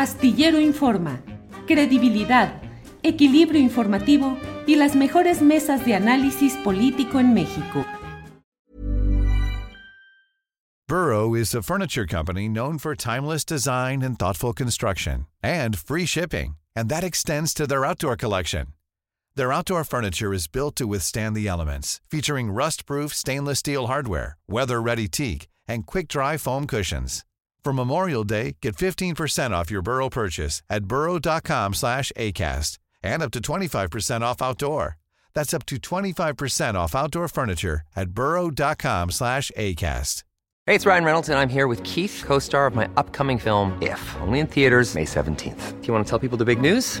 Astillero Informa, credibilidad, equilibrio informativo y las mejores mesas de análisis político en México. Burrow is a furniture company known for timeless design and thoughtful construction and free shipping, and that extends to their outdoor collection. Their outdoor furniture is built to withstand the elements, featuring rust-proof stainless steel hardware, weather-ready teak, and quick-dry foam cushions. For Memorial Day, get 15% off your Burrow purchase at burrow.com slash ACAST and up to 25% off outdoor. That's up to 25% off outdoor furniture at burrow.com slash ACAST. Hey, it's Ryan Reynolds, and I'm here with Keith, co-star of my upcoming film, If, only in theaters May 17th. Do you want to tell people the big news?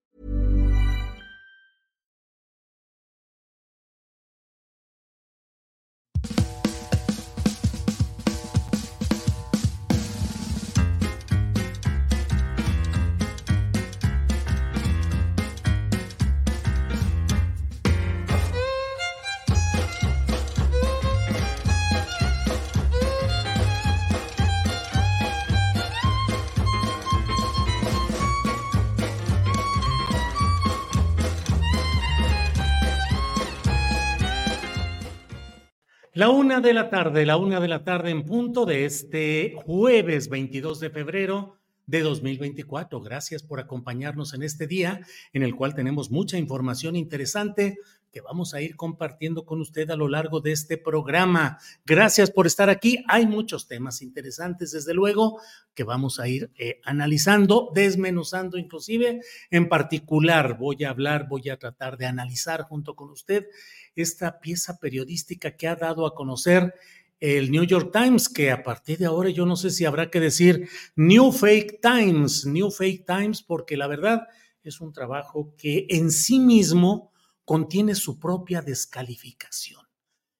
La una de la tarde, la una de la tarde en punto de este jueves 22 de febrero de 2024. Gracias por acompañarnos en este día en el cual tenemos mucha información interesante que vamos a ir compartiendo con usted a lo largo de este programa. Gracias por estar aquí. Hay muchos temas interesantes, desde luego, que vamos a ir eh, analizando, desmenuzando inclusive. En particular, voy a hablar, voy a tratar de analizar junto con usted esta pieza periodística que ha dado a conocer el New York Times, que a partir de ahora yo no sé si habrá que decir New Fake Times, New Fake Times, porque la verdad es un trabajo que en sí mismo contiene su propia descalificación.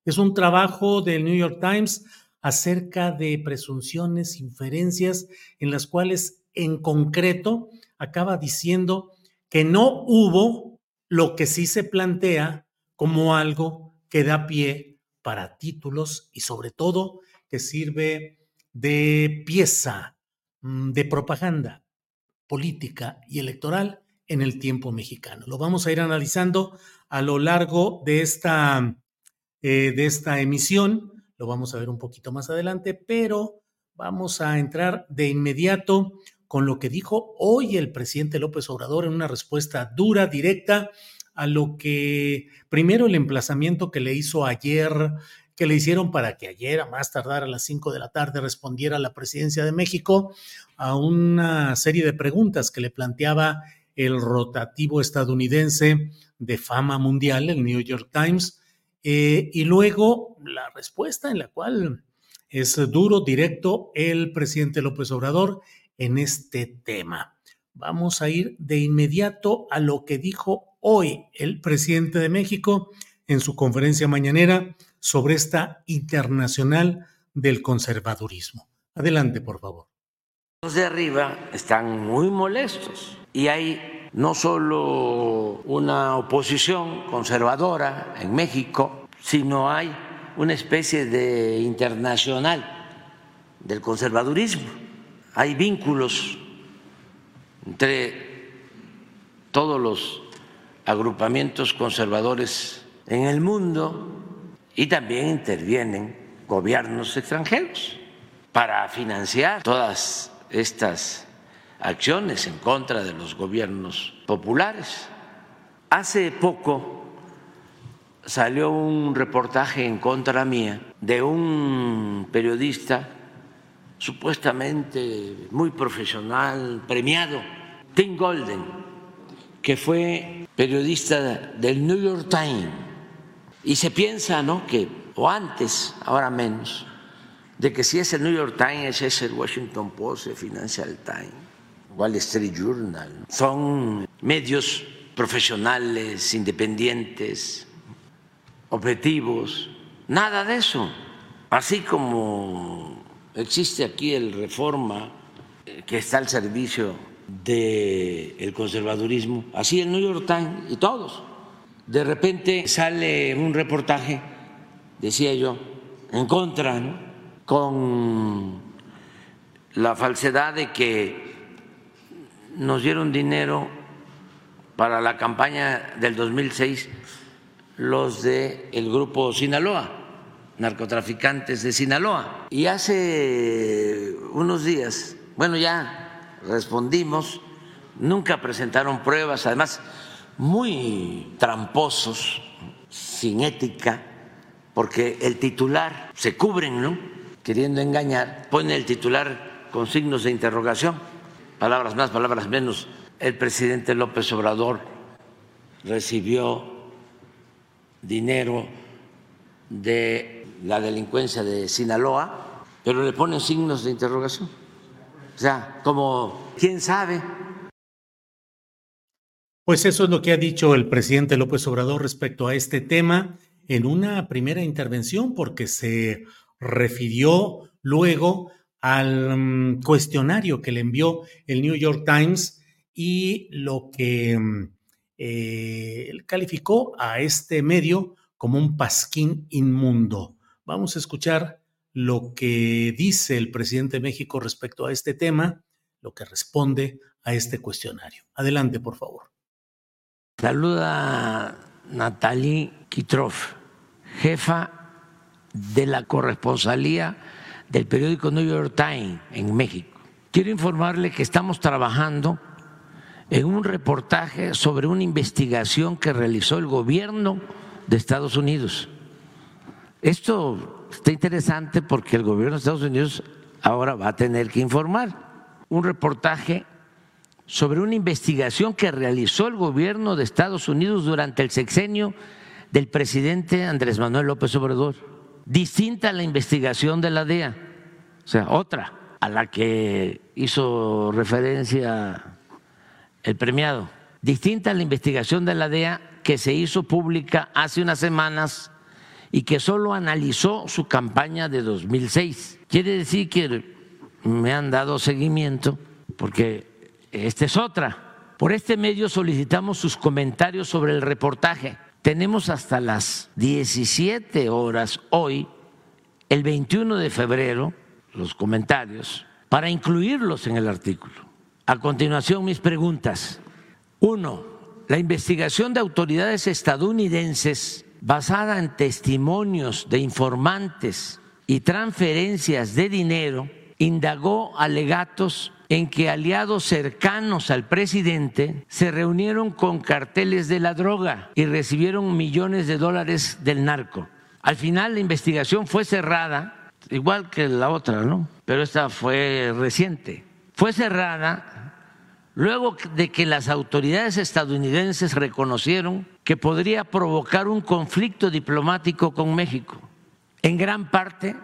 Es un trabajo del New York Times acerca de presunciones, inferencias, en las cuales en concreto acaba diciendo que no hubo lo que sí se plantea como algo que da pie para títulos y sobre todo que sirve de pieza mm, de propaganda política y electoral en el tiempo mexicano. Lo vamos a ir analizando a lo largo de esta, eh, de esta emisión. Lo vamos a ver un poquito más adelante, pero vamos a entrar de inmediato con lo que dijo hoy el presidente López Obrador en una respuesta dura, directa a lo que primero el emplazamiento que le hizo ayer, que le hicieron para que ayer, a más tardar a las 5 de la tarde, respondiera la presidencia de México a una serie de preguntas que le planteaba el rotativo estadounidense de fama mundial, el New York Times, eh, y luego la respuesta en la cual es duro, directo, el presidente López Obrador en este tema. Vamos a ir de inmediato a lo que dijo hoy el presidente de México en su conferencia mañanera sobre esta internacional del conservadurismo. Adelante, por favor. Los de arriba están muy molestos y hay no solo una oposición conservadora en México, sino hay una especie de internacional del conservadurismo. Hay vínculos entre todos los agrupamientos conservadores en el mundo y también intervienen gobiernos extranjeros para financiar todas estas acciones en contra de los gobiernos populares. Hace poco salió un reportaje en contra mía de un periodista supuestamente muy profesional, premiado, Tim Golden, que fue periodista del New York Times. Y se piensa, ¿no? Que, o antes, ahora menos, de que si es el New York Times, es el Washington Post, el Financial Times, Wall Street Journal. Son medios profesionales, independientes, objetivos, nada de eso. Así como existe aquí el reforma eh, que está al servicio del conservadurismo, así el New York Times y todos. De repente sale un reportaje, decía yo, en contra, con la falsedad de que nos dieron dinero para la campaña del 2006 los del el grupo Sinaloa, narcotraficantes de Sinaloa. Y hace unos días, bueno, ya respondimos, nunca presentaron pruebas, además muy tramposos, sin ética, porque el titular se cubren, ¿no? Queriendo engañar, pone el titular con signos de interrogación, palabras más, palabras menos. El presidente López Obrador recibió dinero de la delincuencia de Sinaloa, pero le ponen signos de interrogación. O sea, como, ¿quién sabe? Pues eso es lo que ha dicho el presidente López Obrador respecto a este tema en una primera intervención, porque se refirió luego al mm, cuestionario que le envió el New York Times y lo que mm, eh, calificó a este medio como un pasquín inmundo. Vamos a escuchar lo que dice el presidente de México respecto a este tema, lo que responde a este cuestionario. Adelante, por favor. Saluda Natalie Kitrov, jefa de la corresponsalía del periódico New York Times en México. Quiero informarle que estamos trabajando en un reportaje sobre una investigación que realizó el gobierno de Estados Unidos. Esto está interesante porque el gobierno de Estados Unidos ahora va a tener que informar. Un reportaje sobre una investigación que realizó el gobierno de Estados Unidos durante el sexenio del presidente Andrés Manuel López Obrador, distinta a la investigación de la DEA, o sea, otra a la que hizo referencia el premiado, distinta a la investigación de la DEA que se hizo pública hace unas semanas y que solo analizó su campaña de 2006. Quiere decir que me han dado seguimiento porque esta es otra. Por este medio solicitamos sus comentarios sobre el reportaje. Tenemos hasta las 17 horas hoy, el 21 de febrero, los comentarios, para incluirlos en el artículo. A continuación, mis preguntas. Uno, la investigación de autoridades estadounidenses basada en testimonios de informantes y transferencias de dinero indagó alegatos en que aliados cercanos al presidente se reunieron con carteles de la droga y recibieron millones de dólares del narco. Al final la investigación fue cerrada, igual que la otra, ¿no? Pero esta fue reciente. Fue cerrada luego de que las autoridades estadounidenses reconocieron que podría provocar un conflicto diplomático con México. En gran parte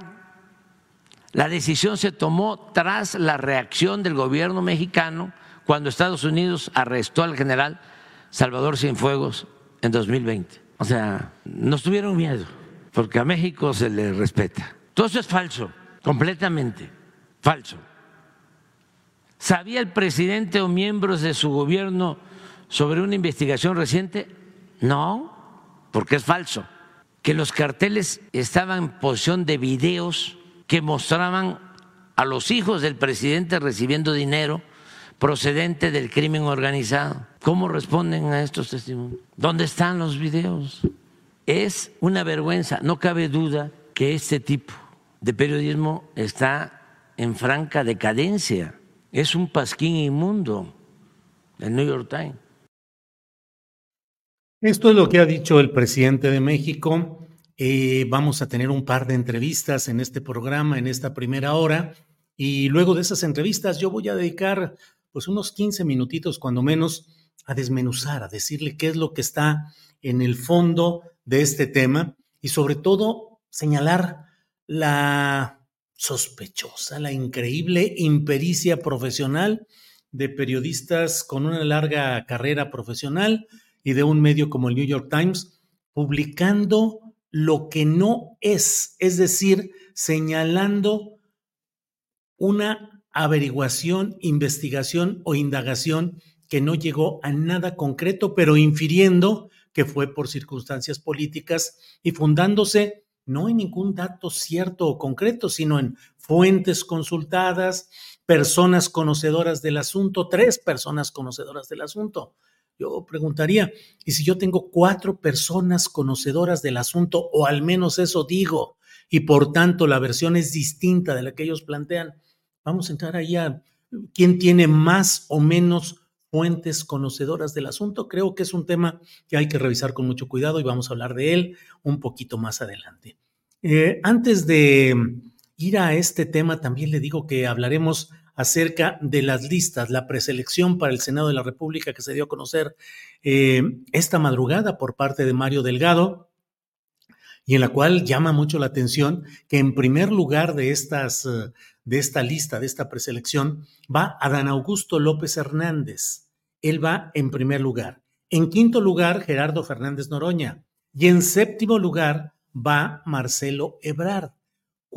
la decisión se tomó tras la reacción del gobierno mexicano cuando Estados Unidos arrestó al general Salvador Cienfuegos en 2020. O sea, no tuvieron miedo, porque a México se le respeta. Todo eso es falso, completamente falso. ¿Sabía el presidente o miembros de su gobierno sobre una investigación reciente? No, porque es falso. Que los carteles estaban en posición de videos que mostraban a los hijos del presidente recibiendo dinero procedente del crimen organizado. ¿Cómo responden a estos testimonios? ¿Dónde están los videos? Es una vergüenza, no cabe duda que este tipo de periodismo está en franca decadencia. Es un pasquín inmundo, el New York Times. Esto es lo que ha dicho el presidente de México. Eh, vamos a tener un par de entrevistas en este programa, en esta primera hora, y luego de esas entrevistas yo voy a dedicar pues unos 15 minutitos cuando menos a desmenuzar, a decirle qué es lo que está en el fondo de este tema y sobre todo señalar la sospechosa, la increíble impericia profesional de periodistas con una larga carrera profesional y de un medio como el New York Times, publicando lo que no es, es decir, señalando una averiguación, investigación o indagación que no llegó a nada concreto, pero infiriendo que fue por circunstancias políticas y fundándose no en ningún dato cierto o concreto, sino en fuentes consultadas, personas conocedoras del asunto, tres personas conocedoras del asunto. Yo preguntaría, ¿y si yo tengo cuatro personas conocedoras del asunto, o al menos eso digo, y por tanto la versión es distinta de la que ellos plantean? Vamos a entrar ahí a quién tiene más o menos fuentes conocedoras del asunto. Creo que es un tema que hay que revisar con mucho cuidado y vamos a hablar de él un poquito más adelante. Eh, antes de ir a este tema, también le digo que hablaremos acerca de las listas, la preselección para el Senado de la República que se dio a conocer eh, esta madrugada por parte de Mario Delgado y en la cual llama mucho la atención que en primer lugar de estas eh, de esta lista, de esta preselección, va Adán Augusto López Hernández. Él va en primer lugar. En quinto lugar, Gerardo Fernández Noroña. Y en séptimo lugar va Marcelo Ebrard.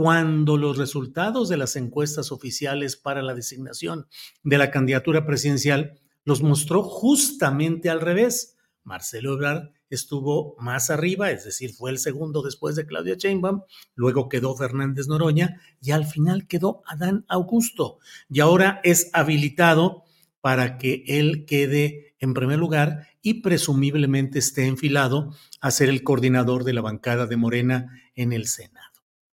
Cuando los resultados de las encuestas oficiales para la designación de la candidatura presidencial los mostró justamente al revés. Marcelo Ebrard estuvo más arriba, es decir, fue el segundo después de Claudia Sheinbaum, luego quedó Fernández Noroña y al final quedó Adán Augusto. Y ahora es habilitado para que él quede en primer lugar y presumiblemente esté enfilado a ser el coordinador de la bancada de Morena en el Senado.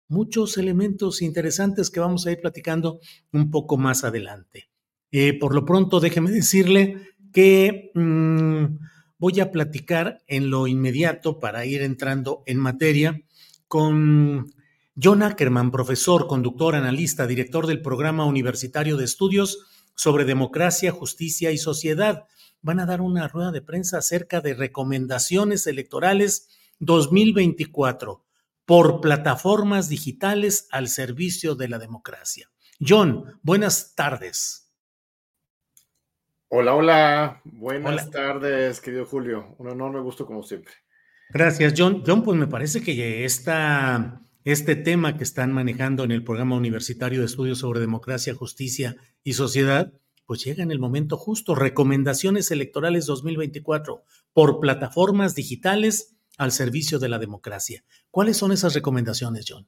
Muchos elementos interesantes que vamos a ir platicando un poco más adelante. Eh, por lo pronto, déjeme decirle que... Mm, voy a platicar en lo inmediato para ir entrando en materia con John Ackerman, profesor, conductor, analista, director del programa universitario de estudios sobre democracia, justicia y sociedad. Van a dar una rueda de prensa acerca de recomendaciones electorales 2024 por plataformas digitales al servicio de la democracia. John, buenas tardes. Hola, hola. Buenas tardes, querido Julio. Un enorme gusto como siempre. Gracias, John. John, pues me parece que esta, este tema que están manejando en el programa universitario de estudios sobre democracia, justicia y sociedad, pues llega en el momento justo. Recomendaciones electorales 2024 por plataformas digitales al servicio de la democracia. ¿Cuáles son esas recomendaciones, John?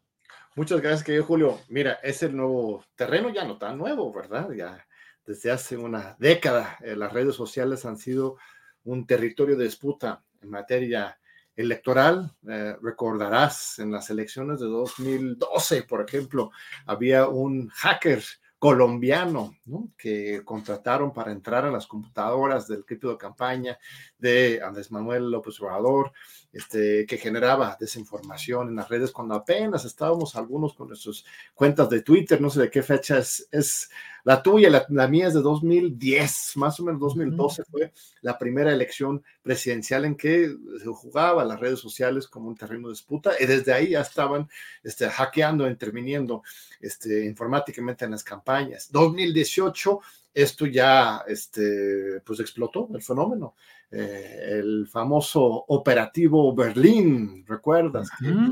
Muchas gracias, querido Julio. Mira, es el nuevo terreno, ya no tan nuevo, ¿verdad? Ya desde hace una década. Eh, las redes sociales han sido un territorio de disputa en materia electoral. Eh, recordarás en las elecciones de 2012, por ejemplo, había un hacker colombiano que contrataron para entrar a las computadoras del equipo de campaña de Andrés Manuel López Obrador, este, que generaba desinformación en las redes cuando apenas estábamos algunos con nuestras cuentas de Twitter, no sé de qué fecha es, es la tuya, la, la, mía es de 2010, más o menos 2012 fue la primera elección presidencial en que se jugaba las redes sociales como un terreno de disputa y desde ahí ya estaban este, hackeando, interviniendo este, informáticamente en las campañas. 2018 esto ya este, pues explotó el fenómeno. Eh, el famoso operativo Berlín, ¿recuerdas?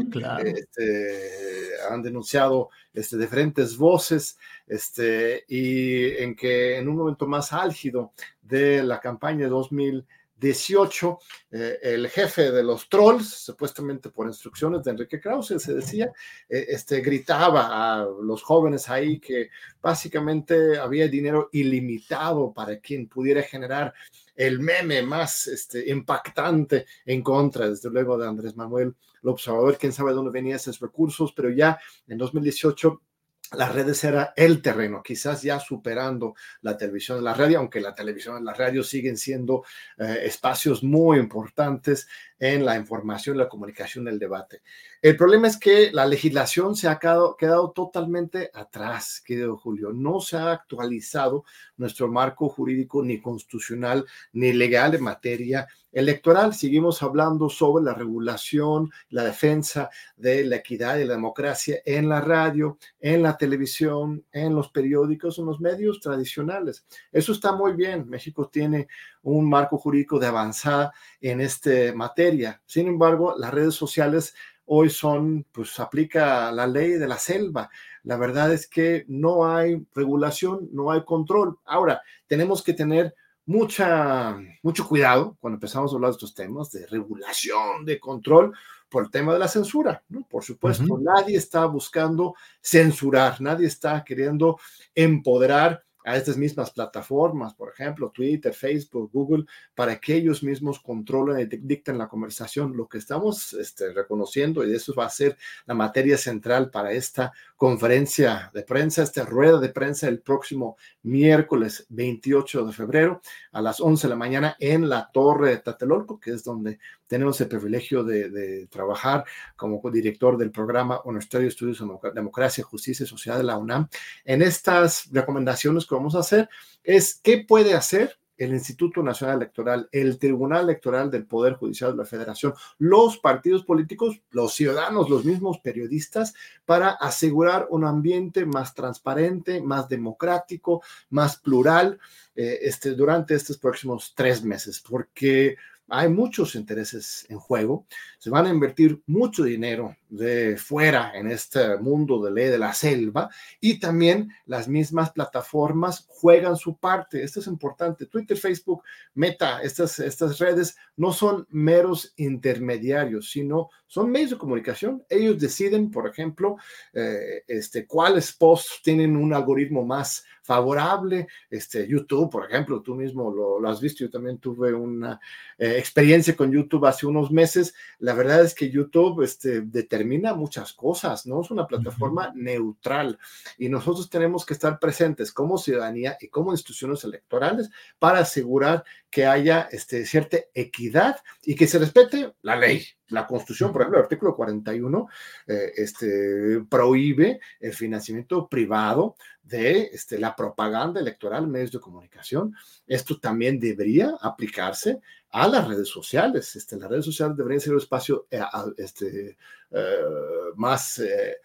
claro. Este, han denunciado este, diferentes voces este, y en que en un momento más álgido de la campaña de 2018, eh, el jefe de los trolls, supuestamente por instrucciones de Enrique Krause, se decía, eh, este, gritaba a los jóvenes ahí que básicamente había dinero ilimitado para quien pudiera generar el meme más este, impactante en contra, desde luego, de Andrés Manuel López Obrador. Quién sabe de dónde venían esos recursos, pero ya en 2018 las redes era el terreno, quizás ya superando la televisión y la radio, aunque la televisión y la radio siguen siendo eh, espacios muy importantes en la información, la comunicación, el debate. El problema es que la legislación se ha quedado, totalmente atrás, querido Julio. No se ha actualizado nuestro marco jurídico ni constitucional ni legal en materia electoral. Seguimos hablando sobre la regulación, la defensa de la equidad y la democracia en la radio, en la televisión, en los periódicos, en los medios tradicionales. Eso está muy bien. México tiene un marco jurídico de avanzada en esta materia. Sin embargo, las redes sociales hoy son, pues aplica la ley de la selva. La verdad es que no hay regulación, no hay control. Ahora, tenemos que tener mucha, mucho cuidado cuando empezamos a hablar de estos temas de regulación, de control, por el tema de la censura. ¿no? Por supuesto, nadie está buscando censurar, nadie está queriendo empoderar a estas mismas plataformas, por ejemplo, Twitter, Facebook, Google, para que ellos mismos controlen y dicten la conversación. Lo que estamos este, reconociendo, y eso va a ser la materia central para esta conferencia de prensa, esta rueda de prensa el próximo miércoles 28 de febrero a las 11 de la mañana en la Torre de Tatelolco, que es donde tenemos el privilegio de, trabajar como director del programa Universitario de Estudios de Democracia, Justicia y Sociedad de la UNAM. En estas recomendaciones que vamos a hacer es qué puede hacer el Instituto Nacional Electoral, el Tribunal Electoral del Poder Judicial de la Federación, los partidos políticos, los ciudadanos, los mismos periodistas, para asegurar un ambiente más transparente, más democrático, más plural eh, este, durante estos próximos tres meses, porque hay muchos intereses en juego, se van a invertir mucho dinero de fuera en este mundo de ley de la selva y también las mismas plataformas juegan su parte. Esto es importante. Twitter, Facebook, Meta, estas, estas redes no son meros intermediarios, sino son medios de comunicación. Ellos deciden, por ejemplo, eh, este, cuáles posts tienen un algoritmo más favorable. Este, YouTube, por ejemplo, tú mismo lo, has visto. Yo también tuve una eh, experiencia con YouTube hace unos meses. La verdad es que YouTube este, determina muchas cosas, ¿no? Es una plataforma neutral y nosotros tenemos que estar presentes como ciudadanía y como instituciones electorales para asegurar que haya este, cierta equidad y que se respete la ley. La Constitución, por ejemplo, el artículo 41 eh, este, prohíbe el financiamiento privado de este, la propaganda electoral medios de comunicación. Esto también debería aplicarse a las redes sociales. Este, las redes sociales deberían ser un espacio eh, este, eh, más eh,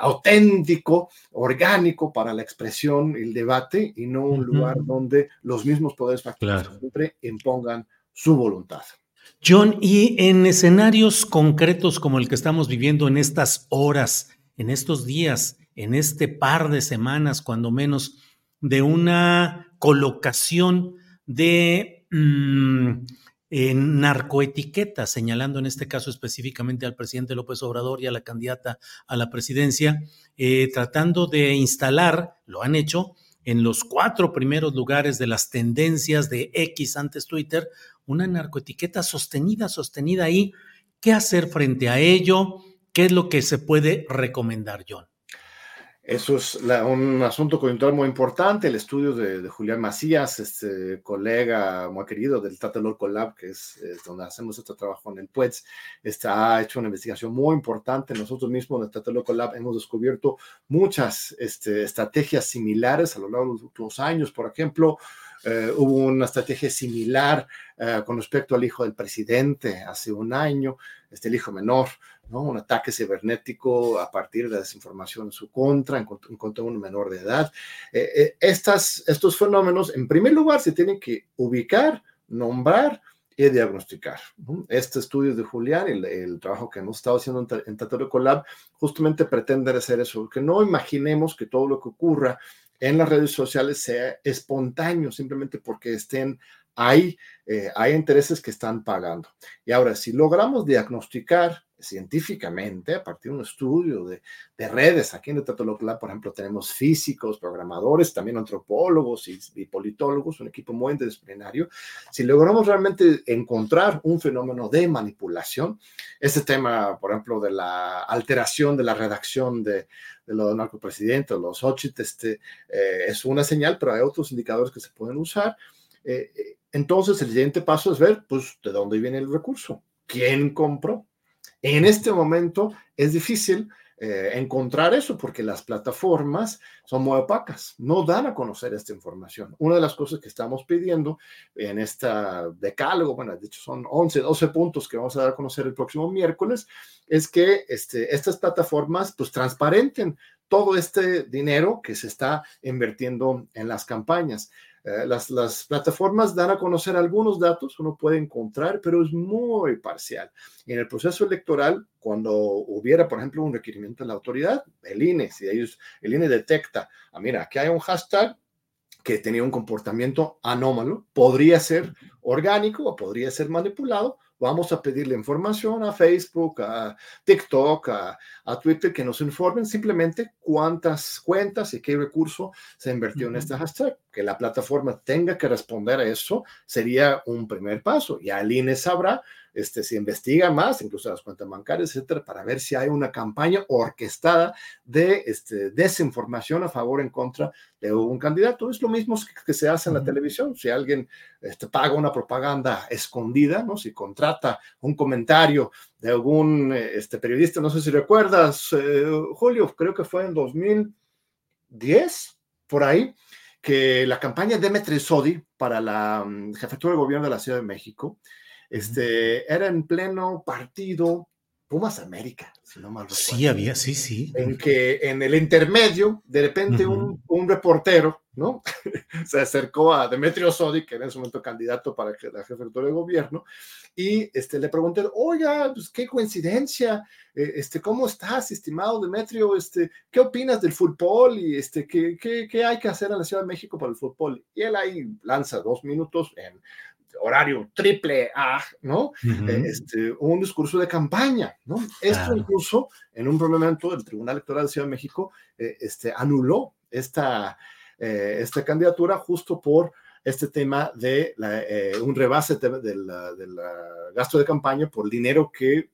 auténtico, orgánico para la expresión y el debate y no un lugar donde los mismos poderes factores siempre impongan su voluntad. John, y en escenarios concretos como el que estamos viviendo en estas horas, en estos días, en este par de semanas, cuando menos, de una colocación de mm, en narcoetiqueta, señalando en este caso específicamente al presidente López Obrador y a la candidata a la presidencia, eh, tratando de instalar, lo han hecho, en los cuatro primeros lugares de las tendencias de X antes Twitter, una narcoetiqueta sostenida, sostenida ahí. ¿Qué hacer frente a ello? ¿Qué es lo que se puede recomendar, John? Eso es un asunto coyuntural muy importante. El estudio de, Julián Macías, este colega muy querido del Tlatelolco Lab, que es, donde hacemos este trabajo en el PUETS, está, ha hecho una investigación muy importante. Nosotros mismos en el Tlatelolco Lab hemos descubierto muchas este, estrategias similares a lo largo de los últimos años. Por ejemplo, eh, hubo una estrategia similar eh, con respecto al hijo del presidente hace un año, este, el hijo menor, ¿no? un ataque cibernético a partir de desinformación en su contra, en, contra de un menor de edad. Eh, estas, estos fenómenos, en primer lugar, se tienen que ubicar, nombrar y diagnosticar. Este estudio de Julián, el, el, trabajo que hemos estado haciendo en, en Tatario Lab, justamente pretende hacer eso, que no imaginemos que todo lo que ocurra en las redes sociales sea espontáneo, simplemente porque estén eh, hay intereses que están pagando. Y ahora, si logramos diagnosticar científicamente, a partir de un estudio de, redes, aquí en el Tatolocla, por ejemplo, tenemos físicos, programadores, también antropólogos y, politólogos, un equipo muy interdisciplinario. Si logramos realmente encontrar un fenómeno de manipulación, este tema, por ejemplo, de la alteración de la redacción de, de los narcopresidentes, los OCHIT, es una señal, pero hay otros indicadores que se pueden usar. Eh, entonces, el siguiente paso es ver, pues, de dónde viene el recurso, quién compró, en este momento es difícil eh, encontrar eso porque las plataformas son muy opacas, no dan a conocer esta información. Una de las cosas que estamos pidiendo en esta decálogo, bueno, de hecho son 11, 12 puntos que vamos a dar a conocer el próximo miércoles, es que este, estas plataformas pues transparenten todo este dinero que se está invirtiendo en las campañas. Eh, las, las, plataformas dan a conocer algunos datos, uno puede encontrar, pero es muy parcial. En el proceso electoral, cuando hubiera, por ejemplo, un requerimiento de la autoridad, el INE, si ellos, el INE detecta, ah, mira, aquí hay un hashtag que tenía un comportamiento anómalo, podría ser orgánico o podría ser manipulado, vamos a pedirle información a Facebook, a TikTok, a, Twitter, que nos informen simplemente cuántas cuentas y qué recurso se invirtió en este hashtag. Que la plataforma tenga que responder a eso sería un primer paso. Y el INE sabrá este, se investiga más, incluso las cuentas bancarias, etcétera, para ver si hay una campaña orquestada de este, desinformación a favor o en contra de un candidato. Es lo mismo que, se hace en la televisión. Si alguien este, paga una propaganda escondida, ¿no? si contrata un comentario de algún este, periodista, no sé si recuerdas, eh, Julio, creo que fue en 2010, por ahí, que la campaña de Demetri Sodi para la mm, jefatura de gobierno de la Ciudad de México, este, era en pleno partido Pumas América, si no mal recuerdo. Sí, había, sí, sí. En que en el intermedio, de repente un, un, reportero, ¿no? Se acercó a Demetrio Sodi, que era en ese momento candidato para la jefatura de gobierno, y este, le pregunté, oiga, pues qué coincidencia, eh, este, ¿cómo estás, estimado Demetrio? Este, ¿Qué opinas del fútbol y este, ¿qué, qué, qué hay que hacer en la Ciudad de México para el fútbol? Y él ahí lanza dos minutos en horario triple A, ¿no? Eh, este, un discurso de campaña, ¿no? Esto incluso en un momento del Tribunal Electoral de Ciudad de México eh, este, anuló esta, eh, esta candidatura justo por este tema de un rebase del, del gasto de campaña por dinero que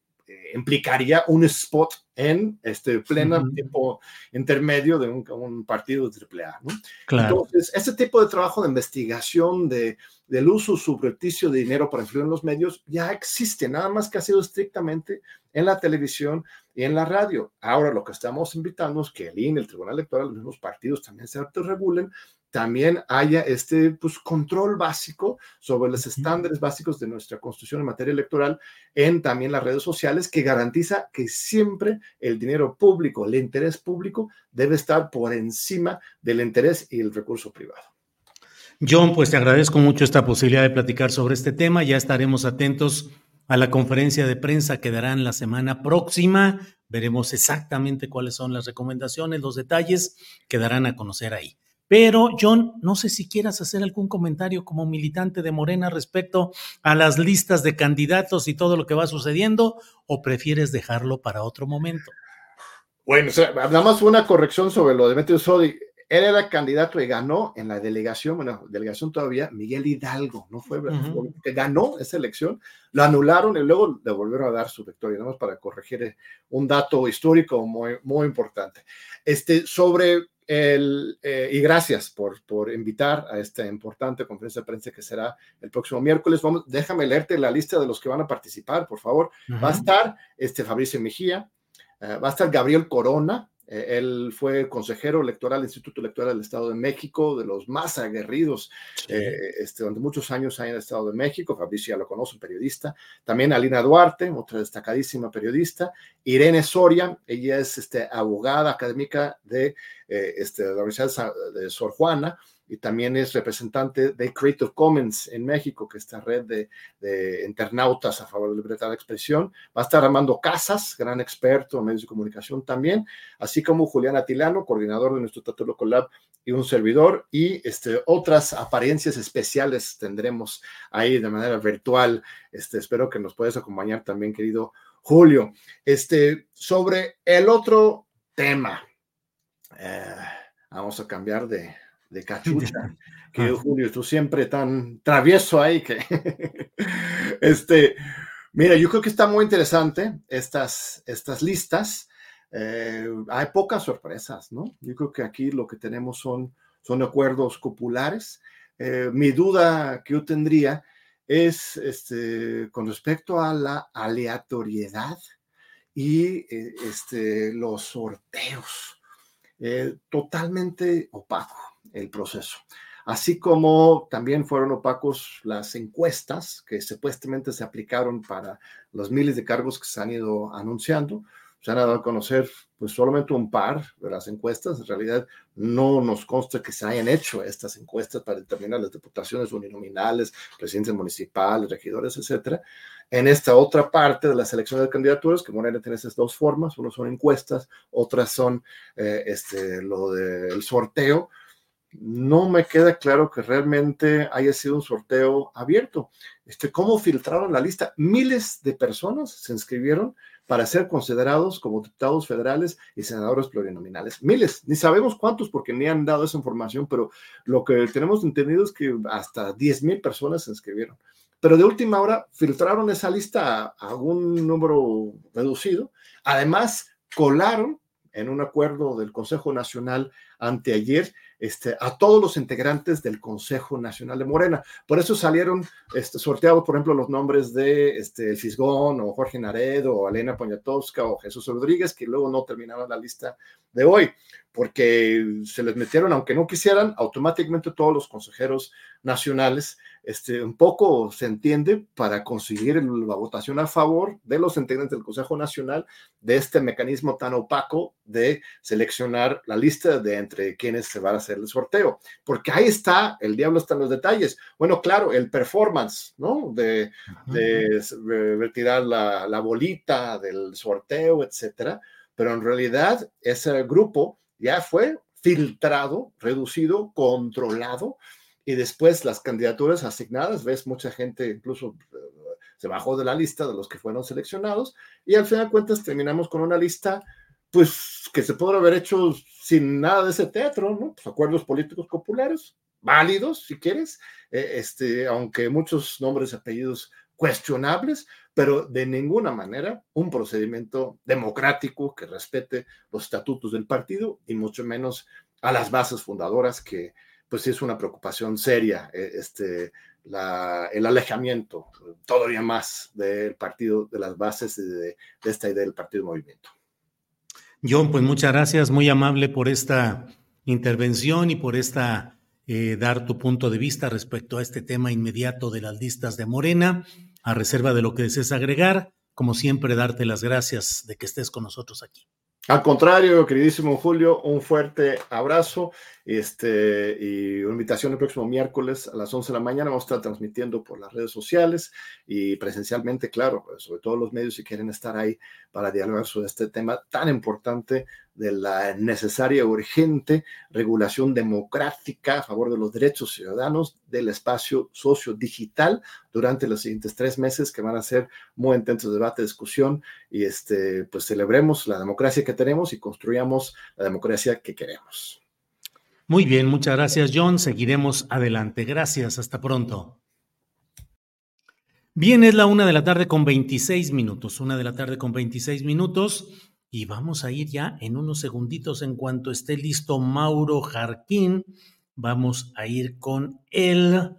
implicaría un spot en este pleno tiempo intermedio de un, partido de AAA. ¿no? Entonces, este tipo de trabajo de investigación de, del uso subrepticio de dinero para influir en los medios ya existe, nada más que ha sido estrictamente en la televisión y en la radio. Ahora lo que estamos invitando es que el INE, el Tribunal Electoral, los mismos partidos también se autorregulen también haya este pues, control básico sobre los estándares básicos de nuestra constitución en materia electoral en también las redes sociales que garantiza que siempre el dinero público, el interés público debe estar por encima del interés y el recurso privado. John, pues te agradezco mucho esta posibilidad de platicar sobre este tema. Ya estaremos atentos a la conferencia de prensa que darán la semana próxima. Veremos exactamente cuáles son las recomendaciones, los detalles que darán a conocer ahí. Pero, John, no sé si quieras hacer algún comentario como militante de Morena respecto a las listas de candidatos y todo lo que va sucediendo, o prefieres dejarlo para otro momento. Bueno, nada más una corrección sobre lo de Meteo Sodi. Él era candidato y ganó en la delegación, bueno, delegación todavía, Miguel Hidalgo, ¿no fue? Que ganó esa elección, lo anularon y luego le volvieron a dar su victoria, nada más para corregir un dato histórico muy, muy importante. Este, sobre el, eh, y gracias por, por invitar a esta importante conferencia de prensa que será el próximo miércoles. Vamos, déjame leerte la lista de los que van a participar, por favor. Va a estar este Fabricio Mejía, eh, va a estar Gabriel Corona, eh, él fue consejero electoral del Instituto Electoral del Estado de México, de los más aguerridos eh, este, durante muchos años ahí en el Estado de México. Fabricio ya lo conoce, un periodista. También Alina Duarte, otra destacadísima periodista. Irene Soria, ella es este, abogada académica de, eh, este, la Universidad de Sor Juana y también es representante de Creative Commons en México, que es esta red de, internautas a favor de la libertad de expresión. Va a estar Armando Casas, gran experto en medios de comunicación también, así como Julián Atilano, coordinador de nuestro Tatuloco Lab y un servidor, y este, otras apariencias especiales tendremos ahí de manera virtual. Este, espero que nos puedas acompañar también, querido Julio. Este, sobre el otro tema, eh, vamos a cambiar de, de cachucha, que Julio, tú siempre tan travieso ahí que, este, mira, yo creo que está muy interesante estas, estas listas. Eh, hay pocas sorpresas, ¿no? Yo creo que aquí lo que tenemos son, son acuerdos populares. Eh, mi duda que yo tendría es este, con respecto a la aleatoriedad y eh, este, los sorteos. Totalmente opaco el proceso. Así como también fueron opacos las encuestas que supuestamente se aplicaron para los miles de cargos que se han ido anunciando. Se han dado a conocer pues solamente un par de las encuestas. En realidad no nos consta que se hayan hecho estas encuestas para determinar las diputaciones uninominales, presidentes municipales, regidores, etcétera. En esta otra parte de la selección de candidaturas, que Morena tiene esas dos formas, uno son encuestas, otras son eh, este, lo del sorteo, no me queda claro que realmente haya sido un sorteo abierto. Este, ¿Cómo filtraron la lista? Miles de personas se inscribieron para ser considerados como diputados federales y senadores plurinominales. Miles, ni sabemos cuántos porque ni han dado esa información, pero lo que tenemos entendido es que hasta 10 mil personas se inscribieron. Pero de última hora filtraron esa lista a, un número reducido. Además, colaron en un acuerdo del Consejo Nacional anteayer este, a todos los integrantes del Consejo Nacional de Morena. Por eso salieron este, sorteados, por ejemplo, los nombres de este, Fisgón o Jorge Naredo o Elena Poniatowska o Jesús Rodríguez, que luego no terminaron la lista de hoy, porque se les metieron, aunque no quisieran, automáticamente todos los consejeros nacionales este, un poco se entiende para conseguir la votación a favor de los integrantes del Consejo Nacional de este mecanismo tan opaco de seleccionar la lista de entre quienes se va a hacer el sorteo, porque ahí está, el diablo está en los detalles. Bueno, claro, el performance, ¿no? De, retirar la, la bolita del sorteo, etcétera, pero en realidad ese grupo ya fue filtrado, reducido, controlado y después las candidaturas asignadas, ves, mucha gente incluso eh, se bajó de la lista de los que fueron seleccionados y al final de cuentas terminamos con una lista pues que se podrá haber hecho sin nada de ese teatro, ¿no? Pues acuerdos políticos populares, válidos si quieres, eh, este, aunque muchos nombres y apellidos cuestionables, pero de ninguna manera un procedimiento democrático que respete los estatutos del partido y mucho menos a las bases fundadoras que pues sí es una preocupación seria eh, este, el alejamiento todavía más del partido, de las bases de, esta idea del partido movimiento. John, pues muchas gracias, muy amable por esta intervención y por esta eh, dar tu punto de vista respecto a este tema inmediato de las listas de Morena, a reserva de lo que desees agregar. Como siempre, darte las gracias de que estés con nosotros aquí. Al contrario, queridísimo Julio, un fuerte abrazo este, y una invitación el próximo miércoles a las 11 de la mañana. Vamos a estar transmitiendo por las redes sociales y presencialmente, claro, sobre todo los medios si quieren estar ahí para dialogar sobre este tema tan importante de la necesaria, urgente regulación democrática a favor de los derechos ciudadanos del espacio socio-digital durante los siguientes tres meses que van a ser muy intensos debate, discusión y este, pues celebremos la democracia que tenemos y construyamos la democracia que queremos. Muy bien, muchas gracias John. Seguiremos adelante. Gracias, hasta pronto. Bien, es la una de la tarde con 26 minutos, una de la tarde con 26 minutos y vamos a ir ya en unos segunditos en cuanto esté listo Mauro Jarquín. Vamos a ir con él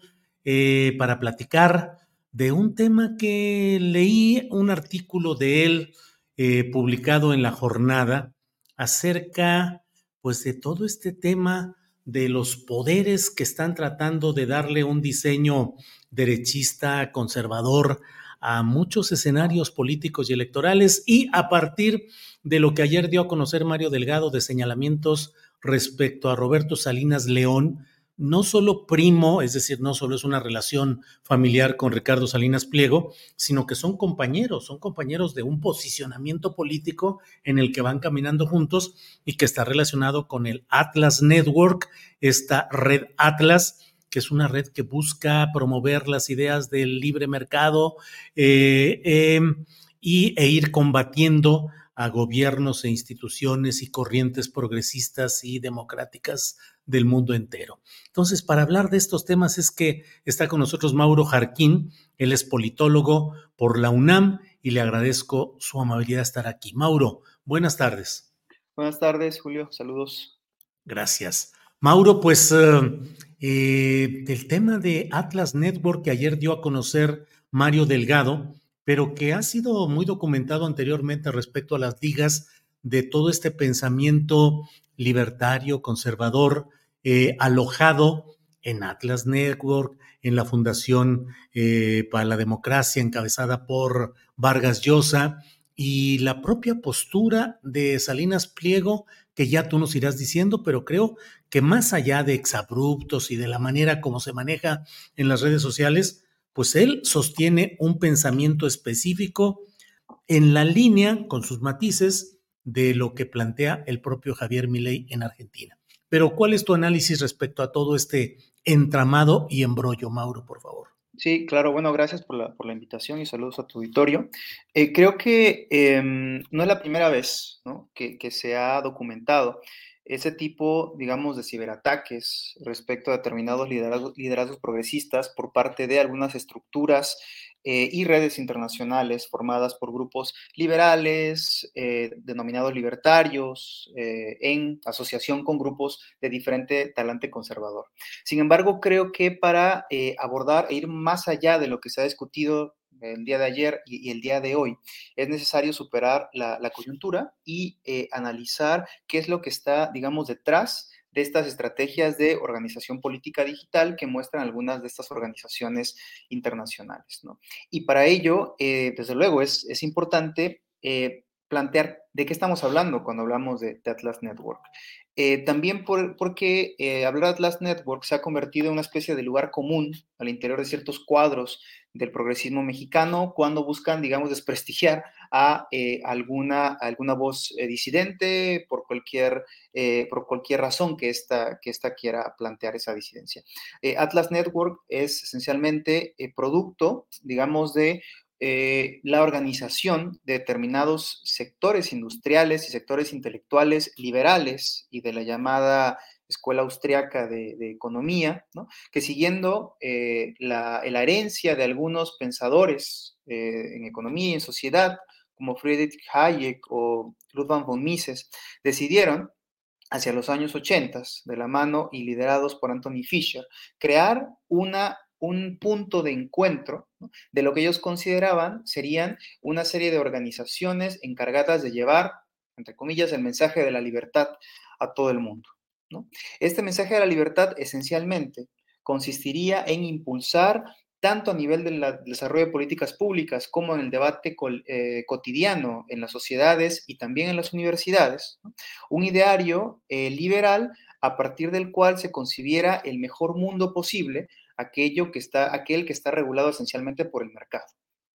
eh, para platicar de un tema que leí un artículo de él eh, publicado en la jornada acerca pues de todo este tema de los poderes que están tratando de darle un diseño derechista, conservador a muchos escenarios políticos y electorales y a partir de lo que ayer dio a conocer Mario Delgado de señalamientos respecto a Roberto Salinas León, no solo primo, es decir, no solo es una relación familiar con Ricardo Salinas Pliego, sino que son compañeros, son compañeros de un posicionamiento político en el que van caminando juntos y que está relacionado con el Atlas Network, esta red Atlas, que es una red que busca promover las ideas del libre mercado eh, em, y, e ir combatiendo a gobiernos e instituciones y corrientes progresistas y democráticas del mundo entero. Entonces, para hablar de estos temas es que está con nosotros Mauro Jarquín, él es politólogo por la UNAM y le agradezco su amabilidad de estar aquí. Mauro, buenas tardes. Buenas tardes, Julio, saludos. Gracias. Mauro, pues eh, eh, del tema de Atlas Network que ayer dio a conocer Mario Delgado, pero que ha sido muy documentado anteriormente respecto a las ligas de todo este pensamiento libertario, conservador, eh, alojado en Atlas Network, en la Fundación para la Democracia encabezada por Vargas Llosa y la propia postura de Salinas Pliego, que ya tú nos irás diciendo, pero creo que más allá de exabruptos y de la manera como se maneja en las redes sociales, pues él sostiene un pensamiento específico en la línea, con sus matices, de lo que plantea el propio Javier Milei en Argentina. Pero, ¿cuál es tu análisis respecto a todo este entramado y embrollo, Mauro, por favor? Sí, claro. Bueno, gracias por la, por la invitación y saludos a tu auditorio. Eh, creo que em, no es la primera vez que, que, se ha documentado ese tipo, digamos, de ciberataques respecto a determinados liderazgos, liderazgos progresistas por parte de algunas estructuras eh, y redes internacionales formadas por grupos liberales, eh, denominados libertarios, eh, en asociación con grupos de diferente talante conservador. Sin embargo, creo que para abordar e ir más allá de lo que se ha discutido el día de ayer y, el día de hoy, es necesario superar la, la coyuntura y analizar qué es lo que está, digamos, detrás de estas estrategias de organización política digital que muestran algunas de estas organizaciones internacionales. ¿no? Y para ello, eh, desde luego, es, es importante eh, plantear de qué estamos hablando cuando hablamos de, Atlas Network. Eh, también porque hablar de Atlas Network se ha convertido en una especie de lugar común al interior de ciertos cuadros del progresismo mexicano cuando buscan, digamos, desprestigiar a eh, alguna, alguna voz eh, disidente por cualquier, eh, por cualquier razón que ésta que esta quiera plantear esa disidencia. Atlas Network es esencialmente producto, digamos, de la organización de determinados sectores industriales y sectores intelectuales liberales y de la llamada Escuela Austriaca de, Economía, que siguiendo eh, la, herencia de algunos pensadores eh, en economía y en sociedad, como Friedrich Hayek o Ludwig von Mises, decidieron hacia los años 80, de la mano y liderados por Anthony Fisher, crear una, un punto de encuentro de lo que ellos consideraban serían una serie de organizaciones encargadas de llevar, entre comillas, el mensaje de la libertad a todo el mundo. Este mensaje de la libertad esencialmente consistiría en impulsar tanto a nivel del desarrollo de políticas públicas como en el debate eh, cotidiano en las sociedades y también en las universidades, un ideario eh, liberal a partir del cual se concibiera el mejor mundo posible, aquello que está, aquel que está regulado esencialmente por el mercado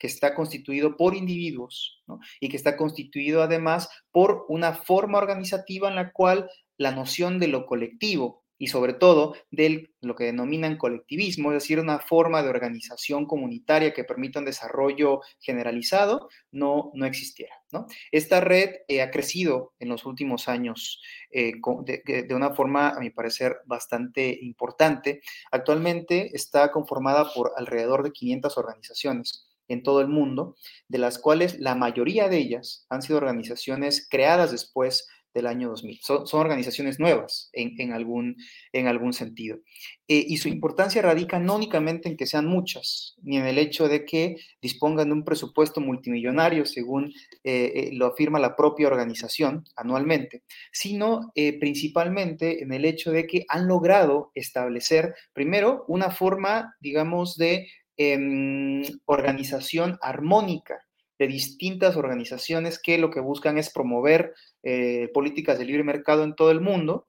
que está constituido por individuos y que está constituido además por una forma organizativa en la cual la noción de lo colectivo y sobre todo de lo que denominan colectivismo, es decir, una forma de organización comunitaria que permita un desarrollo generalizado, no, no existiera. ¿no? Esta red eh, ha crecido en los últimos años eh, de, de, una forma, a mi parecer, bastante importante. Actualmente está conformada por alrededor de 500 organizaciones en todo el mundo, de las cuales la mayoría de ellas han sido organizaciones creadas después del año 2000. Son, organizaciones nuevas en, algún, en algún sentido. Eh, y su importancia radica no únicamente en que sean muchas, ni en el hecho de que dispongan de un presupuesto multimillonario, según eh, eh, lo afirma la propia organización anualmente, sino principalmente en el hecho de que han logrado establecer, primero, una forma, digamos, de em, organización armónica de distintas organizaciones que lo que buscan es promover eh, políticas de libre mercado en todo el mundo.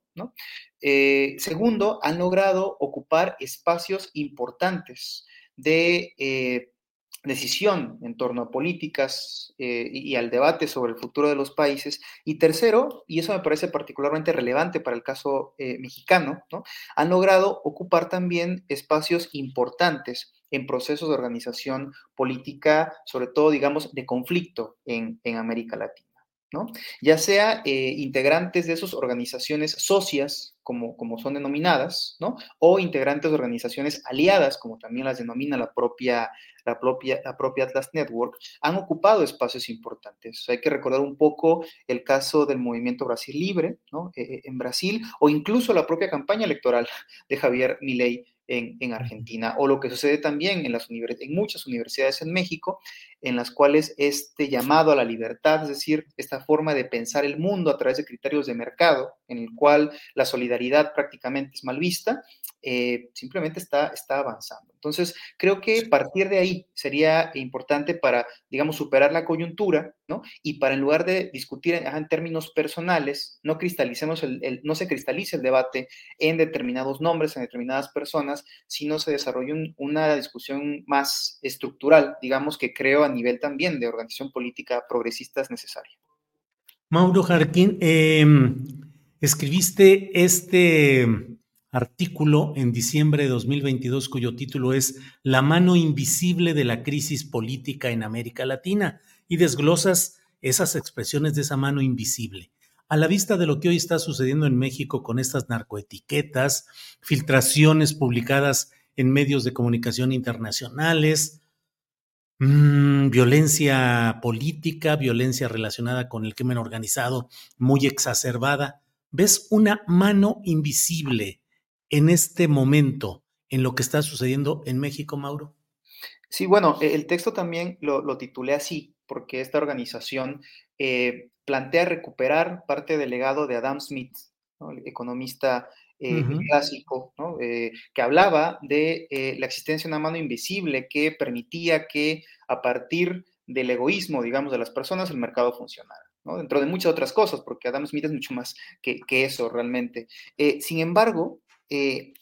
Eh, segundo, han logrado ocupar espacios importantes de eh, decisión en torno a políticas y, al debate sobre el futuro de los países. Y tercero, y eso me parece particularmente relevante para el caso mexicano, han logrado ocupar también espacios importantes en procesos de organización política, sobre todo, digamos, de conflicto en, América Latina. ¿no? Ya sea eh, integrantes de esas organizaciones socias, como, como son denominadas, ¿no? o integrantes de organizaciones aliadas, como también las denomina la propia, la propia, la propia Atlas Network, han ocupado espacios importantes. hay que recordar un poco el caso del movimiento Brasil Libre ¿no? Eh, eh, en Brasil, o incluso la propia campaña electoral de Javier Milei en, Argentina, o lo que sucede también en, las en muchas universidades en México, en las cuales este llamado a la libertad, es decir, esta forma de pensar el mundo a través de criterios de mercado, en el cual la solidaridad prácticamente es mal vista, eh, simplemente está, está avanzando. Entonces, creo que partir de ahí sería importante para, digamos, superar la coyuntura, ¿no? Y para en lugar de discutir en, términos personales, no cristalicemos el, no se cristalice el debate en determinados nombres, en determinadas personas, sino se desarrolle una discusión más estructural, digamos, que creo a nivel también de organización política progresista es necesaria. Mauro Jarquín, em, escribiste este artículo en diciembre de 2022 cuyo título es La mano invisible de la crisis política en América Latina y desglosas esas expresiones de esa mano invisible. A la vista de lo que hoy está sucediendo en México con estas narcoetiquetas, filtraciones publicadas en medios de comunicación internacionales, Mm, violencia política, violencia relacionada con el crimen organizado muy exacerbada. ¿Ves una mano invisible en este momento en lo que está sucediendo en México, Mauro? Sí, bueno, e, el texto también lo, titulé así, porque esta organización eh, plantea recuperar parte del legado de Adam Smith, el economista eh, clásico, eh, que hablaba de eh, la existencia de una mano invisible que permitía que a partir del egoísmo, digamos, de las personas, el mercado funcionara. Dentro de muchas otras cosas, porque Adam Smith es mucho más que, eso realmente. sin embargo,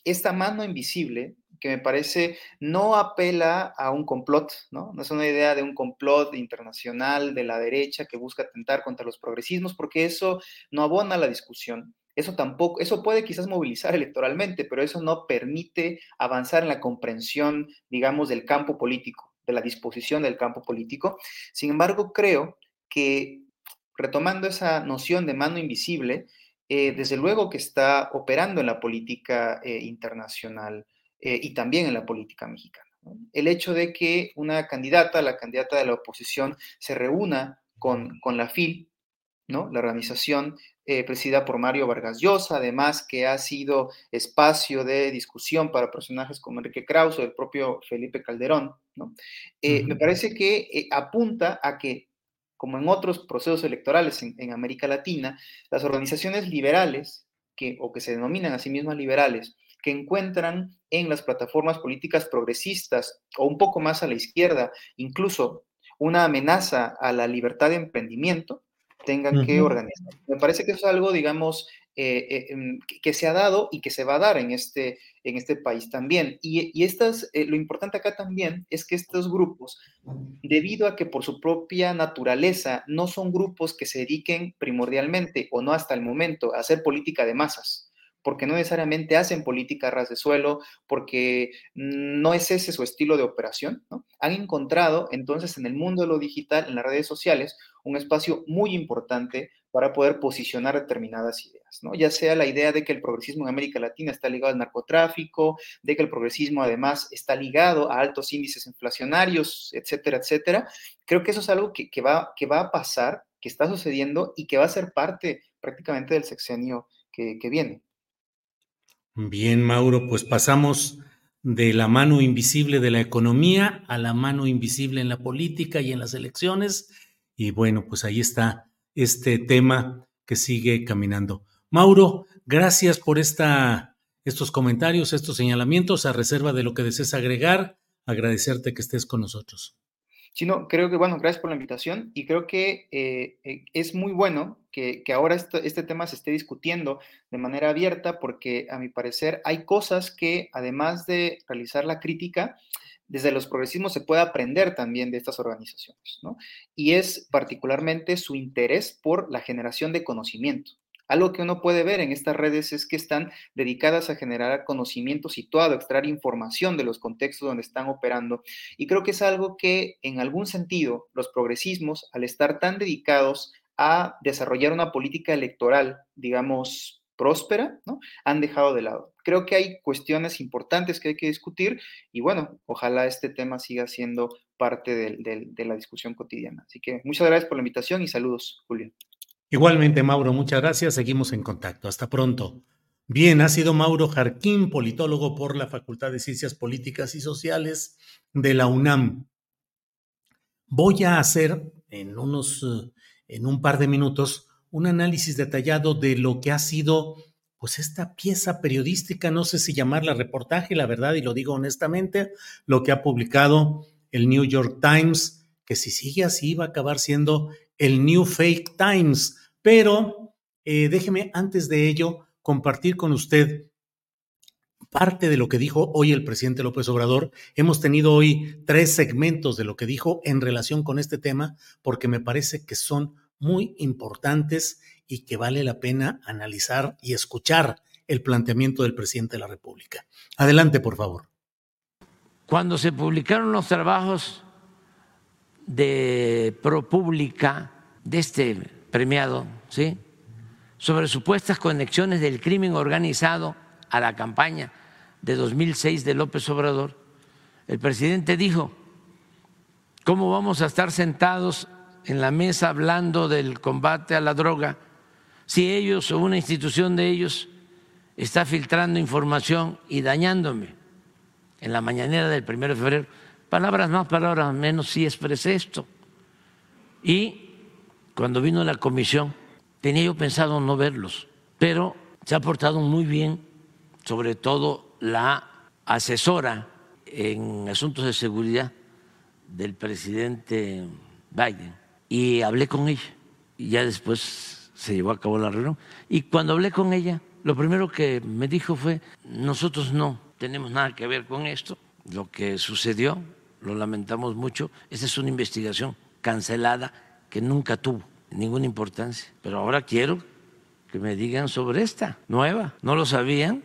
esta mano invisible que me parece no apela a un complot, ¿no? No es una idea de un complot internacional de la derecha que busca atentar contra los progresismos, porque eso no abona la discusión. Eso tampoco, eso puede quizás movilizar electoralmente, pero eso no permite avanzar en la comprensión, digamos, del campo político, de la disposición del campo político. Sin embargo, creo que retomando esa noción de mano invisible, eh, desde luego que está operando en la política eh, internacional eh, y también en la política mexicana. El hecho de que una candidata, la candidata de la oposición, se reúna con, con la FIL, ¿no? la organización presidida por Mario Vargas Llosa, además que ha sido espacio de discusión para personajes como Enrique Krause o el propio Felipe Calderón, ¿no? Me parece que apunta a que, como en otros procesos electorales en, América Latina, las organizaciones liberales, que, o que se denominan a sí mismas liberales, que encuentran en las plataformas políticas progresistas o un poco más a la izquierda, incluso una amenaza a la libertad de emprendimiento, tengan que organizar. Me parece que eso es algo, digamos, eh, eh, em, que se ha dado y que se va a dar en este, en este país también. Y, estas, eh, lo importante acá también es que estos grupos, debido a que por su propia naturaleza no son grupos que se dediquen primordialmente o no hasta el momento a hacer política de masas, porque no necesariamente hacen política ras de suelo, porque no es ese su estilo de operación. Han encontrado entonces en el mundo de lo digital, en las redes sociales, un espacio muy importante para poder posicionar determinadas ideas, ¿no? Ya sea la idea de que el progresismo en América Latina está ligado al narcotráfico, de que el progresismo además está ligado a altos índices inflacionarios, etcétera, etcétera. Creo que eso es algo que, va, que va a pasar, que está sucediendo y que va a ser parte prácticamente del sexenio que, que viene. Bien, Mauro, pues pasamos de la mano invisible de la economía a la mano invisible en la política y en las elecciones. Y bueno, pues ahí está este tema que sigue caminando. Mauro, gracias por esta, estos comentarios, estos señalamientos, a reserva de lo que desees agregar, agradecerte que estés con nosotros. Sí, no, creo que, bueno, gracias por la invitación y creo que eh, eh, es muy bueno que, ahora este, tema se esté discutiendo de manera abierta porque a mi parecer hay cosas que además de realizar la crítica, desde los progresismos se puede aprender también de estas organizaciones, ¿no? Y es particularmente su interés por la generación de conocimiento. Algo que uno puede ver en estas redes es que están dedicadas a generar conocimiento situado, extraer información de los contextos donde están operando. Y creo que es algo que en algún sentido los progresismos, al estar tan dedicados a desarrollar una política electoral, digamos, próspera, ¿no? Han dejado de lado. Creo que hay cuestiones importantes que hay que discutir y bueno, ojalá este tema siga siendo parte de, la discusión cotidiana. Así que muchas gracias por la invitación y saludos, Julio. Igualmente, Mauro, muchas gracias. Seguimos en contacto. Hasta pronto. Bien, ha sido Mauro Jarquín, politólogo por la Facultad de Ciencias Políticas y Sociales de la UNAM. Voy a hacer en unos, en un par de minutos, un análisis detallado de lo que ha sido pues esta pieza periodística, no sé si llamarla reportaje, la verdad, y lo digo honestamente, lo que ha publicado el New York Times, que si sigue así va a acabar siendo el New Fake Times. Pero eh, déjeme antes de ello compartir con usted parte de lo que dijo hoy el presidente López Obrador. Hemos tenido hoy tres segmentos de lo que dijo en relación con este tema, porque me parece que son muy importantes y que vale la pena analizar y escuchar el planteamiento del presidente de la República. Adelante, por favor. Cuando se publicaron los trabajos de ProPública, de este premiado, ¿sí? sobre supuestas conexiones del crimen organizado a la campaña de 2006 de López Obrador, el presidente dijo, ¿cómo vamos a estar sentados en la mesa hablando del combate a la droga si ellos o una institución de ellos está filtrando información y dañándome. En la mañanera del 1 de febrero, palabras más, palabras menos, sí expresé esto. Y cuando vino la comisión, tenía yo pensado no verlos, pero se ha portado muy bien, sobre todo la asesora en asuntos de seguridad del presidente Biden, y hablé con ella. Y ya después se llevó a cabo la reunión. Y cuando hablé con ella, lo primero que me dijo fue, nosotros no tenemos nada que ver con esto, lo que sucedió, lo lamentamos mucho, esa es una investigación cancelada que nunca tuvo ninguna importancia. Pero ahora quiero que me digan sobre esta nueva, ¿no lo sabían?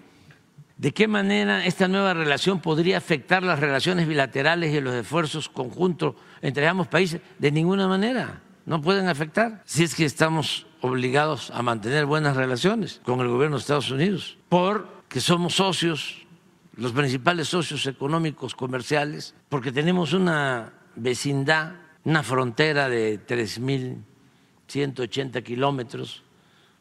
¿De qué manera esta nueva relación podría afectar las relaciones bilaterales y los esfuerzos conjuntos entre ambos países? De ninguna manera, no pueden afectar. Si es que estamos obligados a mantener buenas relaciones con el gobierno de Estados Unidos, porque somos socios, los principales socios económicos comerciales, porque tenemos una vecindad, una frontera de 3.180 kilómetros,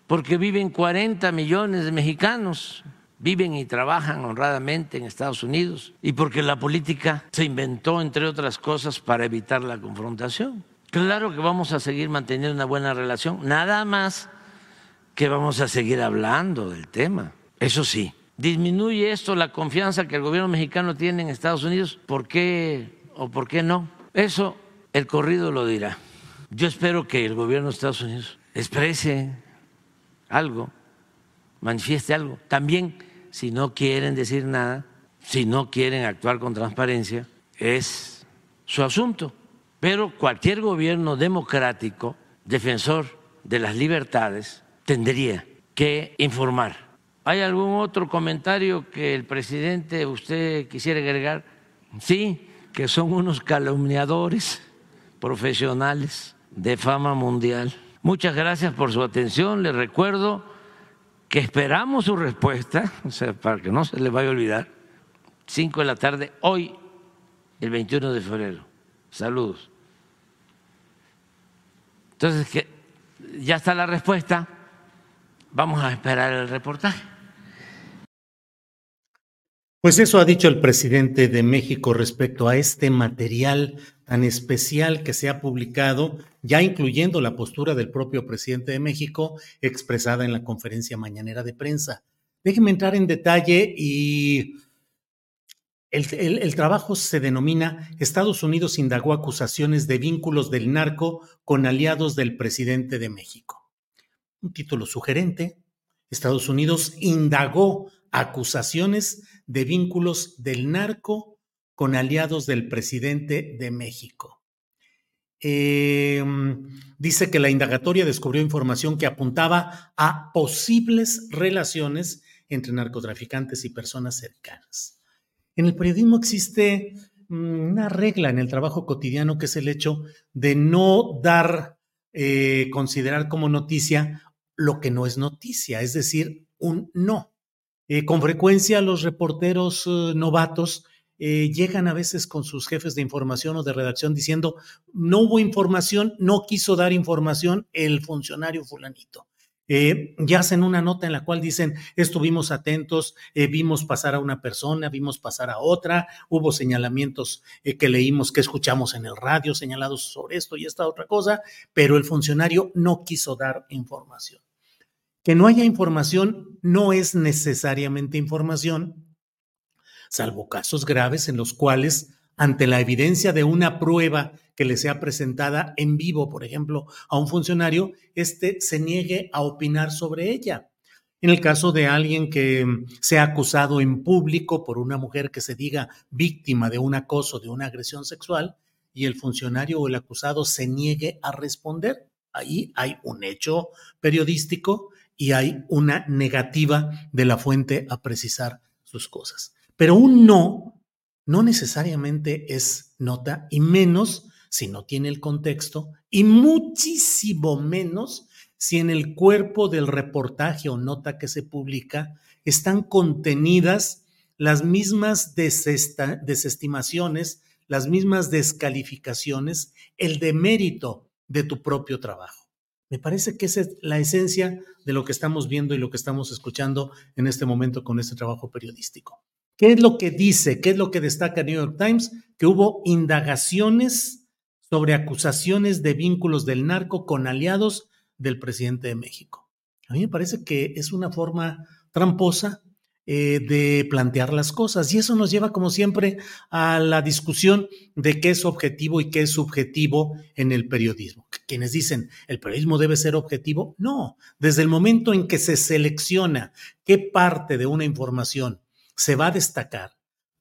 porque viven 40 millones de mexicanos, viven y trabajan honradamente en Estados Unidos, y porque la política se inventó, entre otras cosas, para evitar la confrontación. Claro que vamos a seguir manteniendo una buena relación, nada más que vamos a seguir hablando del tema. Eso sí, disminuye esto la confianza que el gobierno mexicano tiene en Estados Unidos. ¿Por qué o por qué no? Eso el corrido lo dirá. Yo espero que el gobierno de Estados Unidos exprese algo, manifieste algo. También, si no quieren decir nada, si no quieren actuar con transparencia, es su asunto pero cualquier gobierno democrático, defensor de las libertades, tendría que informar. ¿Hay algún otro comentario que el presidente usted quisiera agregar? Sí, que son unos calumniadores profesionales de fama mundial. Muchas gracias por su atención. Les recuerdo que esperamos su respuesta, o sea, para que no se les vaya a olvidar, 5 de la tarde, hoy, el 21 de febrero. Saludos. Entonces, que ya está la respuesta, vamos a esperar el reportaje. Pues eso ha dicho el presidente de México respecto a este material tan especial que se ha publicado, ya incluyendo la postura del propio presidente de México expresada en la conferencia mañanera de prensa. Déjenme entrar en detalle y el, trabajo se denomina Estados Unidos indagó acusaciones de vínculos del narco con aliados del presidente de México. Un título sugerente. Estados Unidos indagó acusaciones de vínculos del narco con aliados del presidente de México. Em, dice que la indagatoria descubrió información que apuntaba a posibles relaciones entre narcotraficantes y personas cercanas. En el periodismo existe mm, una regla en el trabajo cotidiano que es el hecho de no dar, eh, considerar como noticia lo que no es noticia, es decir, un no. Eh, con frecuencia los reporteros eh, novatos llegan a veces con sus jefes de información o de redacción diciendo, no hubo información, no quiso dar información el funcionario fulanito. Eh, ya hacen una nota en la cual dicen, estuvimos atentos, eh, vimos pasar a una persona, vimos pasar a otra, hubo señalamientos eh, que leímos, que escuchamos en el radio señalados sobre esto y esta otra cosa, pero el funcionario no quiso dar información. Que no haya información no es necesariamente información, salvo casos graves en los cuales, ante la evidencia de una prueba que le sea presentada en vivo, por ejemplo, a un funcionario, éste se niegue a opinar sobre ella. En el caso de alguien que sea acusado en público por una mujer que se diga víctima de un acoso, de una agresión sexual, y el funcionario o el acusado se niegue a responder, ahí hay un hecho periodístico y hay una negativa de la fuente a precisar sus cosas. Pero un no no necesariamente es nota y menos si no tiene el contexto y muchísimo menos si en el cuerpo del reportaje o nota que se publica están contenidas las mismas desestimaciones, las mismas descalificaciones, el demérito de tu propio trabajo. Me parece que esa es la esencia de lo que estamos viendo y lo que estamos escuchando en este momento con este trabajo periodístico. ¿Qué es lo que dice? ¿Qué es lo que destaca New York Times? Que hubo indagaciones sobre acusaciones de vínculos del narco con aliados del presidente de México. A mí me parece que es una forma tramposa eh, de plantear las cosas y eso nos lleva, como siempre, a la discusión de qué es objetivo y qué es subjetivo en el periodismo. Quienes dicen el periodismo debe ser objetivo, no. Desde el momento en que se selecciona qué parte de una información se va a destacar,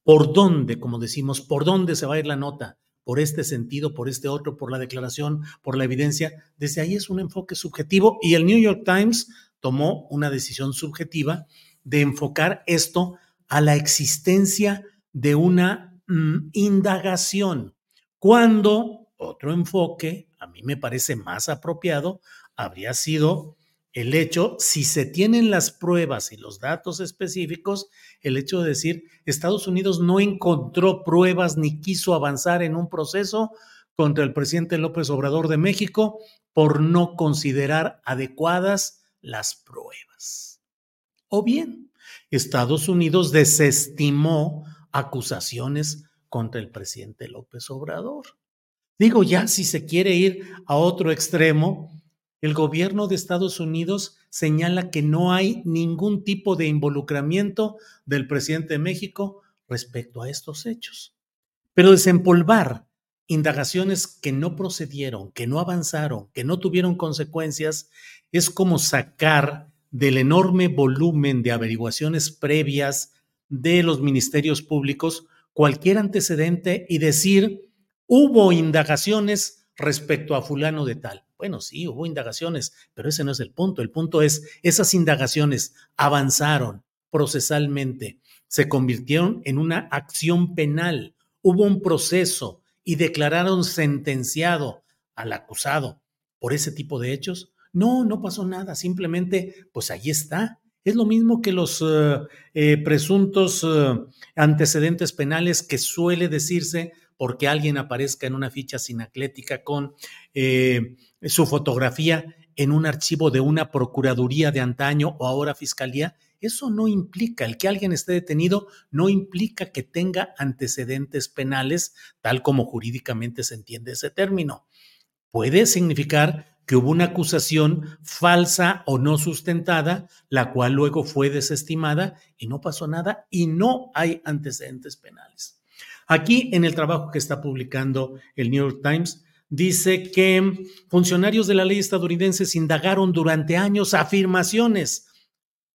por dónde, como decimos, por dónde se va a ir la nota, por este sentido, por este otro, por la declaración, por la evidencia. Desde ahí es un enfoque subjetivo y el New York Times tomó una decisión subjetiva de enfocar esto a la existencia de una mm, indagación, cuando otro enfoque, a mí me parece más apropiado, habría sido el hecho, si se tienen las pruebas y los datos específicos, el hecho de decir, Estados Unidos no encontró pruebas ni quiso avanzar en un proceso contra el presidente López Obrador de México por no considerar adecuadas las pruebas. O bien, Estados Unidos desestimó acusaciones contra el presidente López Obrador. Digo, ya si se quiere ir a otro extremo, el gobierno de Estados Unidos señala que no hay ningún tipo de involucramiento del presidente de México respecto a estos hechos. Pero desempolvar indagaciones que no procedieron, que no avanzaron, que no tuvieron consecuencias, es como sacar del enorme volumen de averiguaciones previas de los ministerios públicos cualquier antecedente y decir, hubo indagaciones respecto a fulano de tal. Bueno, sí, hubo indagaciones, pero ese no es el punto. El punto es, esas indagaciones avanzaron procesalmente, se convirtieron en una acción penal, hubo un proceso y declararon sentenciado al acusado por ese tipo de hechos. No, no pasó nada, simplemente, pues ahí está. Es lo mismo que los eh, eh, presuntos eh, antecedentes penales que suele decirse porque alguien aparezca en una ficha sinaclética con eh, su fotografía en un archivo de una procuraduría de antaño o ahora fiscalía, eso no implica, el que alguien esté detenido no implica que tenga antecedentes penales, tal como jurídicamente se entiende ese término. Puede significar que hubo una acusación falsa o no sustentada, la cual luego fue desestimada y no pasó nada y no hay antecedentes penales. Aquí en el trabajo que está publicando el New York Times, dice que funcionarios de la ley estadounidense indagaron durante años afirmaciones,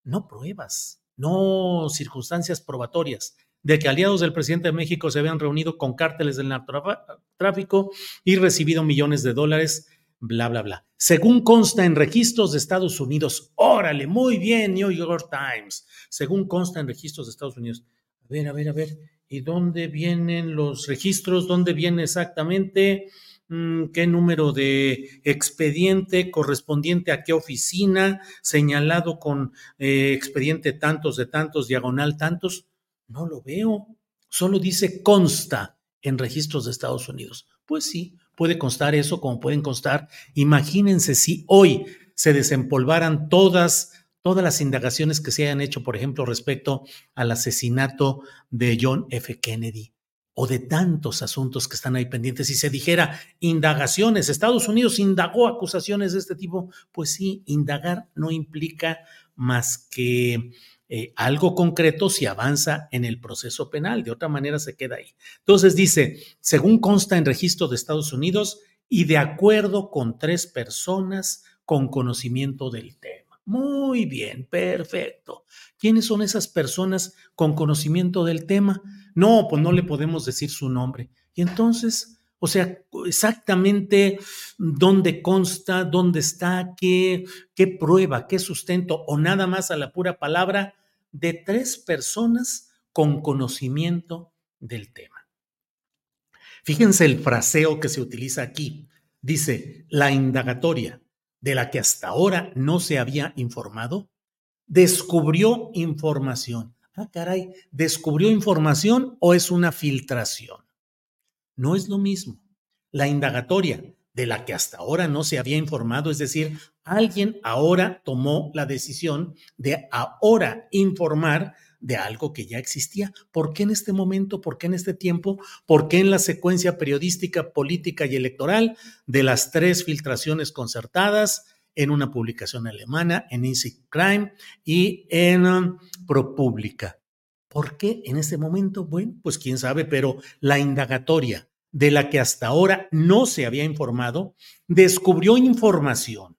no pruebas, no circunstancias probatorias, de que aliados del presidente de México se habían reunido con cárteles del narcotráfico y recibido millones de dólares, bla, bla, bla. Según consta en registros de Estados Unidos, órale, muy bien, New York Times, según consta en registros de Estados Unidos. A ver, a ver, a ver, ¿y dónde vienen los registros? ¿Dónde viene exactamente? Mm, qué número de expediente correspondiente a qué oficina, señalado con eh, expediente tantos de tantos, diagonal tantos. No lo veo. Solo dice consta en registros de Estados Unidos. Pues sí, puede constar eso como pueden constar. Imagínense si hoy se desempolvaran todas todas las indagaciones que se hayan hecho, por ejemplo, respecto al asesinato de John F. Kennedy o de tantos asuntos que están ahí pendientes. Si se dijera indagaciones, Estados Unidos indagó acusaciones de este tipo, pues sí, indagar no implica más que eh, algo concreto si avanza en el proceso penal, de otra manera se queda ahí. Entonces dice, según consta en registro de Estados Unidos y de acuerdo con tres personas con conocimiento del tema. Muy bien, perfecto. ¿Quiénes son esas personas con conocimiento del tema? No, pues no le podemos decir su nombre. Y entonces, o sea, exactamente dónde consta, dónde está, qué, qué prueba, qué sustento, o nada más a la pura palabra de tres personas con conocimiento del tema. Fíjense el fraseo que se utiliza aquí. Dice, la indagatoria de la que hasta ahora no se había informado, descubrió información ah, caray, ¿descubrió información o es una filtración? No es lo mismo. La indagatoria de la que hasta ahora no se había informado, es decir, alguien ahora tomó la decisión de ahora informar de algo que ya existía. ¿Por qué en este momento? ¿Por qué en este tiempo? ¿Por qué en la secuencia periodística, política y electoral de las tres filtraciones concertadas? en una publicación alemana, en Easy Crime y en um, ProPublica. ¿Por qué en ese momento? Bueno, pues quién sabe, pero la indagatoria de la que hasta ahora no se había informado, descubrió información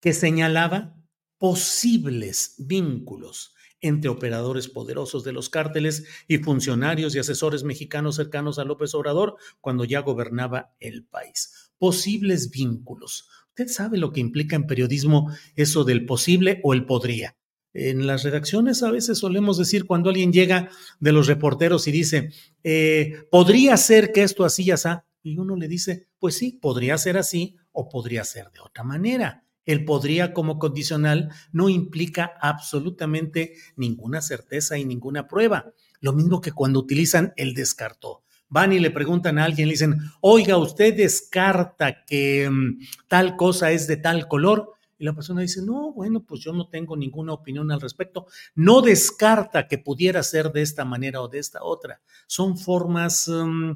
que señalaba posibles vínculos entre operadores poderosos de los cárteles y funcionarios y asesores mexicanos cercanos a López Obrador cuando ya gobernaba el país. Posibles vínculos. Usted sabe lo que implica en periodismo eso del posible o el podría. En las redacciones a veces solemos decir cuando alguien llega de los reporteros y dice, eh, podría ser que esto así ya está, y uno le dice, pues sí, podría ser así o podría ser de otra manera. El podría como condicional no implica absolutamente ninguna certeza y ninguna prueba. Lo mismo que cuando utilizan el descartó van y le preguntan a alguien, le dicen, oiga, usted descarta que mm, tal cosa es de tal color. Y la persona dice, no, bueno, pues yo no tengo ninguna opinión al respecto. No descarta que pudiera ser de esta manera o de esta otra. Son formas mm,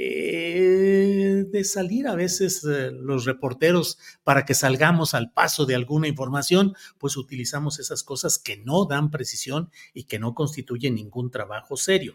eh, de salir a veces eh, los reporteros para que salgamos al paso de alguna información, pues utilizamos esas cosas que no dan precisión y que no constituyen ningún trabajo serio.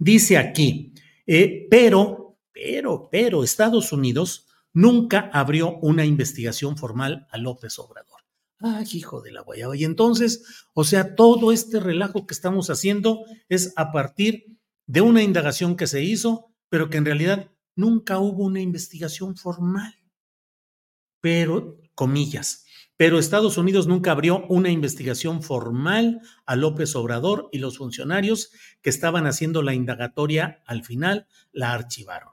Dice aquí, eh, pero, pero, pero Estados Unidos nunca abrió una investigación formal a López Obrador. ¡Ay, hijo de la guayaba! Y entonces, o sea, todo este relajo que estamos haciendo es a partir de una indagación que se hizo, pero que en realidad nunca hubo una investigación formal. Pero, comillas, pero Estados Unidos nunca abrió una investigación formal a López Obrador y los funcionarios que estaban haciendo la indagatoria al final la archivaron.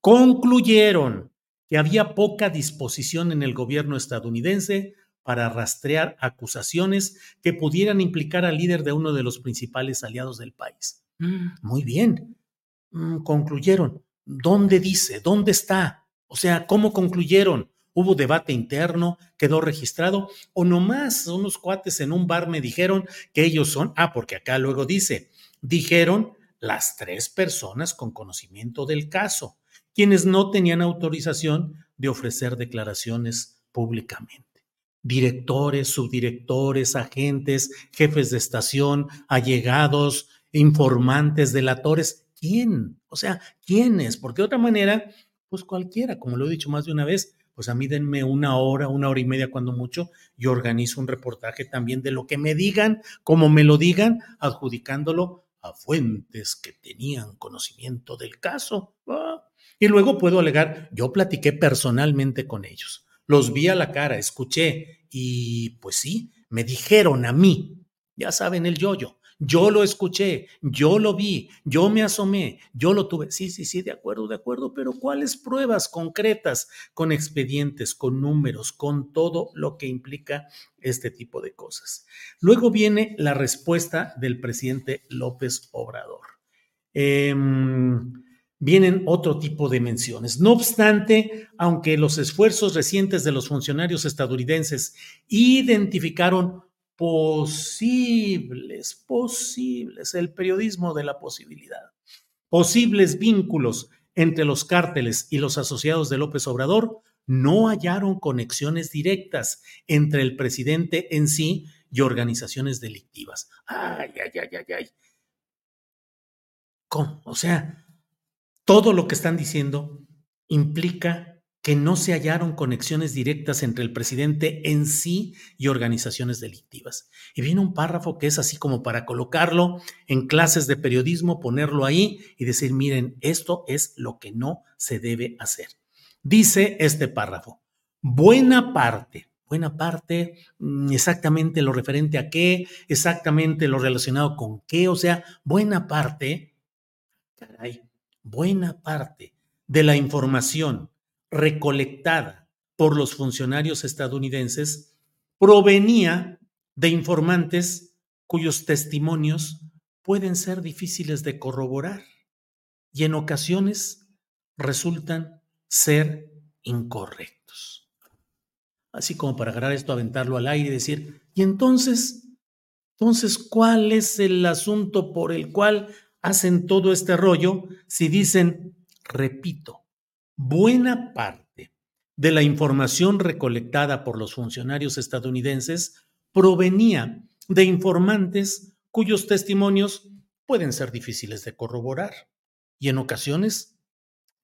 Concluyeron que había poca disposición en el gobierno estadounidense para rastrear acusaciones que pudieran implicar al líder de uno de los principales aliados del país. Mm. Muy bien. Mm, concluyeron. ¿Dónde dice? ¿Dónde está? O sea, ¿cómo concluyeron? hubo debate interno, quedó registrado, o nomás unos cuates en un bar me dijeron que ellos son, ah, porque acá luego dice, dijeron las tres personas con conocimiento del caso, quienes no tenían autorización de ofrecer declaraciones públicamente. Directores, subdirectores, agentes, jefes de estación, allegados, informantes, delatores. ¿Quién? O sea, ¿quiénes? Porque de otra manera, pues cualquiera, como lo he dicho más de una vez, pues a mí denme una hora, una hora y media cuando mucho, y organizo un reportaje también de lo que me digan, como me lo digan, adjudicándolo a fuentes que tenían conocimiento del caso. Y luego puedo alegar, yo platiqué personalmente con ellos, los vi a la cara, escuché, y pues sí, me dijeron a mí, ya saben el yoyo, yo lo escuché, yo lo vi, yo me asomé, yo lo tuve. Sí, sí, sí, de acuerdo, de acuerdo, pero ¿cuáles pruebas concretas con expedientes, con números, con todo lo que implica este tipo de cosas? Luego viene la respuesta del presidente López Obrador. Em, vienen otro tipo de menciones. No obstante, aunque los esfuerzos recientes de los funcionarios estadounidenses identificaron posibles, posibles, el periodismo de la posibilidad. posibles vínculos entre los cárteles y los asociados de López Obrador, no hallaron conexiones directas entre el presidente en sí y organizaciones delictivas. Ay, ay, ay, ay, ay. ¿Cómo? O sea, todo lo que están diciendo implica que no se hallaron conexiones directas entre el presidente en sí y organizaciones delictivas. Y viene un párrafo que es así como para colocarlo en clases de periodismo, ponerlo ahí y decir, miren, esto es lo que no se debe hacer. Dice este párrafo, buena parte, buena parte, mm, exactamente lo referente a qué, exactamente lo relacionado con qué, o sea, buena parte, caray, buena parte de la información recolectada por los funcionarios estadounidenses provenía de informantes cuyos testimonios pueden ser difíciles de corroborar y en ocasiones resultan ser incorrectos. Así como para agarrar esto, aventarlo al aire y decir, y entonces, entonces, ¿cuál es el asunto por el cual hacen todo este rollo si dicen, repito, buena parte de la información recolectada por los funcionarios estadounidenses provenía de informantes cuyos testimonios pueden ser difíciles de corroborar y en ocasiones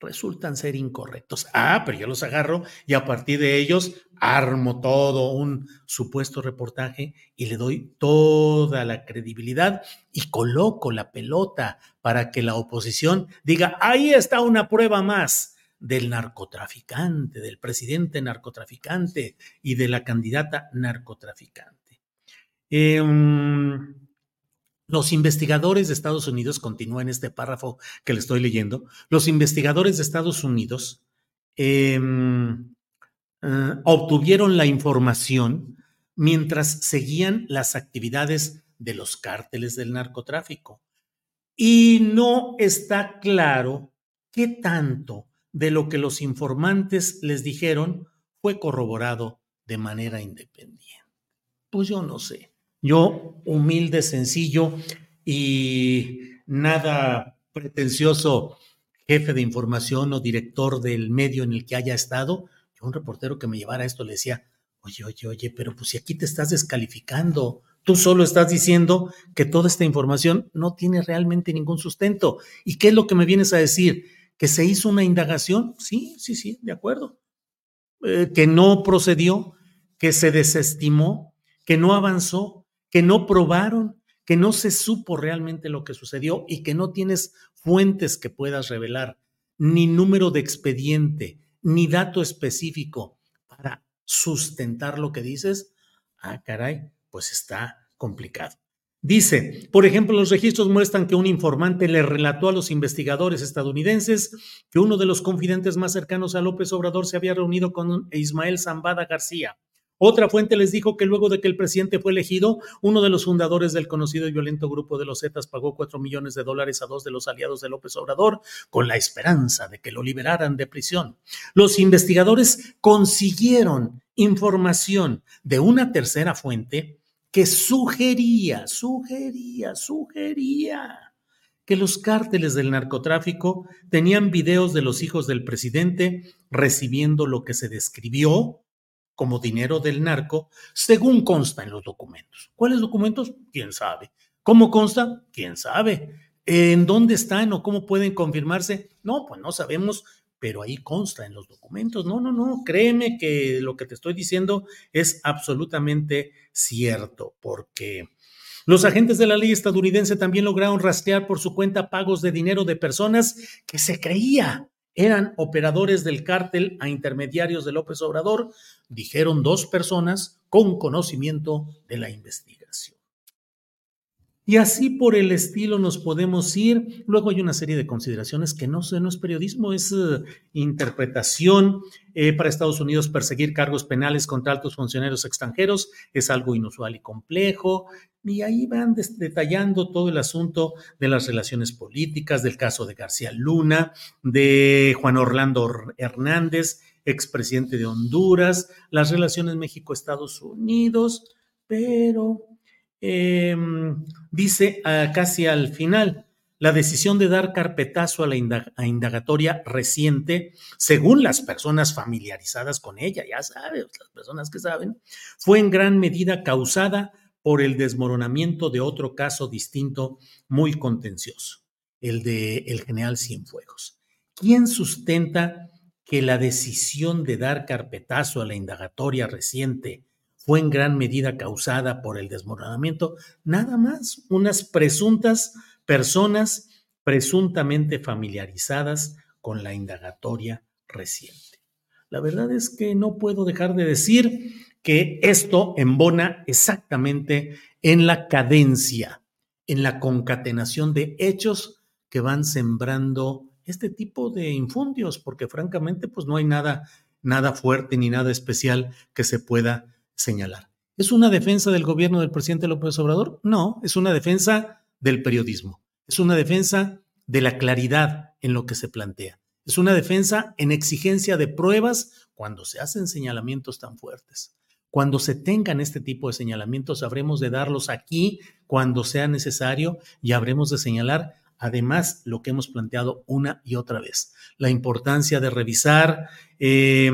resultan ser incorrectos. Ah, pero yo los agarro y a partir de ellos armo todo un supuesto reportaje y le doy toda la credibilidad y coloco la pelota para que la oposición diga, ahí está una prueba más del narcotraficante, del presidente narcotraficante y de la candidata narcotraficante. Eh, los investigadores de Estados Unidos, continúa en este párrafo que le estoy leyendo, los investigadores de Estados Unidos em, eh, obtuvieron la información mientras seguían las actividades de los cárteles del narcotráfico. Y no está claro qué tanto de lo que los informantes les dijeron fue corroborado de manera independiente. Pues yo no sé. Yo, humilde, sencillo y nada pretencioso, jefe de información o director del medio en el que haya estado, yo un reportero que me llevara esto le decía, oye, oye, oye, pero pues si aquí te estás descalificando, tú solo estás diciendo que toda esta información no tiene realmente ningún sustento. ¿Y qué es lo que me vienes a decir? ¿Que se hizo una indagación? Sí, sí, sí, de acuerdo. Eh, que no procedió, que se desestimó, que no avanzó, que no probaron, que no se supo realmente lo que sucedió y que no tienes fuentes que puedas revelar, ni número de expediente, ni dato específico para sustentar lo que dices, ah, caray, pues está complicado. Dice, por ejemplo, los registros muestran que un informante le relató a los investigadores estadounidenses que uno de los confidentes más cercanos a López Obrador se había reunido con Ismael Zambada García, otra fuente les dijo que luego de que el presidente fue elegido, uno de los fundadores del conocido y violento grupo de los Zetas pagó cuatro millones de dólares a dos de los aliados de López Obrador con la esperanza de que lo liberaran de prisión. Los investigadores consiguieron información de una tercera fuente que sugería, sugería, sugería que los cárteles del narcotráfico tenían videos de los hijos del presidente recibiendo lo que se describió como dinero del narco, según consta en los documentos. ¿Cuáles documentos? ¿Quién sabe? ¿Cómo consta? ¿Quién sabe? ¿En dónde están o cómo pueden confirmarse? No, pues no sabemos, pero ahí consta en los documentos. No, no, no, créeme que lo que te estoy diciendo es absolutamente cierto, porque los agentes de la ley estadounidense también lograron rastrear por su cuenta pagos de dinero de personas que se creía eran operadores del cártel a intermediarios de López Obrador, dijeron dos personas con conocimiento de la investigación. Y así por el estilo nos podemos ir. Luego hay una serie de consideraciones que no, no es periodismo, es eh, interpretación. Eh, para Estados Unidos perseguir cargos penales contra altos funcionarios extranjeros es algo inusual y complejo. Y ahí van detallando todo el asunto de las relaciones políticas, del caso de García Luna, de Juan Orlando Hernández, expresidente de Honduras, las relaciones México-Estados Unidos, pero Em, dice casi al final, la decisión de dar carpetazo a la indagatoria reciente, según las personas familiarizadas con ella, ya sabes, las personas que saben, fue en gran medida causada por el desmoronamiento de otro caso distinto muy contencioso, el de el general Cienfuegos. ¿Quién sustenta que la decisión de dar carpetazo a la indagatoria reciente fue en gran medida causada por el desmoronamiento? Nada más, unas presuntas personas presuntamente familiarizadas con la indagatoria reciente. La verdad es que no puedo dejar de decir que esto embona exactamente en la cadencia, en la concatenación de hechos que van sembrando este tipo de infundios, porque francamente pues no hay nada nada fuerte ni nada especial que se pueda señalar. ¿Es una defensa del gobierno del presidente López Obrador? No, es una defensa del periodismo. Es una defensa de la claridad en lo que se plantea. Es una defensa en exigencia de pruebas cuando se hacen señalamientos tan fuertes. Cuando se tengan este tipo de señalamientos, habremos de darlos aquí cuando sea necesario y habremos de señalar además lo que hemos planteado una y otra vez, la importancia de revisar eh,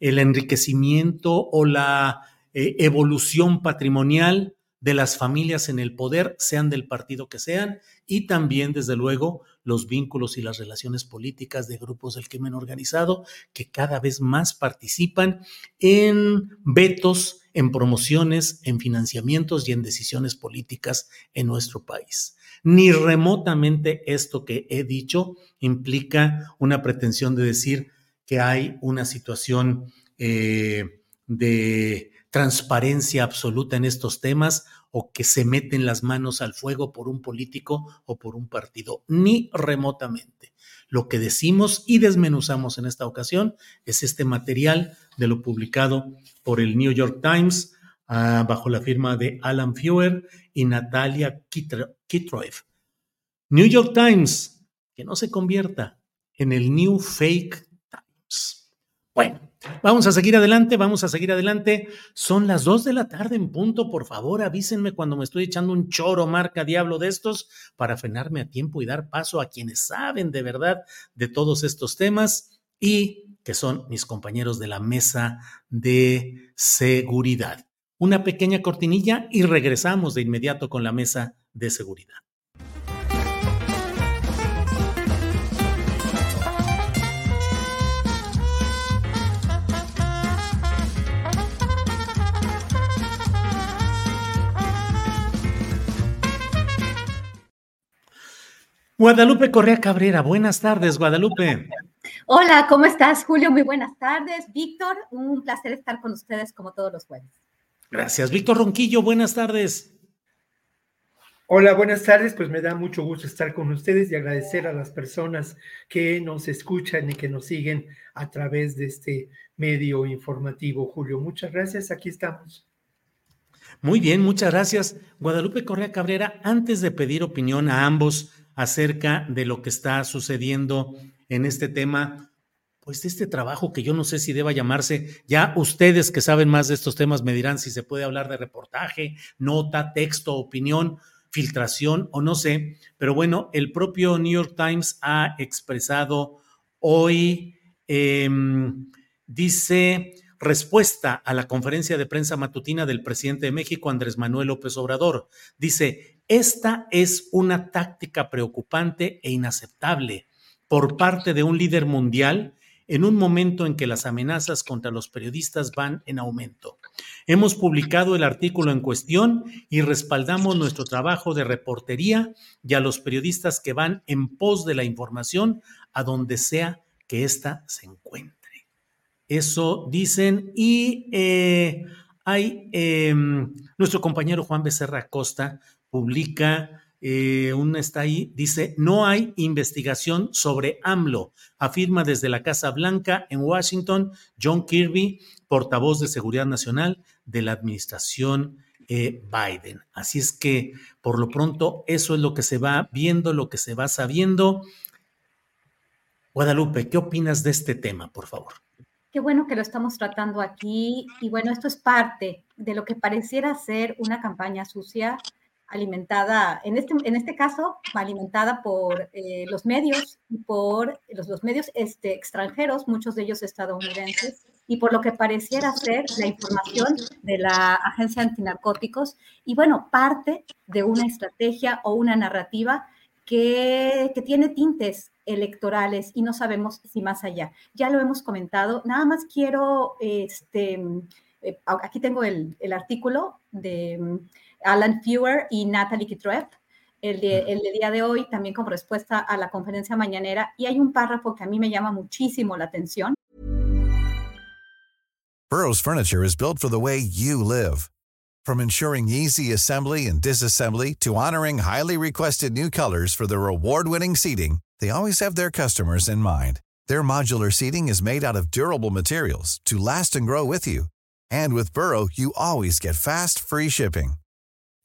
el enriquecimiento o la eh, evolución patrimonial de las familias en el poder, sean del partido que sean, y también, desde luego, los vínculos y las relaciones políticas de grupos del crimen organizado que cada vez más participan en vetos, en promociones, en financiamientos y en decisiones políticas en nuestro país. Ni remotamente esto que he dicho implica una pretensión de decir que hay una situación eh, de transparencia absoluta en estos temas o que se meten las manos al fuego por un político o por un partido, ni remotamente. Lo que decimos y desmenuzamos en esta ocasión es este material de lo publicado por el New York Times ah, bajo la firma de Alan Feuer y Natalia Kitroev. New York Times, que no se convierta en el New Fake Times. Bueno, Vamos a seguir adelante, vamos a seguir adelante. Son las dos de la tarde en punto. Por favor, avísenme cuando me estoy echando un choro marca diablo de estos para frenarme a tiempo y dar paso a quienes saben de verdad de todos estos temas y que son mis compañeros de la mesa de seguridad. Una pequeña cortinilla y regresamos de inmediato con la mesa de seguridad. Guadalupe Correa Cabrera, buenas tardes, Guadalupe. Hola, ¿cómo estás, Julio? Muy buenas tardes. Víctor, un placer estar con ustedes como todos los jueves. Gracias. Víctor Ronquillo, buenas tardes. Hola, buenas tardes. Pues me da mucho gusto estar con ustedes y agradecer a las personas que nos escuchan y que nos siguen a través de este medio informativo. Julio, muchas gracias. Aquí estamos. Muy bien, muchas gracias. Guadalupe Correa Cabrera, antes de pedir opinión a ambos, acerca de lo que está sucediendo en este tema, pues este trabajo que yo no sé si deba llamarse, ya ustedes que saben más de estos temas me dirán si se puede hablar de reportaje, nota, texto, opinión, filtración o no sé, pero bueno, el propio New York Times ha expresado hoy, em, dice, respuesta a la conferencia de prensa matutina del presidente de México, Andrés Manuel López Obrador. Dice, esta es una táctica preocupante e inaceptable por parte de un líder mundial en un momento en que las amenazas contra los periodistas van en aumento. Hemos publicado el artículo en cuestión y respaldamos nuestro trabajo de reportería y a los periodistas que van en pos de la información a donde sea que ésta se encuentre. Eso dicen y eh, hay em, nuestro compañero Juan Becerra Costa publica eh, está ahí, dice, no hay investigación sobre AMLO, afirma desde la Casa Blanca en Washington John Kirby, portavoz de Seguridad Nacional de la administración eh, Biden. Así es que, por lo pronto, eso es lo que se va viendo, lo que se va sabiendo. Guadalupe, ¿qué opinas de este tema, por favor? Qué bueno que lo estamos tratando aquí y bueno, esto es parte de lo que pareciera ser una campaña sucia alimentada, en este, en este caso, alimentada por eh, los medios y por los, los medios este, extranjeros, muchos de ellos estadounidenses, y por lo que pareciera ser la información de la Agencia Antinarcóticos, y bueno, parte de una estrategia o una narrativa que, que tiene tintes electorales y no sabemos si más allá. Ya lo hemos comentado, nada más quiero, este, eh, aquí tengo el, el artículo de Alan Fewer y Natalie Kitreff, el de, el de día de hoy, también como respuesta a la conferencia mañanera. Y hay un párrafo que a mí me llama muchísimo la atención. Burroughs Furniture is built for the way you live. From ensuring easy assembly and disassembly to honoring highly requested new colors for their award-winning seating, they always have their customers in mind. Their modular seating is made out of durable materials to last and grow with you. And with Burrow, you always get fast, free shipping.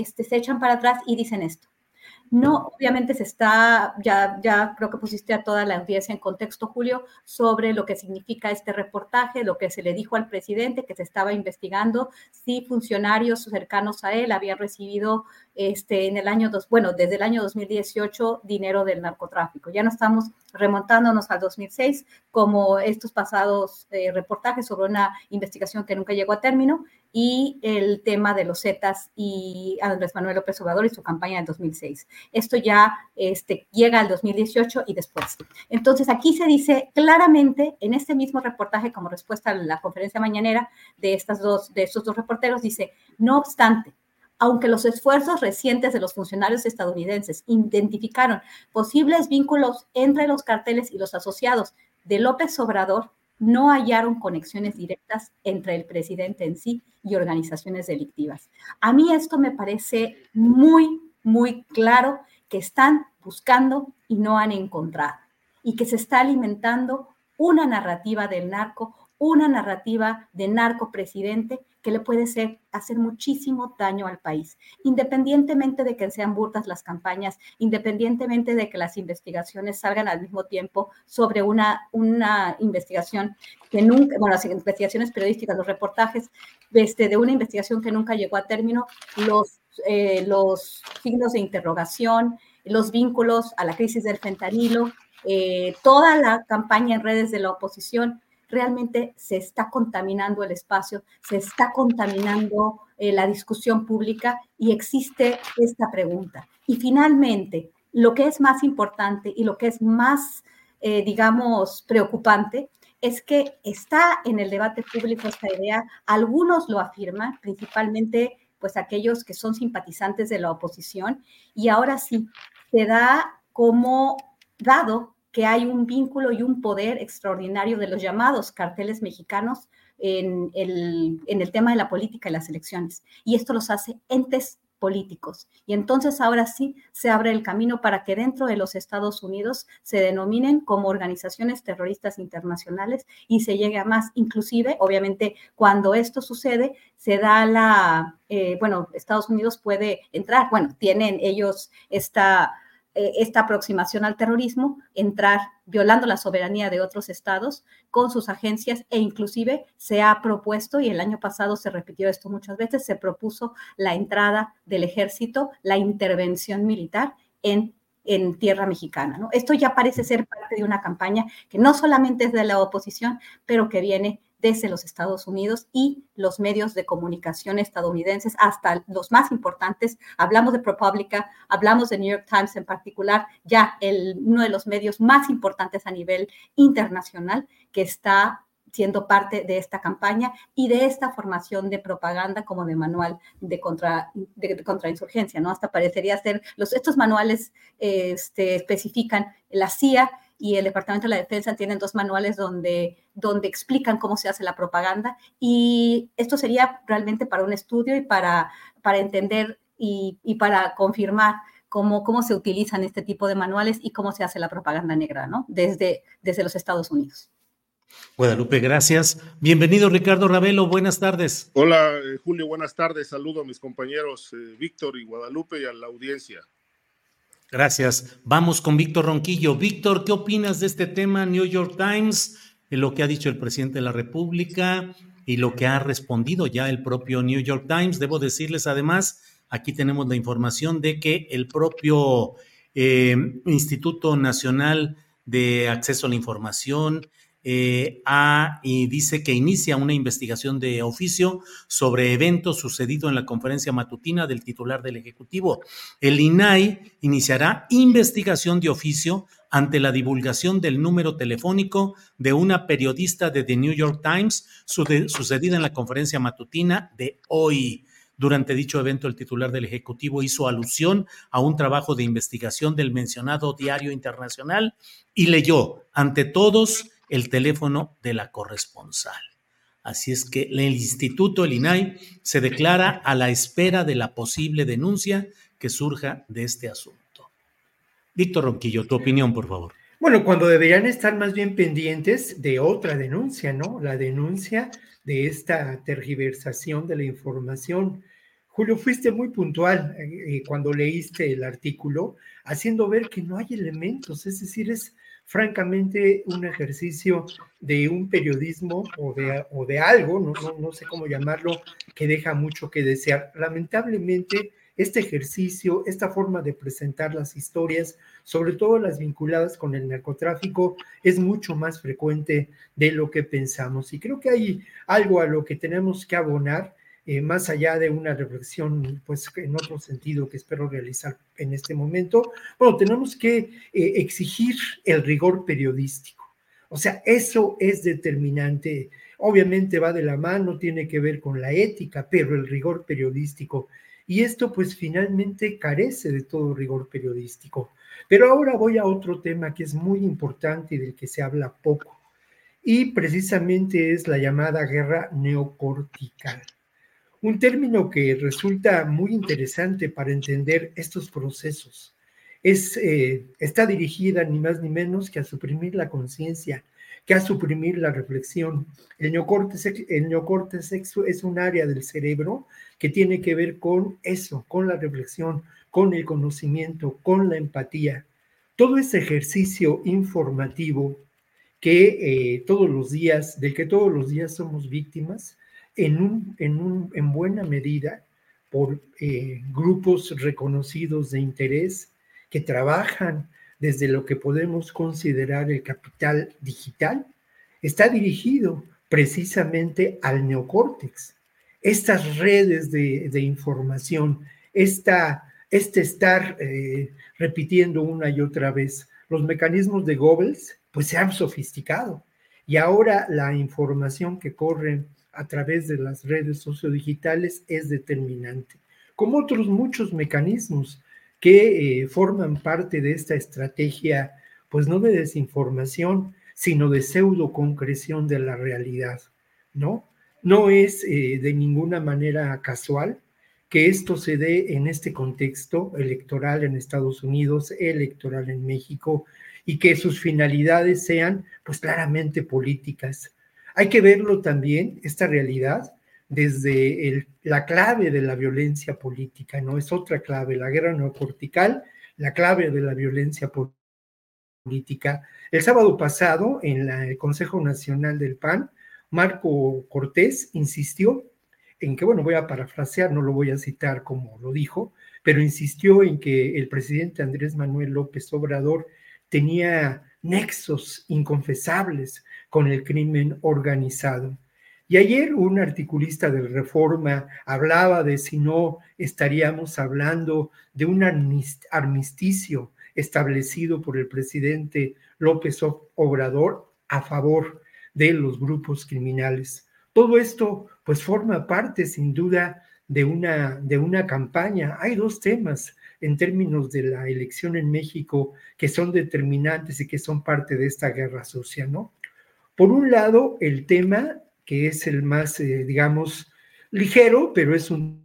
este, se echan para atrás y dicen esto. No, obviamente se está, ya, ya creo que pusiste a toda la audiencia en contexto, Julio, sobre lo que significa este reportaje, lo que se le dijo al presidente, que se estaba investigando si funcionarios cercanos a él habían recibido este, en el año, dos, bueno, desde el año 2018 dinero del narcotráfico. Ya no estamos remontándonos al 2006 como estos pasados eh, reportajes sobre una investigación que nunca llegó a término y el tema de los Zetas y Andrés Manuel López Obrador y su campaña del 2006. Esto ya este, llega al 2018 y después. Entonces, aquí se dice claramente en este mismo reportaje, como respuesta a la conferencia mañanera de, estas dos, de estos dos reporteros, dice, no obstante, aunque los esfuerzos recientes de los funcionarios estadounidenses identificaron posibles vínculos entre los carteles y los asociados de López Obrador, no hallaron conexiones directas entre el presidente en sí y organizaciones delictivas. A mí esto me parece muy, muy claro que están buscando y no han encontrado y que se está alimentando una narrativa del narco, una narrativa de narco presidente que le puede ser, hacer muchísimo daño al país, independientemente de que sean burdas las campañas, independientemente de que las investigaciones salgan al mismo tiempo sobre una, una investigación que nunca, bueno, las investigaciones periodísticas, los reportajes este, de una investigación que nunca llegó a término, los, eh, los signos de interrogación, los vínculos a la crisis del fentanilo, eh, toda la campaña en redes de la oposición realmente se está contaminando el espacio, se está contaminando eh, la discusión pública y existe esta pregunta. Y finalmente, lo que es más importante y lo que es más, eh, digamos, preocupante es que está en el debate público esta idea, algunos lo afirman, principalmente pues aquellos que son simpatizantes de la oposición, y ahora sí, se da como dado que hay un vínculo y un poder extraordinario de los llamados carteles mexicanos en el, en el tema de la política y las elecciones. Y esto los hace entes políticos. Y entonces ahora sí se abre el camino para que dentro de los Estados Unidos se denominen como organizaciones terroristas internacionales y se llegue a más. Inclusive, obviamente, cuando esto sucede, se da la, eh, bueno, Estados Unidos puede entrar, bueno, tienen ellos esta esta aproximación al terrorismo, entrar violando la soberanía de otros estados con sus agencias e inclusive se ha propuesto, y el año pasado se repitió esto muchas veces, se propuso la entrada del ejército, la intervención militar en en tierra mexicana. ¿no? Esto ya parece ser parte de una campaña que no solamente es de la oposición, pero que viene desde los Estados Unidos y los medios de comunicación estadounidenses, hasta los más importantes. Hablamos de ProPublica, hablamos de New York Times en particular, ya uno de los medios más importantes a nivel internacional que está siendo parte de esta campaña y de esta formación de propaganda como de manual de, contra, de, contrainsurgencia, ¿no? Hasta parecería ser, los, estos manuales este, especifican la CIA y el Departamento de la Defensa tienen dos manuales donde, donde explican cómo se hace la propaganda y esto sería realmente para un estudio y para, para entender y, y para confirmar cómo, cómo se utilizan este tipo de manuales y cómo se hace la propaganda negra, ¿no? Desde, desde los Estados Unidos. Guadalupe, gracias. Bienvenido Ricardo Ravelo, buenas tardes. Hola eh, Julio, buenas tardes. Saludo a mis compañeros eh, Víctor y Guadalupe y a la audiencia. Gracias. Vamos con Víctor Ronquillo. Víctor, ¿qué opinas de este tema New York Times, lo que ha dicho el presidente de la República y lo que ha respondido ya el propio New York Times? Debo decirles además, aquí tenemos la información de que el propio eh, Instituto Nacional de Acceso a la Información, eh, y dice que inicia una investigación de oficio sobre eventos sucedidos en la conferencia matutina del titular del Ejecutivo. El INAI iniciará investigación de oficio ante la divulgación del número telefónico de una periodista de The New York Times sucedida en la conferencia matutina de hoy. Durante dicho evento, el titular del Ejecutivo hizo alusión a un trabajo de investigación del mencionado diario internacional y leyó ante todos el teléfono de la corresponsal. Así es que el instituto, el INAI, se declara a la espera de la posible denuncia que surja de este asunto. Víctor Ronquillo, tu opinión, por favor. Bueno, cuando deberían estar más bien pendientes de otra denuncia, ¿no? La denuncia de esta tergiversación de la información. Julio, fuiste muy puntual eh, eh, cuando leíste el artículo, haciendo ver que no hay elementos, es decir, es francamente un ejercicio de un periodismo o de, o de algo, no, no, sé cómo llamarlo, que deja mucho que desear. Lamentablemente, este ejercicio, esta forma de presentar las historias, sobre todo las vinculadas con el narcotráfico, es mucho más frecuente de lo que pensamos. Y creo que hay algo a lo que tenemos que abonar eh, más allá de una reflexión, pues en otro sentido que espero realizar en este momento, bueno, tenemos que eh, exigir el rigor periodístico. O sea, eso es determinante. Obviamente va de la mano, tiene que ver con la ética, pero el rigor periodístico. Y esto pues finalmente carece de todo rigor periodístico. Pero ahora voy a otro tema que es muy importante y del que se habla poco. Y precisamente es la llamada guerra neocortical un término que resulta muy interesante para entender estos procesos. Es, eh, está dirigida ni más ni menos que a suprimir la conciencia, que a suprimir la reflexión. El neocórtex, el es un área del cerebro que tiene que ver con eso, con la reflexión, con el conocimiento, con la empatía. Todo ese ejercicio informativo que eh, todos los días, del que todos los días somos víctimas, en, un, en, un, en buena medida por eh, grupos reconocidos de interés que trabajan desde lo que podemos considerar el capital digital, está dirigido precisamente al neocórtex. Estas redes de, de información, esta, este estar eh, repitiendo una y otra vez los mecanismos de Goebbels, pues se han sofisticado. Y ahora la información que corre a través de las redes sociodigitales es determinante, como otros muchos mecanismos que eh, forman parte de esta estrategia, pues no de desinformación, sino de pseudo concreción de la realidad, ¿no? No es eh, de ninguna manera casual que esto se dé en este contexto electoral en Estados Unidos, electoral en México, y que sus finalidades sean pues claramente políticas, hay que verlo también, esta realidad, desde la clave de la violencia política, no es otra clave, la guerra no cortical, la clave de la violencia política. El sábado pasado, en el Consejo Nacional del PAN, Marco Cortés insistió en que, bueno, voy a parafrasear, no lo voy a citar como lo dijo, pero insistió en que el presidente Andrés Manuel López Obrador tenía nexos inconfesables con el crimen organizado. Y ayer un articulista de Reforma hablaba de si no estaríamos hablando de un armisticio establecido por el presidente López Obrador a favor de los grupos criminales. Todo esto pues forma parte sin duda de una, de una campaña. Hay dos temas en términos de la elección en México que son determinantes y que son parte de esta guerra sucia, ¿no? Por un lado, el tema que es el más, eh, digamos, ligero, pero es un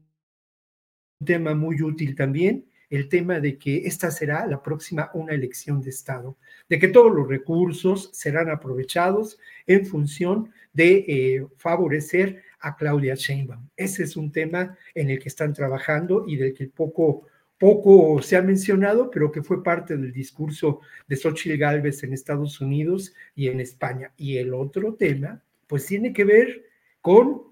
tema muy útil también, el tema de que esta será la próxima una elección de Estado, de que todos los recursos serán aprovechados en función de eh, favorecer a Claudia Sheinbaum. Ese es un tema en el que están trabajando y del que poco, poco se ha mencionado, pero que fue parte del discurso de Xochitl Gálvez en Estados Unidos y en España. Y el otro tema, pues tiene que ver con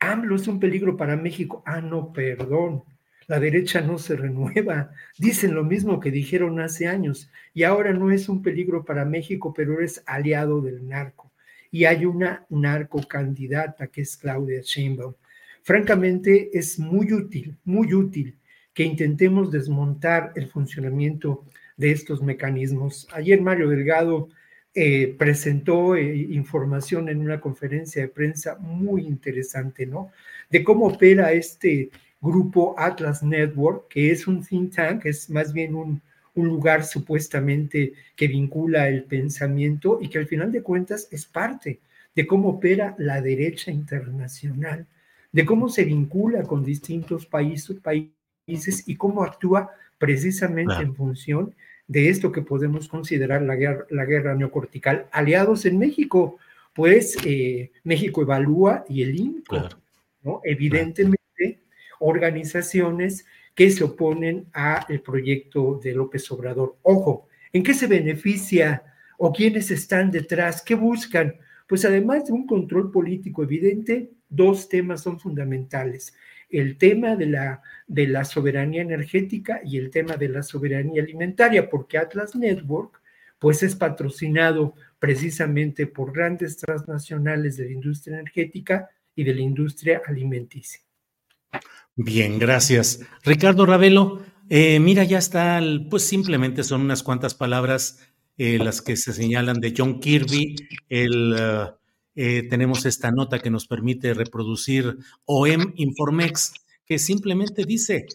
AMLO es un peligro para México. Ah, no, perdón. La derecha no se renueva. Dicen lo mismo que dijeron hace años. Y ahora no es un peligro para México, pero es aliado del narco y hay una narcocandidata que es Claudia Sheinbaum. Francamente, es muy útil, muy útil que intentemos desmontar el funcionamiento de estos mecanismos. Ayer Mario Delgado eh, presentó eh, información en una conferencia de prensa muy interesante, ¿no? De cómo opera este grupo Atlas Network, que es un think tank, es más bien un, un lugar supuestamente que vincula el pensamiento y que al final de cuentas es parte de cómo opera la derecha internacional, de cómo se vincula con distintos países, países y cómo actúa precisamente en función de esto que podemos considerar la guerra, la guerra neocortical. Aliados en México, pues eh, México evalúa y el INCO, ¿no? Evidentemente, organizaciones que se oponen al proyecto de López Obrador. Ojo, ¿en qué se beneficia o quiénes están detrás? ¿Qué buscan? Pues además de un control político evidente, dos temas son fundamentales. El tema de la, de la soberanía energética y el tema de la soberanía alimentaria, porque Atlas Network pues es patrocinado precisamente por grandes transnacionales de la industria energética y de la industria alimenticia. Bien, gracias. Ricardo Ravelo, eh, mira, ya está, pues simplemente son unas cuantas palabras eh, las que se señalan de John Kirby. El, eh, tenemos esta nota que nos permite reproducir OEM Informex, que simplemente dice,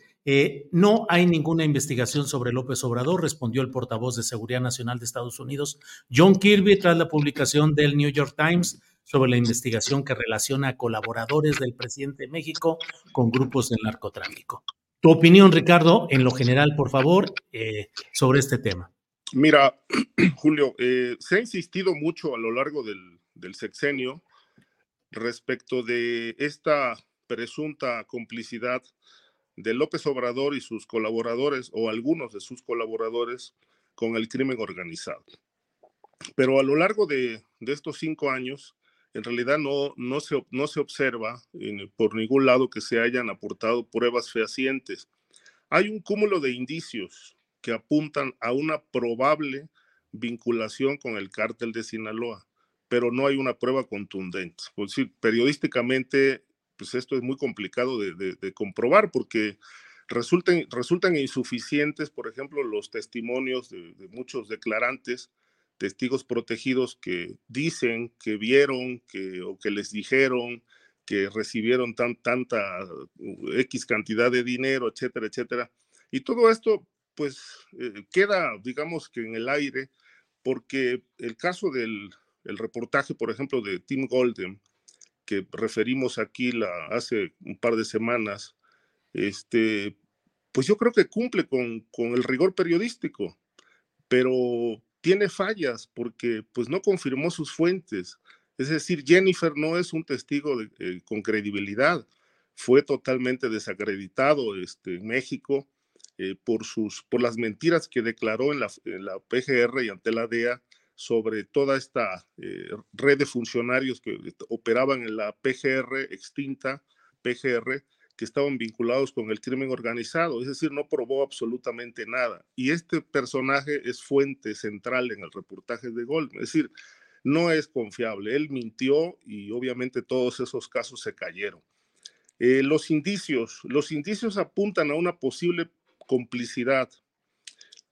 no hay ninguna investigación sobre López Obrador, respondió el portavoz de Seguridad Nacional de Estados Unidos, John Kirby, tras la publicación del New York Times sobre la investigación que relaciona a colaboradores del presidente de México con grupos del narcotráfico. Tu opinión, Ricardo, en lo general, por favor, eh, sobre este tema. Mira, Julio, eh, se ha insistido mucho a lo largo del, del sexenio respecto de esta presunta complicidad de López Obrador y sus colaboradores o algunos de sus colaboradores con el crimen organizado. Pero a lo largo de, estos cinco años, en realidad no, no, se, no se observa por ningún lado que se hayan aportado pruebas fehacientes. Hay un cúmulo de indicios que apuntan a una probable vinculación con el cártel de Sinaloa, pero no hay una prueba contundente. Por decir, periodísticamente, pues esto es muy complicado de, comprobar porque resultan, resultan insuficientes, por ejemplo, los testimonios de muchos declarantes testigos protegidos que dicen que vieron que, o que les dijeron que recibieron tan, tanta X cantidad de dinero, etcétera, etcétera. Y todo esto, pues, eh, queda, digamos que en el aire, porque el caso del el reportaje, por ejemplo, de Tim Golden, que referimos aquí hace un par de semanas, este, pues yo creo que cumple con, con el rigor periodístico, pero tiene fallas porque pues no confirmó sus fuentes. Es decir, Jennifer no es un testigo eh, con credibilidad. Fue totalmente desacreditado este, en México eh, por, sus, por las mentiras que declaró en la, la, PGR y ante la DEA sobre toda esta eh, red de funcionarios que operaban en la PGR extinta, PGR, que estaban vinculados con el crimen organizado, es decir, no probó absolutamente nada. Y este personaje es fuente central en el reportaje de Goldman, es decir, no es confiable. Él mintió y obviamente todos esos casos se cayeron. Eh, los indicios, los indicios apuntan a una posible complicidad.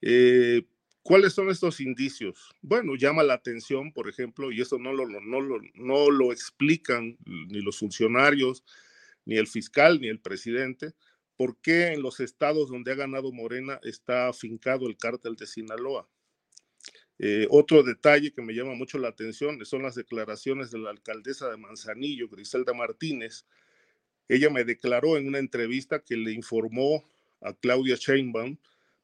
Eh, ¿Cuáles son estos indicios? Bueno, llama la atención, por ejemplo, y eso no lo, no lo, no lo explican ni los funcionarios, ni el fiscal, ni el presidente, por qué en los estados donde ha ganado Morena está afincado el cártel de Sinaloa. Eh, otro detalle que me llama mucho la atención son las declaraciones de la alcaldesa de Manzanillo, Griselda Martínez. Ella me declaró en una entrevista que le informó a Claudia Sheinbaum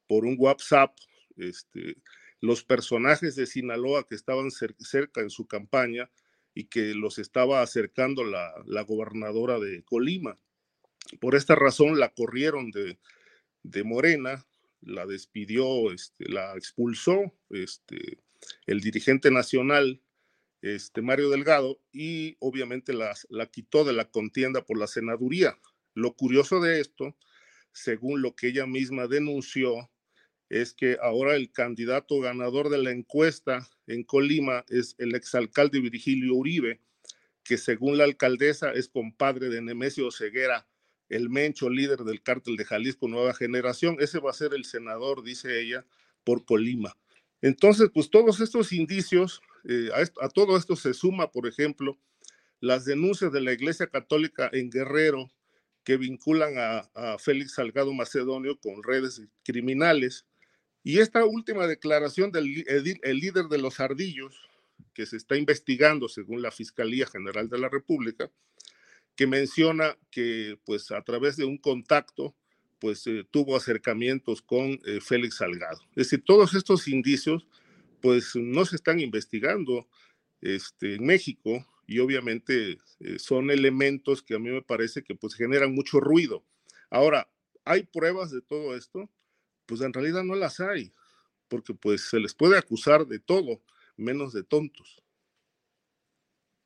por un WhatsApp este, los personajes de Sinaloa que estaban cerca en su campaña y que los estaba acercando la, gobernadora de Colima. Por esta razón la corrieron de, de Morena, la despidió, este, la expulsó este, el dirigente nacional, este, Mario Delgado, y obviamente la, la quitó de la contienda por la senaduría. Lo curioso de esto, según lo que ella misma denunció, es que ahora el candidato ganador de la encuesta en Colima es el exalcalde Virgilio Uribe, que según la alcaldesa es compadre de Nemesio Ceguera, el mencho líder del cártel de Jalisco Nueva Generación. Ese va a ser el senador, dice ella, por Colima. Entonces, pues todos estos indicios, eh, a, todo esto se suma, por ejemplo, las denuncias de la Iglesia Católica en Guerrero que vinculan a Félix Salgado Macedonio con redes criminales y esta última declaración del el líder de los ardillos, que se está investigando según la Fiscalía General de la República, que menciona que pues a través de un contacto pues eh, tuvo acercamientos con eh, Félix Salgado. Es decir, todos estos indicios pues no se están investigando este, en México y obviamente eh, son elementos que a mí me parece que pues generan mucho ruido. Ahora, ¿hay pruebas de todo esto? Pues en realidad no las hay, porque pues se les puede acusar de todo, menos de tontos.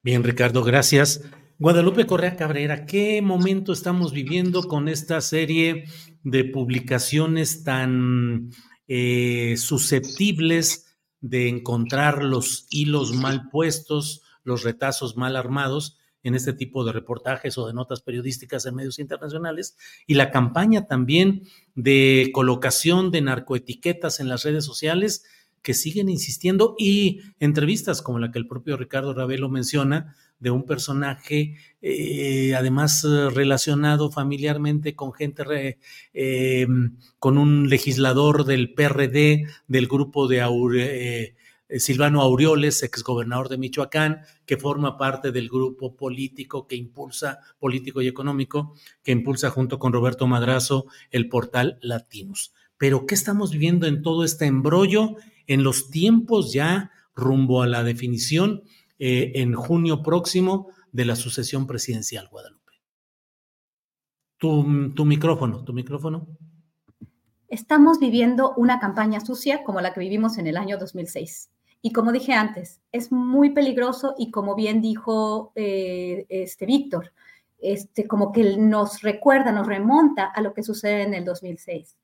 Bien, Ricardo, gracias. Guadalupe Correa Cabrera, ¿qué momento estamos viviendo con esta serie de publicaciones tan eh, susceptibles de encontrar los hilos mal puestos, los retazos mal armados en este tipo de reportajes o de notas periodísticas en medios internacionales y la campaña también de colocación de narcoetiquetas en las redes sociales que siguen insistiendo y entrevistas como la que el propio Ricardo Ravelo menciona de un personaje eh, además relacionado familiarmente con gente, eh, con un legislador del PRD, del grupo de eh, eh, Silvano Aureoles, exgobernador de Michoacán, que forma parte del grupo político que impulsa, político y económico, que impulsa junto con Roberto Madrazo el portal Latinos. Pero, ¿qué estamos viviendo en todo este embrollo en los tiempos ya rumbo a la definición eh, en junio próximo de la sucesión presidencial, Guadalupe? Tu micrófono, tu micrófono. Estamos viviendo una campaña sucia como la que vivimos en el año 2006. Y como dije antes, es muy peligroso y como bien dijo eh, este Víctor, este, como que nos recuerda, nos remonta a lo que sucede en el 2006.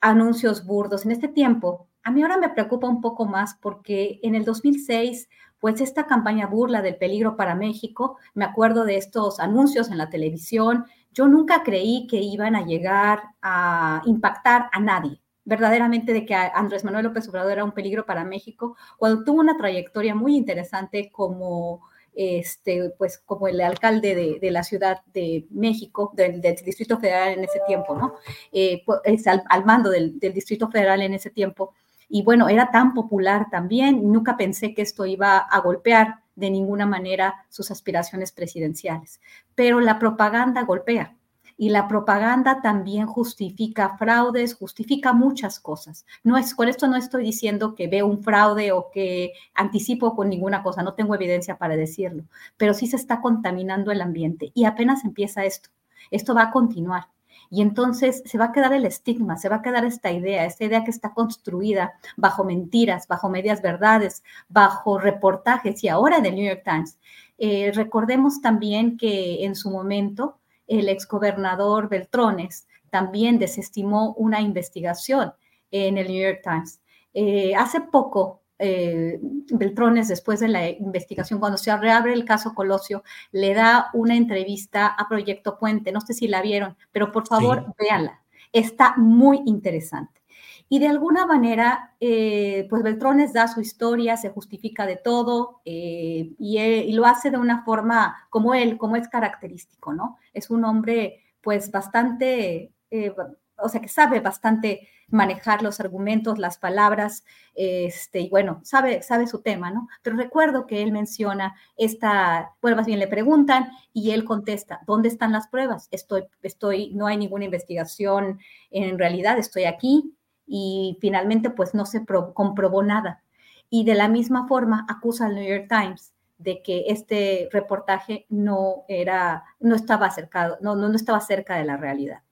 Anuncios burdos. En este tiempo, a mí ahora me preocupa un poco más porque en el 2006, pues esta campaña burla del peligro para México, me acuerdo de estos anuncios en la televisión, yo nunca creí que iban a llegar a impactar a nadie verdaderamente de que Andrés Manuel López Obrador era un peligro para México, cuando tuvo una trayectoria muy interesante como este, pues como el alcalde de, la Ciudad de México, del, Distrito Federal en ese tiempo, ¿no? Eh, pues, al, mando del, del, Distrito Federal en ese tiempo. Y bueno, era tan popular también, nunca pensé que esto iba a golpear de ninguna manera sus aspiraciones presidenciales. Pero la propaganda golpea y la propaganda también justifica fraudes, justifica muchas cosas. No es, con esto no estoy diciendo que veo un fraude o que anticipo con ninguna cosa, no tengo evidencia para decirlo, pero sí se está contaminando el ambiente y apenas empieza esto. Esto va a continuar. Y entonces se va a quedar el estigma, se va a quedar esta idea, esta idea que está construida bajo mentiras, bajo medias verdades, bajo reportajes y ahora del New York Times. Eh, recordemos también que en su momento el exgobernador Beltrones también desestimó una investigación en el New York Times. Eh, hace poco, eh, Beltrones, después de la investigación, cuando se reabre el caso Colosio, le da una entrevista a Proyecto Puente. No sé si la vieron, pero por favor, véanla. Está muy interesante. Y de alguna manera, eh, pues Beltrones da su historia, se justifica de todo eh, y, lo hace de una forma como él, como es característico, ¿no? Es un hombre pues bastante, eh, o sea, que sabe bastante manejar los argumentos, las palabras, este, y bueno, sabe, sabe su tema, ¿no? Pero recuerdo que él menciona esta, bueno, más bien le preguntan y él contesta, ¿dónde están las pruebas? Estoy, estoy, no hay ninguna investigación en realidad, estoy aquí y finalmente pues no se comprobó nada. Y de la misma forma acusa al New York Times de que este reportaje no era, no estaba acercado, no, no, estaba cerca de la realidad.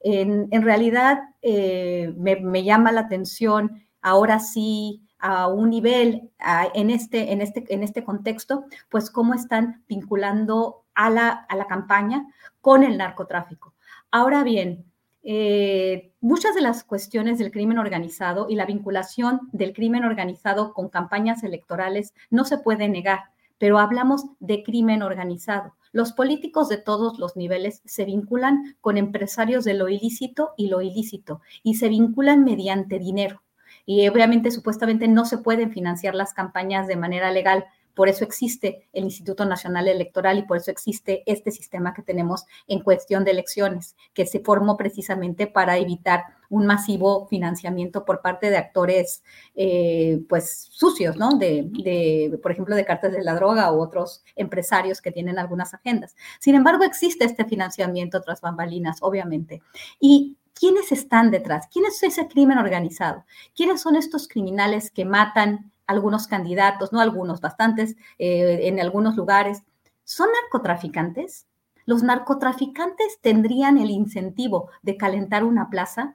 En, realidad eh, me, llama la atención ahora sí a un nivel en, este, en, este, en este contexto, pues cómo están vinculando a la, a la campaña con el narcotráfico. Ahora bien, eh, muchas de las cuestiones del crimen organizado y la vinculación del crimen organizado con campañas electorales no se puede negar, pero hablamos de crimen organizado. Los políticos de todos los niveles se vinculan con empresarios de lo ilícito y lo ilícito y se vinculan mediante dinero. Y obviamente, supuestamente, no se pueden financiar las campañas de manera legal, por eso existe el Instituto Nacional Electoral y por eso existe este sistema que tenemos en cuestión de elecciones, que se formó precisamente para evitar un masivo financiamiento por parte de actores, eh, pues, sucios, ¿no? De, por ejemplo, de cartas de la droga u otros empresarios que tienen algunas agendas. Sin embargo, existe este financiamiento tras bambalinas, obviamente. Y ¿Quiénes están detrás? ¿Quién es ese crimen organizado? ¿Quiénes son estos criminales que matan algunos candidatos, no algunos, bastantes, eh, en algunos lugares? ¿Son narcotraficantes? ¿Los narcotraficantes tendrían el incentivo de calentar una plaza?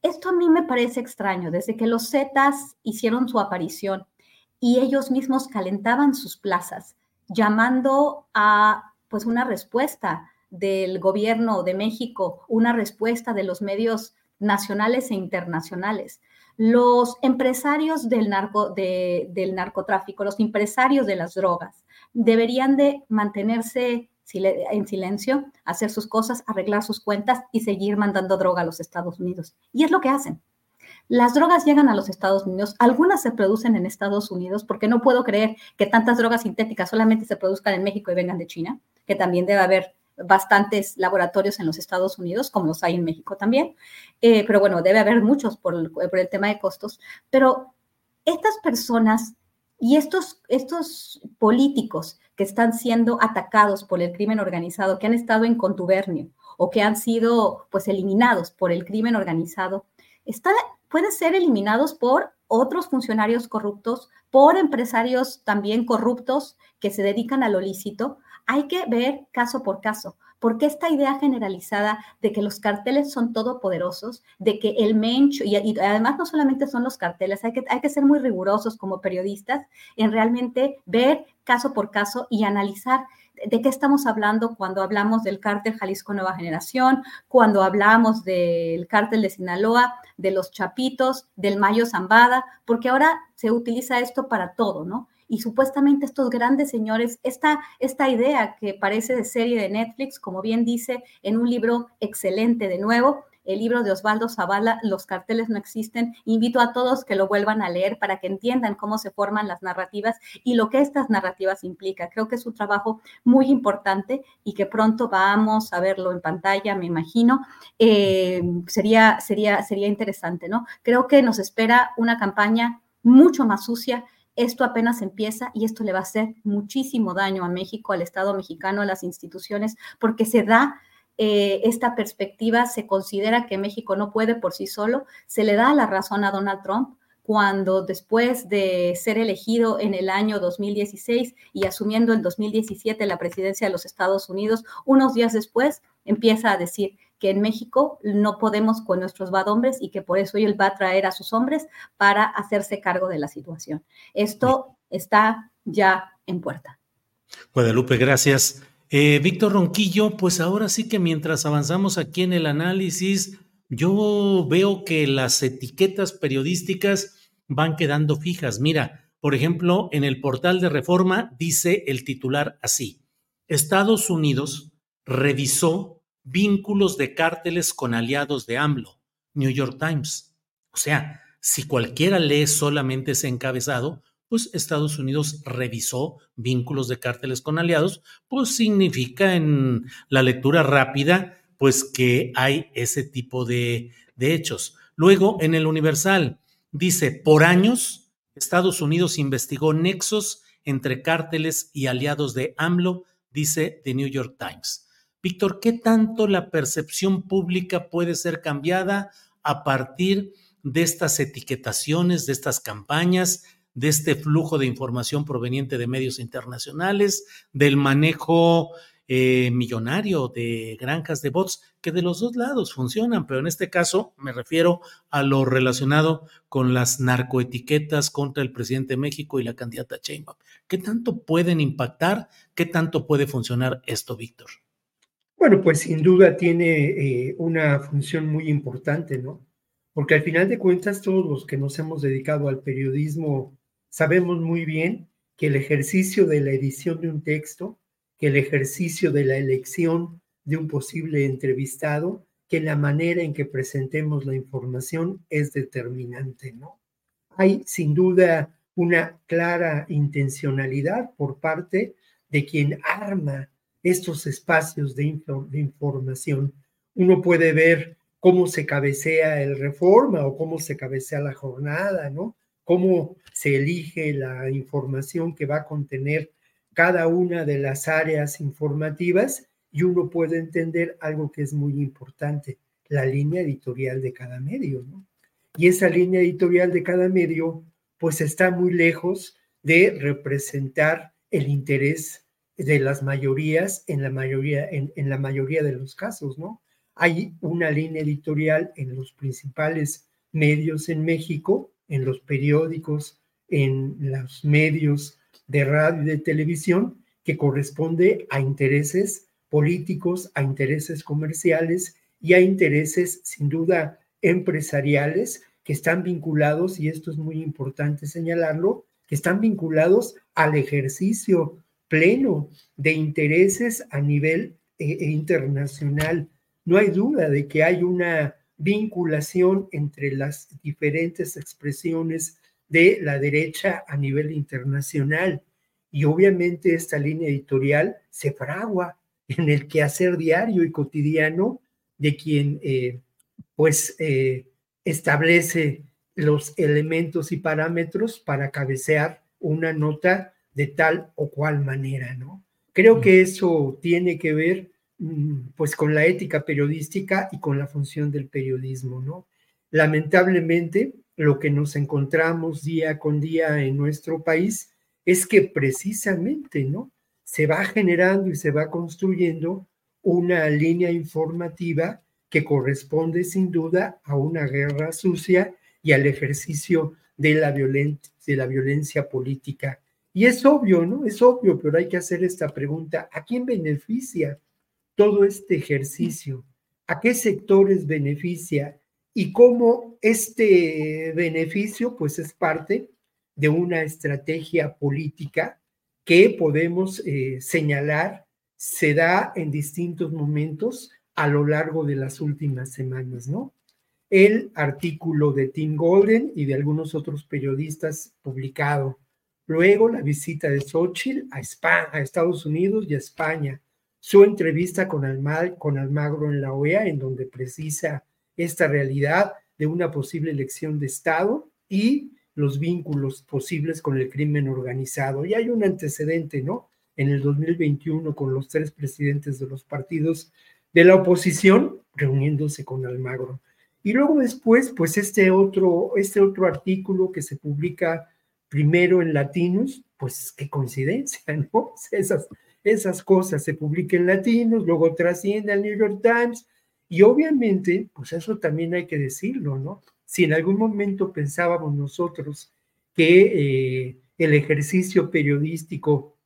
Esto a mí me parece extraño. Desde que los Zetas hicieron su aparición y ellos mismos calentaban sus plazas, llamando a pues una respuesta del gobierno de México, una respuesta de los medios nacionales e internacionales. Los empresarios del, narco, del narcotráfico, los empresarios de las drogas, deberían de mantenerse en silencio, hacer sus cosas, arreglar sus cuentas y seguir mandando droga a los Estados Unidos. Y es lo que hacen. Las drogas llegan a los Estados Unidos, algunas se producen en Estados Unidos, porque no puedo creer que tantas drogas sintéticas solamente se produzcan en México y vengan de China, que también debe haber bastantes laboratorios en los Estados Unidos, como los hay en México también, eh, pero bueno, debe haber muchos por el, por el, tema de costos, pero estas personas y estos, estos políticos que están siendo atacados por el crimen organizado, que han estado en contubernio o que han sido pues eliminados por el crimen organizado, están, pueden ser eliminados por otros funcionarios corruptos, por empresarios también corruptos que se dedican a lo lícito, hay que ver caso por caso, porque esta idea generalizada de que los carteles son todopoderosos, de que el mensch, y, además no solamente son los carteles, hay que, hay que ser muy rigurosos como periodistas en realmente ver caso por caso y analizar de qué estamos hablando cuando hablamos del cártel Jalisco Nueva Generación, cuando hablamos del cártel de Sinaloa, de los Chapitos, del Mayo Zambada, porque ahora se utiliza esto para todo, ¿no? Y supuestamente estos grandes señores, esta, esta idea que parece de serie de Netflix, como bien dice en un libro excelente de nuevo, el libro de Osvaldo Zavala, Los carteles no existen. Invito a todos que lo vuelvan a leer para que entiendan cómo se forman las narrativas y lo que estas narrativas implican. Creo que es un trabajo muy importante y que pronto vamos a verlo en pantalla, me imagino. Eh, sería, sería, sería interesante, ¿no? Creo que nos espera una campaña mucho más sucia esto apenas empieza y esto le va a hacer muchísimo daño a México, al Estado mexicano, a las instituciones, porque se da eh, esta perspectiva, se considera que México no puede por sí solo, se le da la razón a Donald Trump cuando después de ser elegido en el año 2016 y asumiendo el 2017 la presidencia de los Estados Unidos, unos días después empieza a decir que en México no podemos con nuestros bad hombres y que por eso él va a traer a sus hombres para hacerse cargo de la situación. Esto está ya en puerta. Guadalupe, gracias. Eh, Víctor Ronquillo, pues ahora sí que mientras avanzamos aquí en el análisis, yo veo que las etiquetas periodísticas van quedando fijas. Mira, por ejemplo, en el portal de Reforma dice el titular así, Estados Unidos revisó vínculos de cárteles con aliados de AMLO, New York Times. O sea, si cualquiera lee solamente ese encabezado, pues Estados Unidos revisó vínculos de cárteles con aliados, pues significa en la lectura rápida, pues que hay ese tipo de, hechos. Luego, en el Universal, dice, por años, Estados Unidos investigó nexos entre cárteles y aliados de AMLO, dice The New York Times. Víctor, ¿qué tanto la percepción pública puede ser cambiada a partir de estas etiquetaciones, de estas campañas, de este flujo de información proveniente de medios internacionales, del manejo eh, millonario de granjas de bots, que de los dos lados funcionan, pero en este caso me refiero a lo relacionado con las narcoetiquetas contra el presidente de México y la candidata Sheinbaum. ¿Qué tanto pueden impactar? ¿Qué tanto puede funcionar esto, Víctor? Bueno, pues sin duda tiene eh, una función muy importante, ¿no? Porque al final de cuentas todos los que nos hemos dedicado al periodismo sabemos muy bien que el ejercicio de la edición de un texto, que el ejercicio de la elección de un posible entrevistado, que la manera en que presentemos la información es determinante, ¿no? Hay sin duda una clara intencionalidad por parte de quien arma estos espacios de, de, información. Uno puede ver cómo se cabecea el reforma o cómo se cabecea la jornada, ¿no? Cómo se elige la información que va a contener cada una de las áreas informativas y uno puede entender algo que es muy importante, la línea editorial de cada medio, ¿no? Y esa línea editorial de cada medio, pues está muy lejos de representar el interés de las mayorías en la mayoría, en, en la mayoría de los casos, ¿no? Hay una línea editorial en los principales medios en México, en los periódicos, en los medios de radio y de televisión, que corresponde a intereses políticos, a intereses comerciales y a intereses sin duda empresariales que están vinculados, y esto es muy importante señalarlo, que están vinculados al ejercicio pleno de intereses a nivel eh, eh, internacional. No hay duda de que hay una vinculación entre las diferentes expresiones de la derecha a nivel internacional. Y obviamente esta línea editorial se fragua en el quehacer diario y cotidiano de quien eh, pues establece los elementos y parámetros para cabecear una nota de tal o cual manera, ¿no? Creo que eso tiene que ver mm, pues con la ética periodística y con la función del periodismo, ¿no? Lamentablemente, lo que nos encontramos día con día en nuestro país es que precisamente, ¿no? Se va generando y se va construyendo una línea informativa que corresponde sin duda a una guerra sucia y al ejercicio de la, de la violencia política y es obvio, ¿no? Es obvio, pero hay que hacer esta pregunta. ¿A quién beneficia todo este ejercicio? ¿A qué sectores beneficia? Y cómo este beneficio, pues es parte de una estrategia política que podemos eh, señalar se da en distintos momentos a lo largo de las últimas semanas, ¿no? El artículo de Tim Golden y de algunos otros periodistas publicado Luego la visita de Xochitl a, España, a Estados Unidos y a España. Su entrevista con, con Almagro en la OEA, en donde precisa esta realidad de una posible elección de Estado y los vínculos posibles con el crimen organizado. Y hay un antecedente, ¿no? En el 2021 con los tres presidentes de los partidos de la oposición reuniéndose con Almagro. Y luego después, pues este otro, este otro artículo que se publica primero en latinos, pues qué coincidencia, ¿no? Esas, esas cosas se publican en latinos, luego trasciende al New York Times, y obviamente, pues eso también hay que decirlo, ¿no? Si en algún momento pensábamos nosotros que eh, el ejercicio periodístico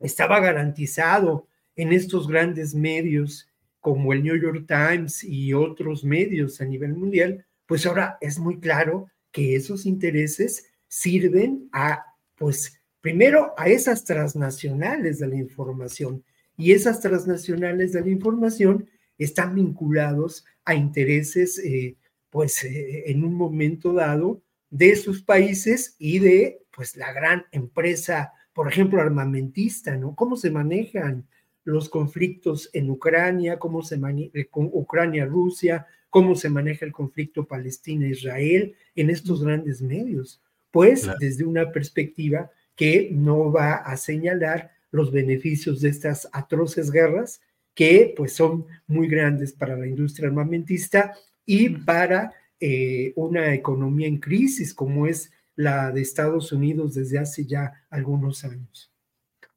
estaba garantizado en estos grandes medios como el New York Times y otros medios a nivel mundial, pues ahora es muy claro que esos intereses sirven a, pues, primero a esas transnacionales de la información. Y esas transnacionales de la información están vinculados a intereses, eh, pues eh, en un momento dado de sus países y de pues la gran empresa, por ejemplo, armamentista, ¿no? ¿Cómo se manejan los conflictos en Ucrania, cómo se maneja eh, con Ucrania-Rusia, cómo se maneja el conflicto Palestina-Israel en estos grandes medios? Pues desde una perspectiva que no va a señalar los beneficios de estas atroces guerras que pues son muy grandes para la industria armamentista y para eh, una economía en crisis como es la de Estados Unidos desde hace ya algunos años.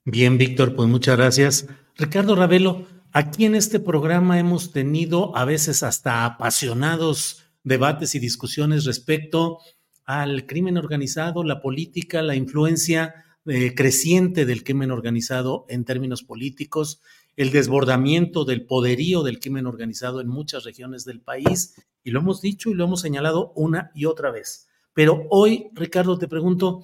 Bien, Víctor, pues muchas gracias. Ricardo Ravelo, aquí en este programa hemos tenido a veces hasta apasionados debates y discusiones respecto al crimen organizado, la política, la influencia eh, creciente del crimen organizado en términos políticos, el desbordamiento del poderío del crimen organizado en muchas regiones del país, y lo hemos dicho y lo hemos señalado una y otra vez. Pero hoy, Ricardo, te pregunto,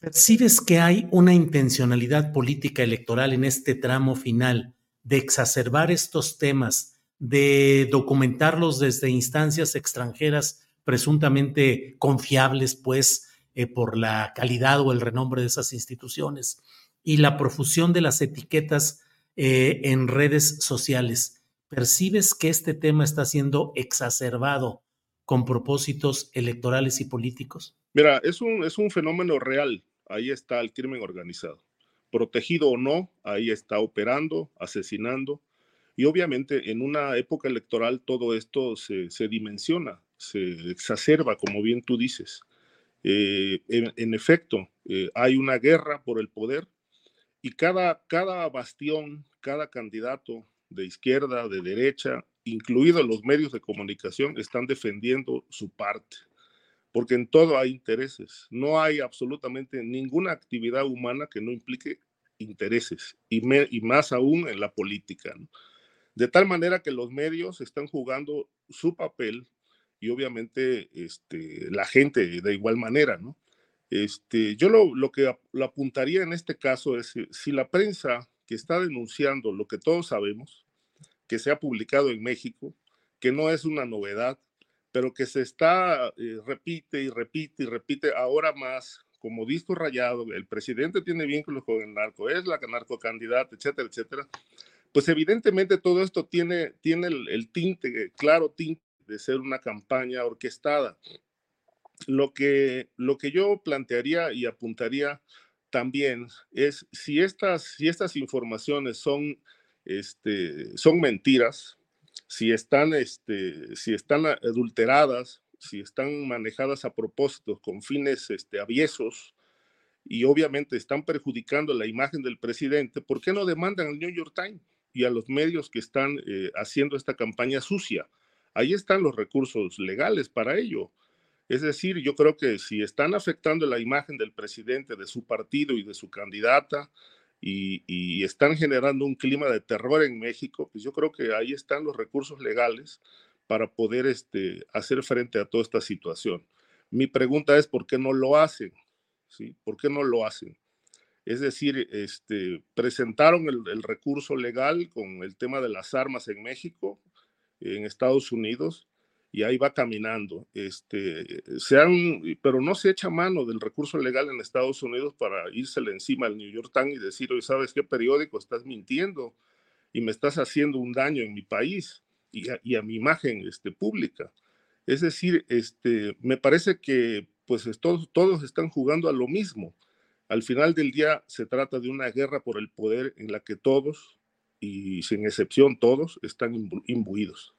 ¿percibes que hay una intencionalidad política electoral en este tramo final de exacerbar estos temas, de documentarlos desde instancias extranjeras presuntamente confiables, pues, eh, por la calidad o el renombre de esas instituciones, y la profusión de las etiquetas eh, en redes sociales. ¿Percibes que este tema está siendo exacerbado con propósitos electorales y políticos? Mira, es un, es un fenómeno real. Ahí está el crimen organizado. Protegido o no, ahí está operando, asesinando. Y obviamente en una época electoral todo esto se, se dimensiona, se exacerba, como bien tú dices. Eh, en, efecto, eh, hay una guerra por el poder y cada, cada bastión, cada candidato de izquierda, de derecha, incluidos los medios de comunicación, están defendiendo su parte, porque en todo hay intereses. No hay absolutamente ninguna actividad humana que no implique intereses, y, y más aún en la política. De tal manera que los medios están jugando su papel y obviamente este, la gente de igual manera, ¿no? Este, yo lo, lo que lo apuntaría en este caso es si la prensa que está denunciando lo que todos sabemos, que se ha publicado en México, que no es una novedad, pero que se está, eh, repite y repite y repite ahora más como disco rayado, el presidente tiene vínculos con el narco, es la narcocandidata, etcétera, etcétera, pues evidentemente todo esto tiene, tiene el, el tinte, claro tinte de ser una campaña orquestada. Lo que, lo que yo plantearía y apuntaría también es si estas, si estas informaciones son, este, son mentiras, si están, este, si están adulteradas, si están manejadas a propósito con fines este, aviesos y obviamente están perjudicando la imagen del presidente, ¿por qué no demandan al New York Times y a los medios que están eh, haciendo esta campaña sucia? ahí están los recursos legales para ello. Es decir, yo creo que si están afectando la imagen del presidente, de su partido y de su candidata, y, están generando un clima de terror en México, pues yo creo que ahí están los recursos legales para poder este, hacer frente a toda esta situación. Mi pregunta es, ¿por qué no lo hacen? ¿Sí? ¿Por qué no lo hacen? Es decir, este, presentaron el, el recurso legal con el tema de las armas en México, en Estados Unidos y ahí va caminando. Este, se pero no se echa mano del recurso legal en Estados Unidos para írsele encima al New York Times y decir, oye, ¿sabes qué periódico estás mintiendo y me estás haciendo un daño en mi país y a, mi imagen este, pública? Es decir, este, me parece que pues todos, todos están jugando a lo mismo. Al final del día se trata de una guerra por el poder en la que todos, y sin excepción todos, están imbuidos.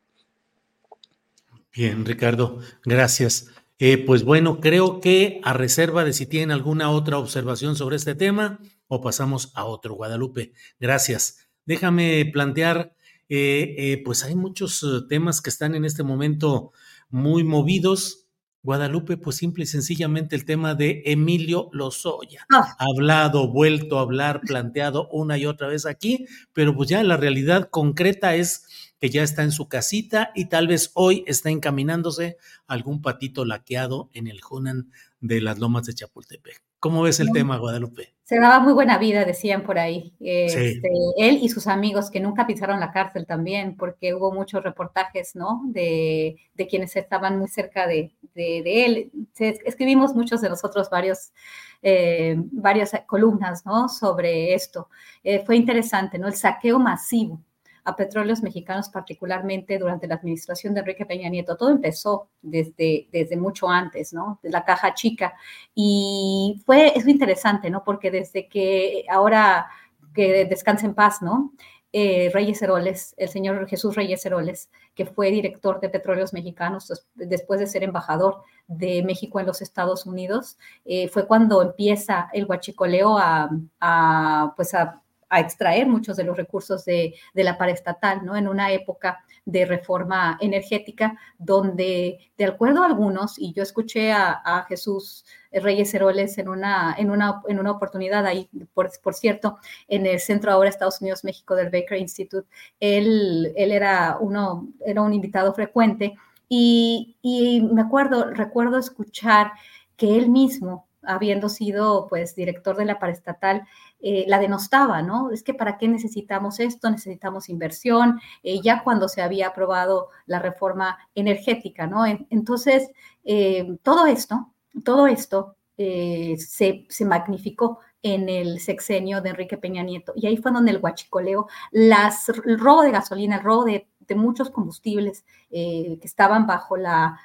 Bien, Ricardo, gracias. Eh, pues bueno, creo que a reserva de si tienen alguna otra observación sobre este tema o pasamos a otro, Guadalupe. Gracias. Déjame plantear, eh, eh, pues hay muchos temas que están en este momento muy movidos. Guadalupe, pues simple y sencillamente el tema de Emilio Lozoya. Ah. Hablado, vuelto a hablar, planteado una y otra vez aquí, pero pues ya la realidad concreta es que ya está en su casita y tal vez hoy está encaminándose algún patito laqueado en el Hunan de las Lomas de Chapultepec. ¿Cómo ves el tema, Guadalupe? Se daba muy buena vida, decían por ahí. Este, él y sus amigos que nunca pisaron la cárcel también, porque hubo muchos reportajes, ¿no? De, quienes estaban muy cerca de, él. escribimos muchos de nosotros varios, eh, varias columnas, ¿no? Sobre esto. Eh, fue interesante, ¿no? El saqueo masivo a petróleos mexicanos, particularmente durante la administración de Enrique Peña Nieto. Todo empezó desde, desde mucho antes, ¿no? De la caja chica. Y fue, es interesante, ¿no? Porque desde que ahora que descanse en paz, ¿no? Eh, Reyes Heroles, el señor Jesús Reyes Heroles, que fue director de Petróleos Mexicanos después de ser embajador de México en los Estados Unidos, eh, fue cuando empieza el huachicoleo a, a, pues a a extraer muchos de los recursos de, la paraestatal, ¿no? En una época de reforma energética donde, de acuerdo a algunos, y yo escuché a, Jesús Reyes Heroles en una, en una, en una oportunidad ahí, por, cierto, en el centro ahora Estados Unidos-México del Baker Institute, él, él era, uno, era un invitado frecuente y, y me acuerdo, recuerdo escuchar que él mismo, habiendo sido pues director de la paraestatal, eh, la denostaba, ¿no? Es que para qué necesitamos esto, necesitamos inversión, eh, ya cuando se había aprobado la reforma energética, ¿no? Entonces, eh, todo esto, todo esto se, magnificó en el sexenio de Enrique Peña Nieto. Y ahí fue donde el huachicoleo, las, el robo de gasolina, el robo de, muchos combustibles que estaban bajo la,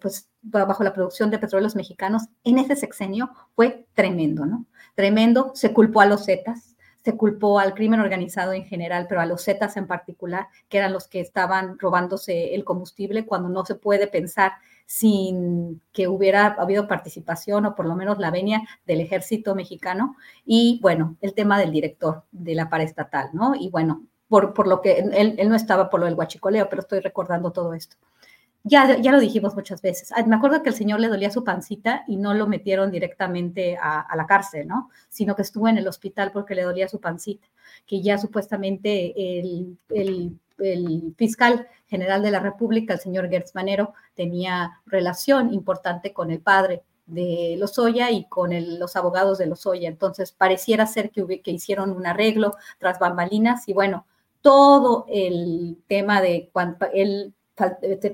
pues, bajo la producción de petróleos mexicanos en ese sexenio fue tremendo, ¿no? tremendo, se culpó a los Zetas, se culpó al crimen organizado en general, pero a los Zetas en particular, que eran los que estaban robándose el combustible cuando no se puede pensar sin que hubiera habido participación o por lo menos la venia del ejército mexicano. Y bueno, el tema del director de la paraestatal, ¿no? Y bueno, por, por lo que él, él, no estaba por lo del guachicoleo, pero estoy recordando todo esto ya, ya lo dijimos muchas veces. Me acuerdo que el señor le dolía su pancita y no lo metieron directamente a, la cárcel, ¿no? Sino que estuvo en el hospital porque le dolía su pancita, que ya supuestamente el, fiscal general de la República, el señor Gertz Manero, tenía relación importante con el padre de Lozoya y con los abogados de Lozoya. Entonces, pareciera ser que, que hicieron un arreglo tras bambalinas y bueno, todo el tema de cuando él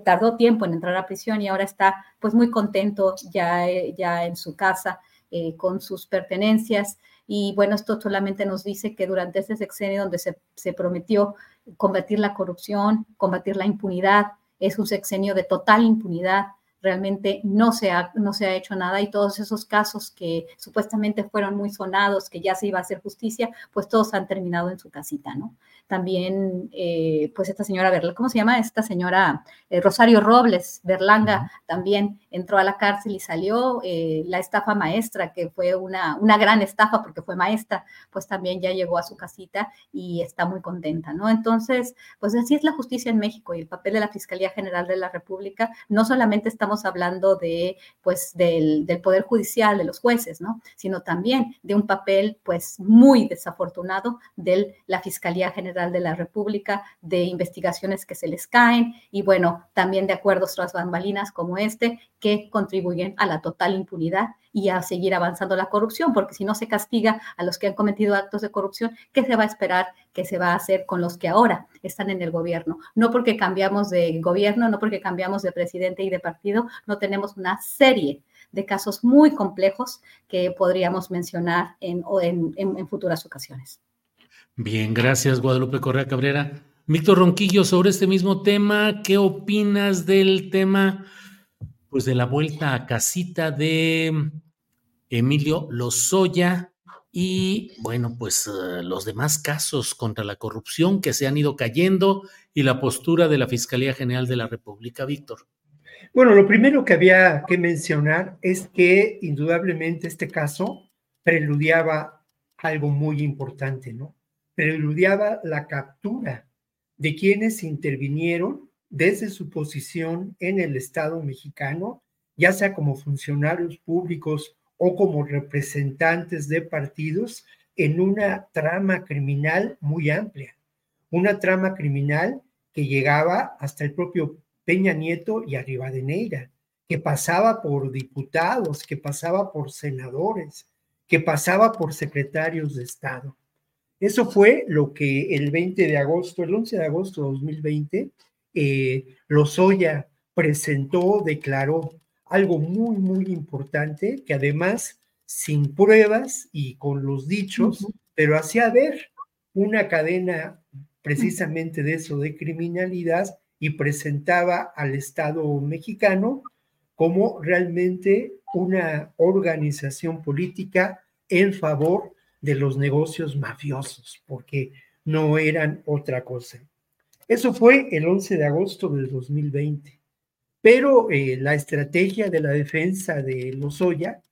tardó tiempo en entrar a prisión y ahora está pues muy contento ya, ya en su casa eh, con sus pertenencias. Y bueno, esto solamente nos dice que durante este sexenio donde se, se prometió combatir la corrupción, combatir la impunidad, es un sexenio de total impunidad, realmente no se, ha, no se ha hecho nada y todos esos casos que supuestamente fueron muy sonados, que ya se iba a hacer justicia, pues todos han terminado en su casita, ¿no? También, eh, pues esta señora, ¿cómo se llama? Esta señora eh, Rosario Robles, Berlanga, también entró a la cárcel y salió. Eh, la estafa maestra, que fue una, una gran estafa porque fue maestra, pues también ya llegó a su casita y está muy contenta, ¿no? Entonces, pues así es la justicia en México y el papel de la Fiscalía General de la República. No solamente estamos hablando de, pues, del, del Poder Judicial, de los jueces, ¿no? Sino también de un papel, pues, muy desafortunado de la Fiscalía General de la República, de investigaciones que se les caen y bueno, también de acuerdos tras bambalinas como este que contribuyen a la total impunidad y a seguir avanzando la corrupción, porque si no se castiga a los que han cometido actos de corrupción, ¿qué se va a esperar que se va a hacer con los que ahora están en el gobierno? No porque cambiamos de gobierno, no porque cambiamos de presidente y de partido, no tenemos una serie de casos muy complejos que podríamos mencionar en, en futuras ocasiones. Bien, gracias Guadalupe Correa Cabrera. Víctor Ronquillo, sobre este mismo tema, ¿qué opinas del tema, pues de la vuelta a casita de Emilio Lozoya y, bueno, pues eh, los demás casos contra la corrupción que se han ido cayendo y la postura de la Fiscalía General de la República, Víctor? Bueno, lo primero que había que mencionar es que indudablemente este caso preludiaba algo muy importante, ¿no? preludiaba la captura de quienes intervinieron desde su posición en el Estado mexicano, ya sea como funcionarios públicos o como representantes de partidos, en una trama criminal muy amplia, una trama criminal que llegaba hasta el propio Peña Nieto y Neira, que pasaba por diputados, que pasaba por senadores, que pasaba por secretarios de Estado. Eso fue lo que el 20 de agosto, el 11 de agosto de 2020, eh, Lozoya presentó, declaró algo muy, muy importante, que además, sin pruebas y con los dichos, pero hacía ver una cadena precisamente de eso, de criminalidad, y presentaba al Estado mexicano como realmente una organización política en favor de los negocios mafiosos, porque no eran otra cosa. Eso fue el 11 de agosto del 2020. Pero eh, la estrategia de la defensa de Lozoya,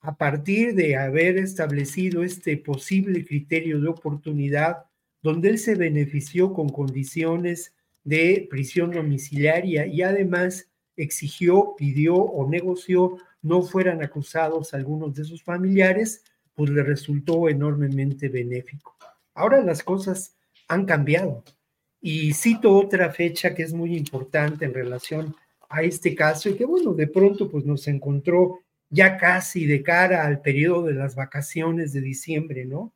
a partir de haber establecido este posible criterio de oportunidad, donde él se benefició con condiciones de prisión domiciliaria y además exigió, pidió o negoció no fueran acusados algunos de sus familiares, pues le resultó enormemente benéfico. Ahora las cosas han cambiado. Y cito otra fecha que es muy importante en relación a este caso y que bueno, de pronto pues nos encontró ya casi de cara al periodo de las vacaciones de diciembre, ¿no?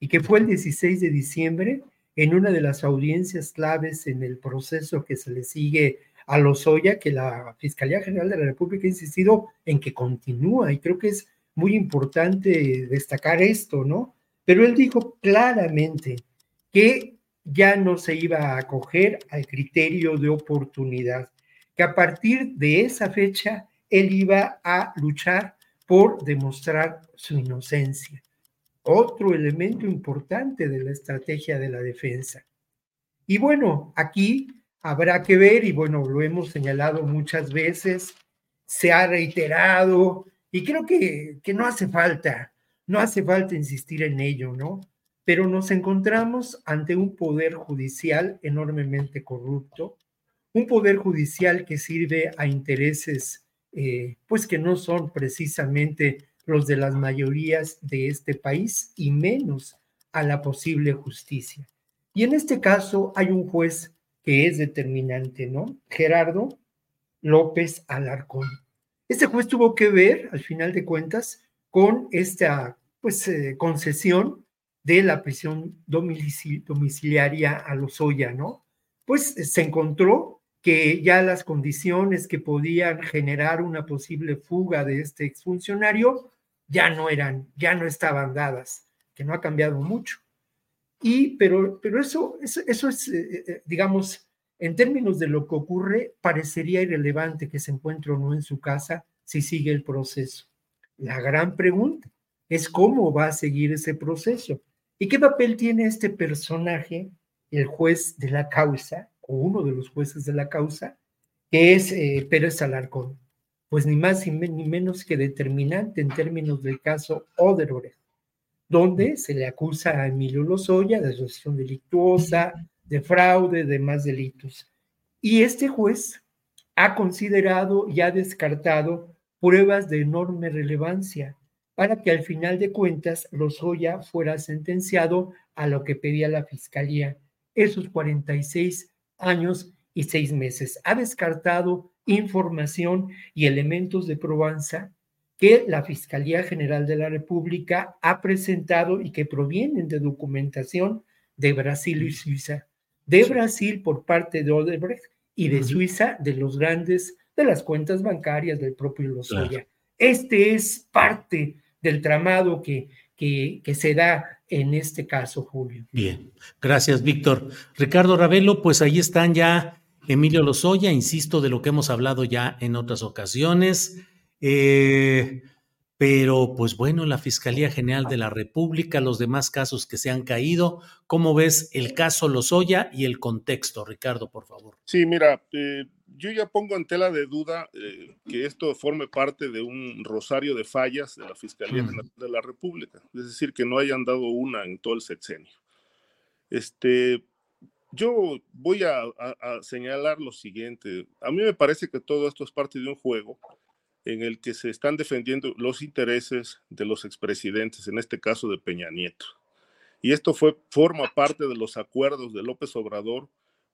Y que fue el 16 de diciembre en una de las audiencias claves en el proceso que se le sigue a Lozoya, que la Fiscalía General de la República ha insistido en que continúa y creo que es muy importante destacar esto, ¿no? Pero él dijo claramente que ya no se iba a acoger al criterio de oportunidad, a partir de esa fecha él iba a luchar por demostrar su inocencia. Otro elemento importante de la estrategia de la defensa. Y bueno, aquí habrá que ver, y bueno, lo hemos señalado muchas veces, se ha reiterado, y creo que, que no hace falta, no hace falta insistir en ello, ¿no? Pero nos encontramos ante un poder judicial enormemente corrupto, un poder judicial que sirve a intereses, eh, pues que no son precisamente los de las mayorías de este país y menos a la posible justicia. Y en este caso hay un juez que es determinante, ¿no? Gerardo López Alarcón. Este juez tuvo que ver, al final de cuentas, con esta pues, eh, concesión de la prisión domiciliaria a Lozoya, ¿no? Pues se encontró que ya las condiciones que podían generar una posible fuga de este exfuncionario ya no eran, ya no estaban dadas, que no ha cambiado mucho. Y, pero, pero eso, eso, es, eh, eh, digamos, en términos de lo que ocurre, parecería irrelevante que se encuentre o no en su casa si sigue el proceso. La gran pregunta es cómo va a seguir ese proceso y qué papel tiene este personaje, el juez de la causa, o uno de los jueces de la causa, que es eh, Pérez Alarcón. Pues ni más ni menos que determinante en términos del caso Odebrecht donde se le acusa a Emilio Lozoya de asociación delictuosa, de fraude, de más delitos. Y este juez ha considerado y ha descartado pruebas de enorme relevancia para que al final de cuentas Lozoya fuera sentenciado a lo que pedía la fiscalía, esos 46 años y seis meses. Ha descartado información y elementos de probanza que la Fiscalía General de la República ha presentado y que provienen de documentación de Brasil y Suiza. De Brasil por parte de Odebrecht y de Suiza de los grandes, de las cuentas bancarias del propio Lozoya. Este es parte del tramado que, que, que, se da en este caso, Julio. Bien, gracias, Víctor. Ricardo Ravelo, pues ahí están ya Emilio Lozoya, insisto, de lo que hemos hablado ya en otras ocasiones. Eh, pero, pues bueno, la Fiscalía General de la República, los demás casos que se han caído, ¿cómo ves el caso Lozoya y el contexto, Ricardo, por favor? Sí, mira, eh, yo ya pongo en tela de duda eh, que esto forme parte de un rosario de fallas de la Fiscalía General de la República, es decir, que no hayan dado una en todo el sexenio. Este, yo voy a señalar lo siguiente. A mí me parece que todo esto es parte de un juego en el que se están defendiendo los intereses de los expresidentes, en este caso de Peña Nieto. Y esto fue, forma parte de los acuerdos de López Obrador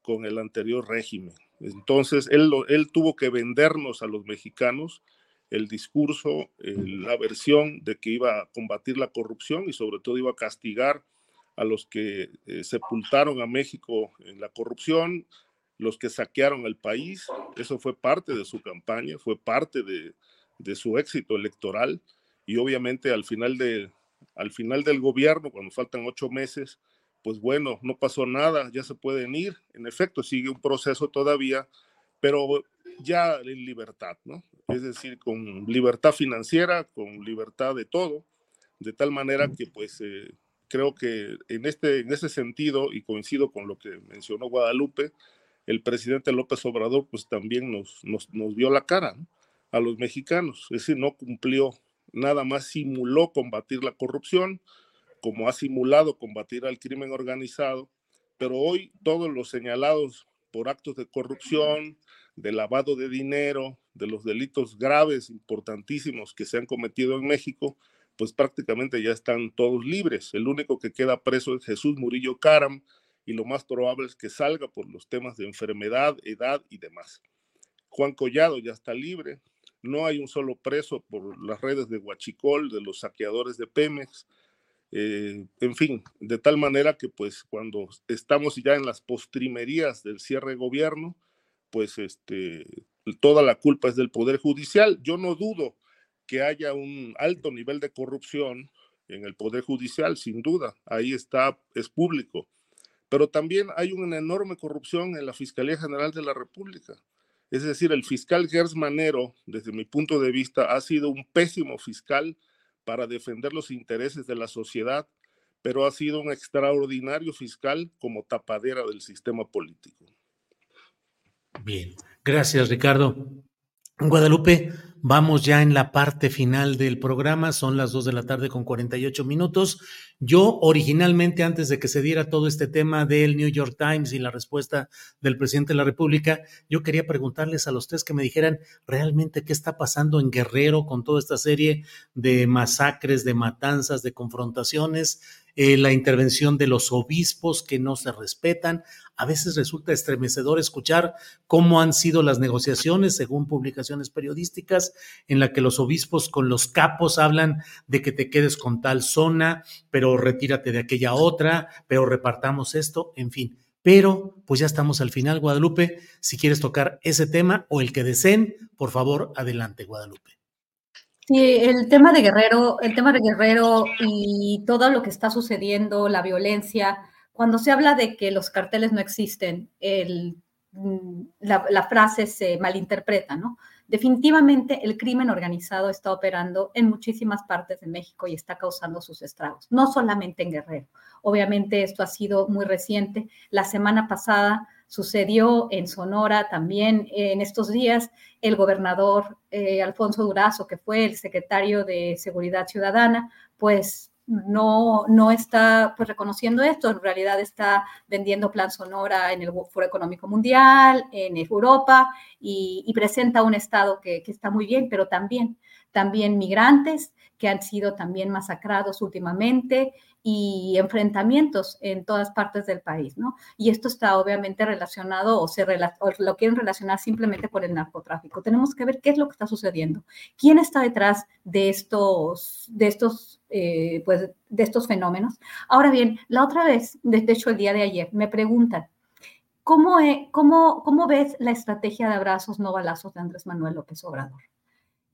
con el anterior régimen. Entonces, él, tuvo que vendernos a los mexicanos el discurso, la versión de que iba a combatir la corrupción y sobre todo iba a castigar a los que eh, sepultaron a México en la corrupción, los que saquearon el país. Eso fue parte de su campaña, fue parte de, su éxito electoral y obviamente al final del gobierno, cuando faltan ocho meses, pues bueno, no pasó nada, ya se pueden ir. En efecto, sigue un proceso todavía, pero ya en libertad, ¿no? Es decir, con libertad financiera, con libertad de todo, de tal manera que pues eh, creo que en este, en ese sentido, y coincido con lo que mencionó Guadalupe, el presidente López Obrador pues también nos, nos, nos dio la cara a los mexicanos, es decir, no cumplió, nada más simuló combatir la corrupción, como ha simulado combatir al crimen organizado, pero hoy todos los señalados por actos de corrupción, de lavado de dinero, de los delitos graves, importantísimos que se han cometido en México, pues prácticamente ya están todos libres. El único que queda preso es Jesús Murillo Caram y lo más probable es que salga por los temas de enfermedad, edad y demás. Juan Collado ya está libre, no hay un solo preso por las redes de Huachicol, de los saqueadores de Pemex, eh, en fin, de tal manera que pues cuando estamos ya en las postrimerías del cierre de gobierno, pues este, toda la culpa es del Poder Judicial. Yo no dudo que haya un alto nivel de corrupción en el Poder Judicial, sin duda, ahí está, es público, pero también hay una enorme corrupción en la Fiscalía General de la República. Es decir, el fiscal Gers Manero, desde mi punto de vista, ha sido un pésimo fiscal para defender los intereses de la sociedad, pero ha sido un extraordinario fiscal como tapadera del sistema político. Bien, gracias Ricardo. Guadalupe, vamos ya en la parte final del programa, son las 2 de la tarde con 48 minutos. Yo originalmente, antes de que se diera todo este tema del New York Times y la respuesta del presidente de la República, yo quería preguntarles a los tres que me dijeran realmente qué está pasando en Guerrero con toda esta serie de masacres, de matanzas, de confrontaciones eh, la intervención de los obispos que no se respetan. A veces resulta estremecedor escuchar cómo han sido las negociaciones, según publicaciones periodísticas, en la que los obispos con los capos hablan de que te quedes con tal zona, pero retírate de aquella otra, pero repartamos esto, en fin. Pero, pues ya estamos al final, Guadalupe. Si quieres tocar ese tema o el que deseen, por favor, adelante, Guadalupe. Sí, el tema de Guerrero, el tema de Guerrero y todo lo que está sucediendo, la violencia, cuando se habla de que los carteles no existen, mm, la, frase se malinterpreta, ¿no? Definitivamente el crimen organizado está operando en muchísimas partes de México y está causando sus estragos, no solamente en Guerrero. Obviamente esto ha sido muy reciente. La semana pasada Sucedió en Sonora también en estos días. El gobernador eh, Alfonso Durazo, que fue el secretario de Seguridad Ciudadana, pues no, no está pues, reconociendo esto, en realidad está vendiendo Plan Sonora en el Foro Económico Mundial, en Europa, y, presenta un Estado que, que, está muy bien, pero también, también migrantes que han sido también masacrados últimamente, y enfrentamientos en todas partes del país, ¿no? Y esto está obviamente relacionado o, se lo quieren relacionar simplemente por el narcotráfico. Tenemos que ver qué es lo que está sucediendo, quién está detrás de estos, de estos, eh, pues, de estos fenómenos. Ahora bien, la otra vez, de hecho el día de ayer, me preguntan, ¿cómo, cómo, cómo ves la estrategia de abrazos no balazos de Andrés Manuel López Obrador?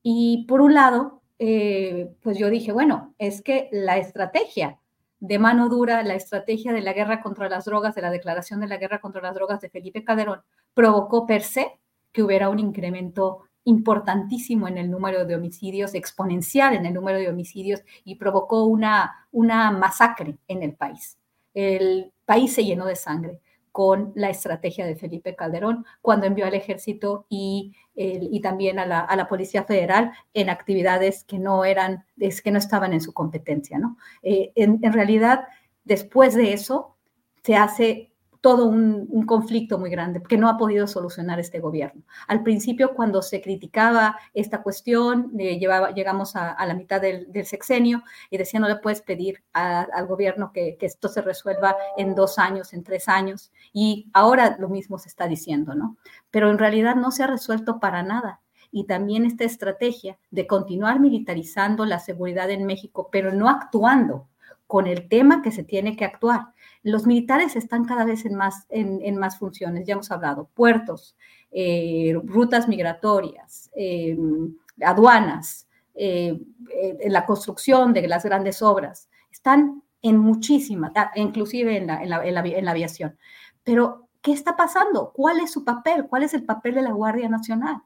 Y por un lado, eh, pues yo dije, bueno, es que la estrategia de mano dura la estrategia de la guerra contra las drogas, de la declaración de la guerra contra las drogas de Felipe Calderón, provocó per se que hubiera un incremento importantísimo en el número de homicidios, exponencial en el número de homicidios y provocó una, una masacre en el país. El país se llenó de sangre con la estrategia de Felipe Calderón cuando envió al ejército y, y también a la, Policía Federal en actividades que no eran, es, que no estaban en su competencia. ¿no? Eh, en, en realidad, después de eso, se hace todo un, conflicto muy grande que no ha podido solucionar este gobierno. Al principio, cuando se criticaba esta cuestión, eh, llevaba, llegamos a, la mitad del, sexenio y decía, no le puedes pedir al gobierno que, que, esto se resuelva en dos años, en tres años. Y ahora lo mismo se está diciendo, ¿no? Pero en realidad no se ha resuelto para nada. y también esta estrategia de continuar militarizando la seguridad en México, pero no actuando con el tema que se tiene que actuar. Los militares están cada vez en más, en, más funciones, ya hemos hablado, puertos, eh, rutas migratorias, eh, aduanas, eh, la construcción de las grandes obras, están en muchísimas, ah, inclusive en la, en la, en la aviación. Pero, ¿qué está pasando? ¿Cuál es su papel? ¿Cuál es el papel de la Guardia Nacional?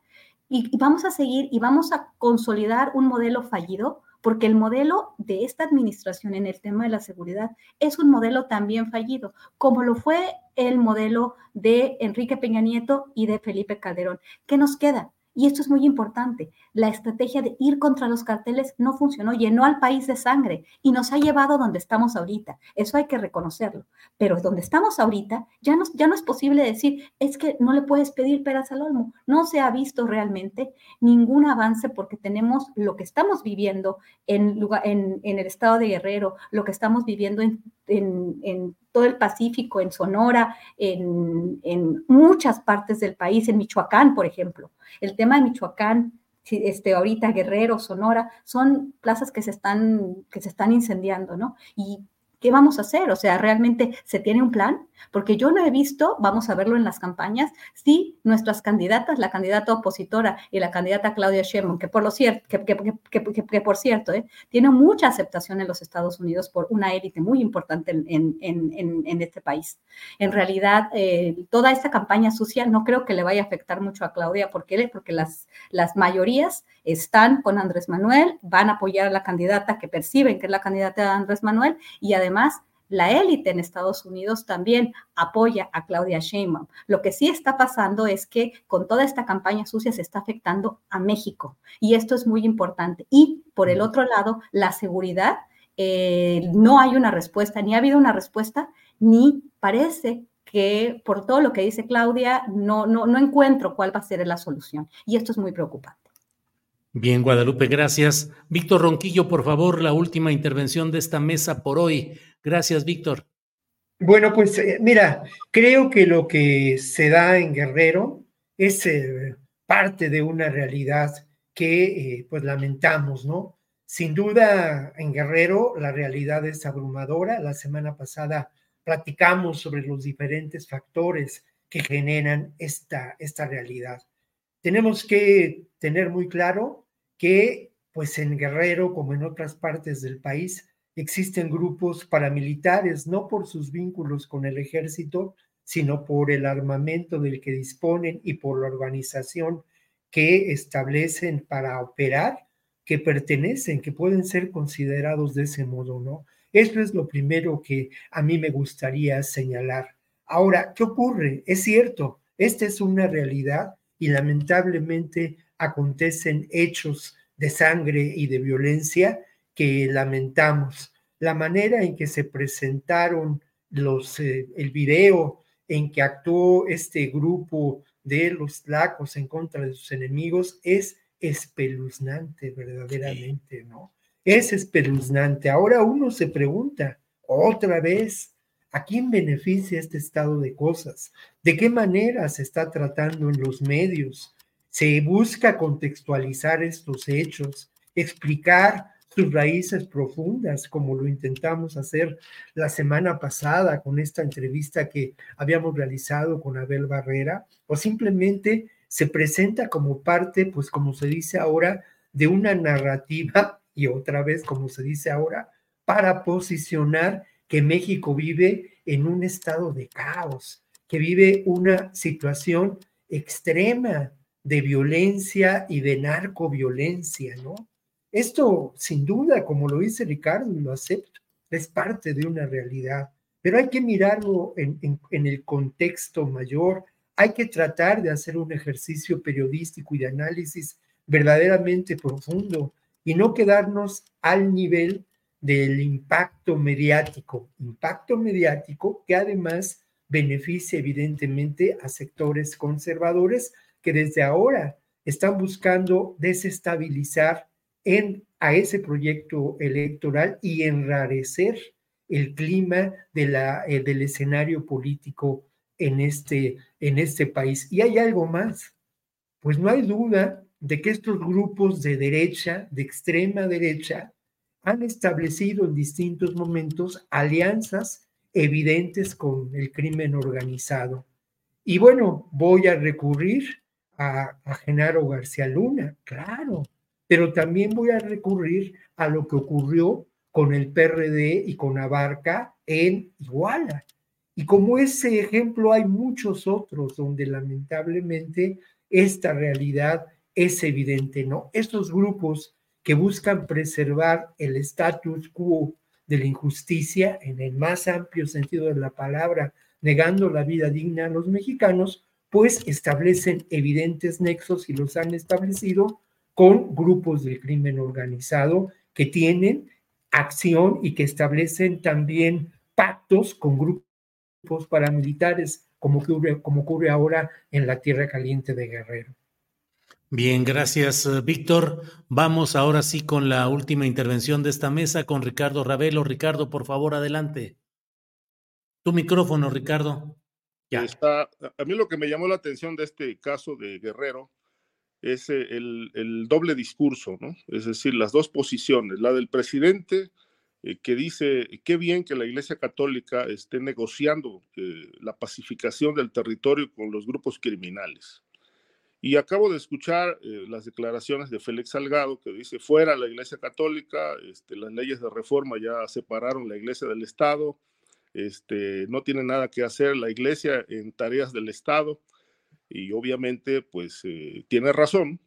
Y, vamos a seguir y vamos a consolidar un modelo fallido, porque el modelo de esta administración en el tema de la seguridad es un modelo también fallido, como lo fue el modelo de Enrique Peña Nieto y de Felipe Calderón. ¿Qué nos queda? Y esto es muy importante. La estrategia de ir contra los carteles no funcionó, llenó al país de sangre y nos ha llevado donde estamos ahorita. Eso hay que reconocerlo. Pero donde estamos ahorita ya no, ya no es posible decir, es que no le puedes pedir peras al olmo. No se ha visto realmente ningún avance porque tenemos lo que estamos viviendo en, el estado de Guerrero, lo que estamos viviendo en, en todo el Pacífico, en Sonora, en, en, muchas partes del país, en Michoacán, por ejemplo. El tema de Michoacán, este, ahorita Guerrero, Sonora, son plazas que se están, que se están incendiando, ¿no? Y ¿qué vamos a hacer? O sea, ¿realmente se tiene un plan? Porque yo no he visto, vamos a verlo en las campañas, si nuestras candidatas, la candidata opositora y la candidata Claudia Sheinbaum, que por, lo cierto, que, por cierto, eh, tiene mucha aceptación en los Estados Unidos por una élite muy importante en, este país. En realidad, eh, toda esta campaña sucia no creo que le vaya a afectar mucho a Claudia. ¿Por qué? Porque las, las mayorías están con Andrés Manuel, van a apoyar a la candidata que perciben que es la candidata de Andrés Manuel y además la élite en Estados Unidos también apoya a Claudia Sheinbaum. Lo que sí está pasando es que con toda esta campaña sucia se está afectando a México y esto es muy importante. Y por el otro lado, la seguridad, eh, no hay una respuesta, ni ha habido una respuesta, ni parece que por todo lo que dice Claudia, no, no, no encuentro cuál va a ser la solución. Y esto es muy preocupante. Bien, Guadalupe, gracias. Víctor Ronquillo, por favor, la última intervención de esta mesa por hoy. Gracias, Víctor. Bueno, pues eh, mira, creo que lo que se da en Guerrero es eh, parte de una realidad que eh, pues lamentamos, ¿no? Sin duda, en Guerrero la realidad es abrumadora. La semana pasada platicamos sobre los diferentes factores que generan esta, esta realidad. Tenemos que tener muy claro que pues en Guerrero, como en otras partes del país, existen grupos paramilitares, no por sus vínculos con el ejército, sino por el armamento del que disponen y por la organización que establecen para operar, que pertenecen, que pueden ser considerados de ese modo, ¿no? Esto es lo primero que a mí me gustaría señalar. Ahora, ¿qué ocurre? Es cierto, esta es una realidad y lamentablemente acontecen hechos de sangre y de violencia que lamentamos. La manera en que se presentaron los, eh, el video en que actuó este grupo de los lacos en contra de sus enemigos es espeluznante verdaderamente, ¿no? Es espeluznante. Ahora uno se pregunta otra vez, ¿a quién beneficia este estado de cosas? ¿De qué manera se está tratando en los medios? Se busca contextualizar estos hechos, explicar sus raíces profundas, como lo intentamos hacer la semana pasada con esta entrevista que habíamos realizado con Abel Barrera, o simplemente se presenta como parte, pues como se dice ahora, de una narrativa, y otra vez como se dice ahora, para posicionar que México vive en un estado de caos, que vive una situación extrema de violencia y de narcoviolencia, ¿no? Esto, sin duda, como lo dice Ricardo, lo acepto, es parte de una realidad, pero hay que mirarlo en, en, el contexto mayor, hay que tratar de hacer un ejercicio periodístico y de análisis verdaderamente profundo y no quedarnos al nivel del impacto mediático, impacto mediático que además beneficia evidentemente a sectores conservadores que desde ahora están buscando desestabilizar a ese proyecto electoral y enrarecer el clima de la, eh, del escenario político en este, en este país. Y hay algo más, pues no hay duda de que estos grupos de derecha, de extrema derecha, han establecido en distintos momentos alianzas evidentes con el crimen organizado. Y bueno, voy a recurrir a, Genaro García Luna, claro, pero también voy a recurrir a lo que ocurrió con el PRD y con Abarca en Iguala. Y como ese ejemplo hay muchos otros donde lamentablemente esta realidad es evidente, ¿no? Estos grupos que buscan preservar el status quo de la injusticia en el más amplio sentido de la palabra, negando la vida digna a los mexicanos, pues establecen evidentes nexos y los han establecido con grupos del crimen organizado que tienen acción y que establecen también pactos con grupos paramilitares, como ocurre, como ocurre ahora en la Tierra Caliente de Guerrero. Bien, gracias, eh, Víctor. Vamos ahora sí con la última intervención de esta mesa con Ricardo Ravelo. Ricardo, por favor, adelante. Tu micrófono, Ricardo. Ya. Está, a mí lo que me llamó la atención de este caso de Guerrero es eh, el, doble discurso, ¿no? Es decir, las dos posiciones, la del presidente eh, que dice qué bien que la Iglesia Católica esté negociando la pacificación del territorio con los grupos criminales. Y acabo de escuchar eh, las declaraciones de Félix Salgado, que dice, fuera la Iglesia Católica, este, las leyes de reforma ya separaron la Iglesia del Estado, este, no tiene nada que hacer la Iglesia en tareas del Estado, y obviamente, pues, eh, tiene razón,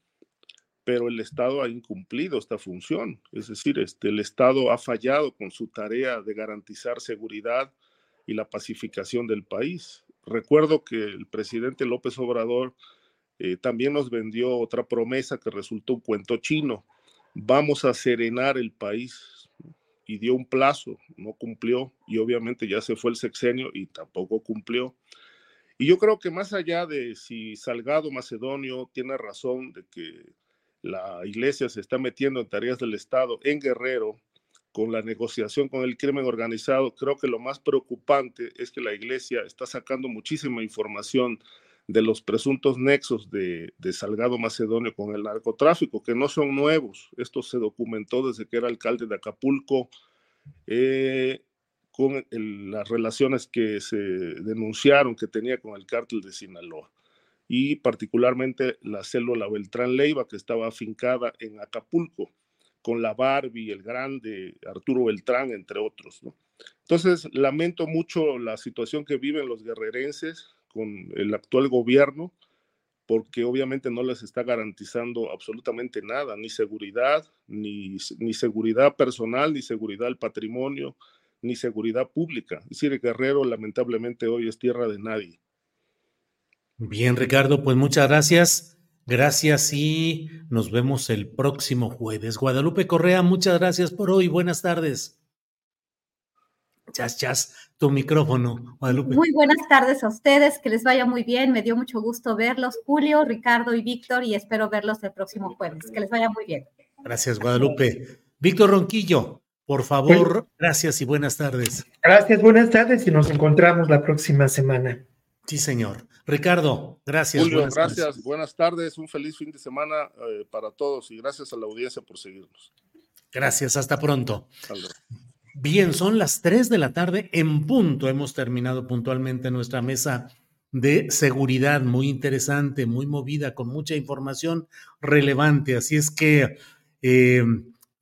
pero el Estado ha incumplido esta función, es decir, este, el Estado ha fallado con su tarea de garantizar seguridad y la pacificación del país. Recuerdo que el presidente López Obrador eh, también nos vendió otra promesa que resultó un cuento chino. Vamos a serenar el país y dio un plazo, no cumplió y obviamente ya se fue el sexenio y tampoco cumplió. Y yo creo que más allá de si Salgado Macedonio tiene razón de que la iglesia se está metiendo en tareas del Estado en Guerrero con la negociación con el crimen organizado, creo que lo más preocupante es que la iglesia está sacando muchísima información de los presuntos nexos de, Salgado Macedonio con el narcotráfico, que no son nuevos. Esto se documentó desde que era alcalde de Acapulco, eh, con las relaciones que se denunciaron que tenía con el cártel de Sinaloa y particularmente la célula Beltrán Leiva que estaba afincada en Acapulco con la Barbie, el grande Arturo Beltrán, entre otros. Entonces, lamento mucho la situación que viven los guerrerenses, con el actual gobierno, porque obviamente no les está garantizando absolutamente nada, ni seguridad, ni, ni seguridad personal, ni seguridad del patrimonio, ni seguridad pública. Es decir, Guerrero lamentablemente hoy es tierra de nadie. Bien, Ricardo, pues muchas gracias. Gracias y nos vemos el próximo jueves. Guadalupe Correa, muchas gracias por hoy. Buenas tardes. Chas, chas, tu micrófono, Guadalupe. Muy buenas tardes a ustedes, que les vaya muy bien. Me dio mucho gusto verlos, Julio, Ricardo y Víctor, y espero verlos el próximo jueves. Que les vaya muy bien. Gracias, Guadalupe. Víctor Ronquillo, por favor, gracias y buenas tardes. Gracias, buenas tardes y nos encontramos la próxima semana. Sí, señor. Ricardo, gracias. Julio, gracias. Buenas tardes. Un feliz fin de semana eh, para todos y gracias a la audiencia por seguirnos. Gracias. Hasta pronto. Bien, son las 3 de la tarde en punto. Hemos terminado puntualmente nuestra mesa de seguridad, muy interesante, muy movida, con mucha información relevante. Así es que, eh,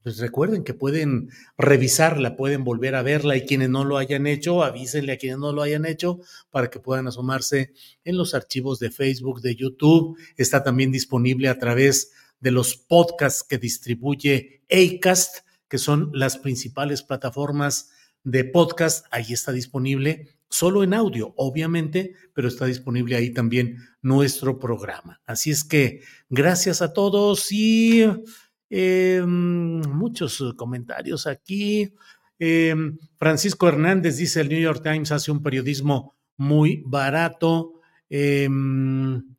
pues recuerden que pueden revisarla, pueden volver a verla y quienes no lo hayan hecho, avísenle a quienes no lo hayan hecho para que puedan asomarse en los archivos de Facebook, de YouTube. Está también disponible a través de los podcasts que distribuye ACAST que son las principales plataformas de podcast. Ahí está disponible solo en audio, obviamente, pero está disponible ahí también nuestro programa. Así es que gracias a todos y em, muchos comentarios aquí. Em, Francisco Hernández dice, el New York Times hace un periodismo muy barato. Em,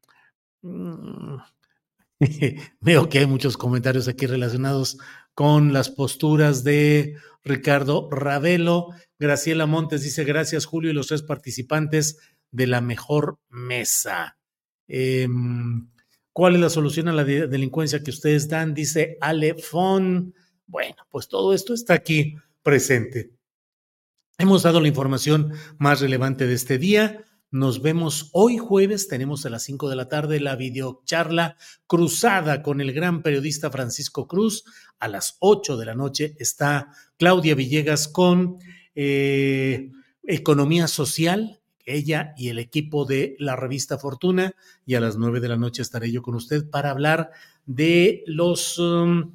mm, veo que hay muchos comentarios aquí relacionados con las posturas de Ricardo Ravelo. Graciela Montes dice gracias Julio y los tres participantes de la mejor mesa. Em, ¿Cuál es la solución a la delincuencia que ustedes dan? Dice Alefón. Bueno, pues todo esto está aquí presente. Hemos dado la información más relevante de este día. Nos vemos hoy jueves, tenemos a las 5 de la tarde la videocharla cruzada con el gran periodista Francisco Cruz. A las 8 de la noche está Claudia Villegas con eh, Economía Social, ella y el equipo de la revista Fortuna. Y a las 9 de la noche estaré yo con usted para hablar de los... Um,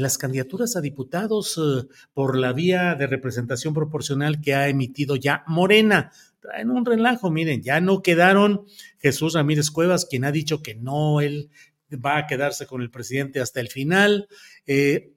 las candidaturas a diputados eh, por la vía de representación proporcional que ha emitido ya Morena traen un relajo, miren, ya no quedaron Jesús Ramírez Cuevas, quien ha dicho que no, él va a quedarse con el presidente hasta el final. Eh,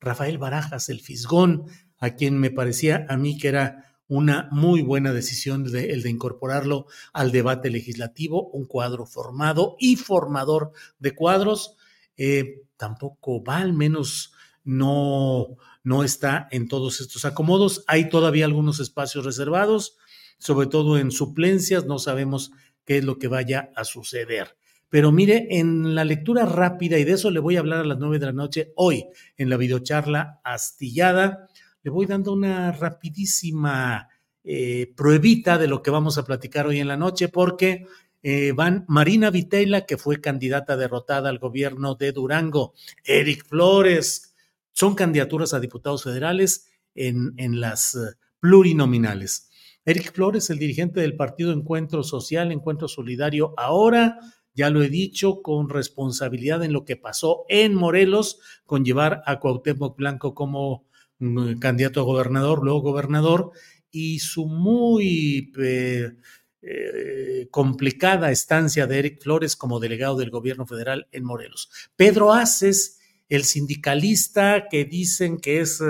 Rafael Barajas, el Fisgón, a quien me parecía a mí que era una muy buena decisión el de incorporarlo al debate legislativo, un cuadro formado y formador de cuadros. Eh, tampoco va, al menos no, no está en todos estos acomodos. Hay todavía algunos espacios reservados sobre todo en suplencias, no sabemos qué es lo que vaya a suceder. Pero mire, en la lectura rápida, y de eso le voy a hablar a las nueve de la noche hoy, en la videocharla astillada, le voy dando una rapidísima eh, pruebita de lo que vamos a platicar hoy en la noche, porque eh, van Marina Vitela, que fue candidata derrotada al gobierno de Durango, Eric Flores, son candidaturas a diputados federales en, en las eh, plurinominales. Eric Flores, el dirigente del partido Encuentro Social, Encuentro Solidario, ahora, ya lo he dicho, con responsabilidad en lo que pasó en Morelos, con llevar a Cuauhtémoc Blanco como mm, candidato a gobernador, luego gobernador, y su muy eh, complicada estancia de Eric Flores como delegado del gobierno federal en Morelos. Pedro Aces, el sindicalista que dicen que es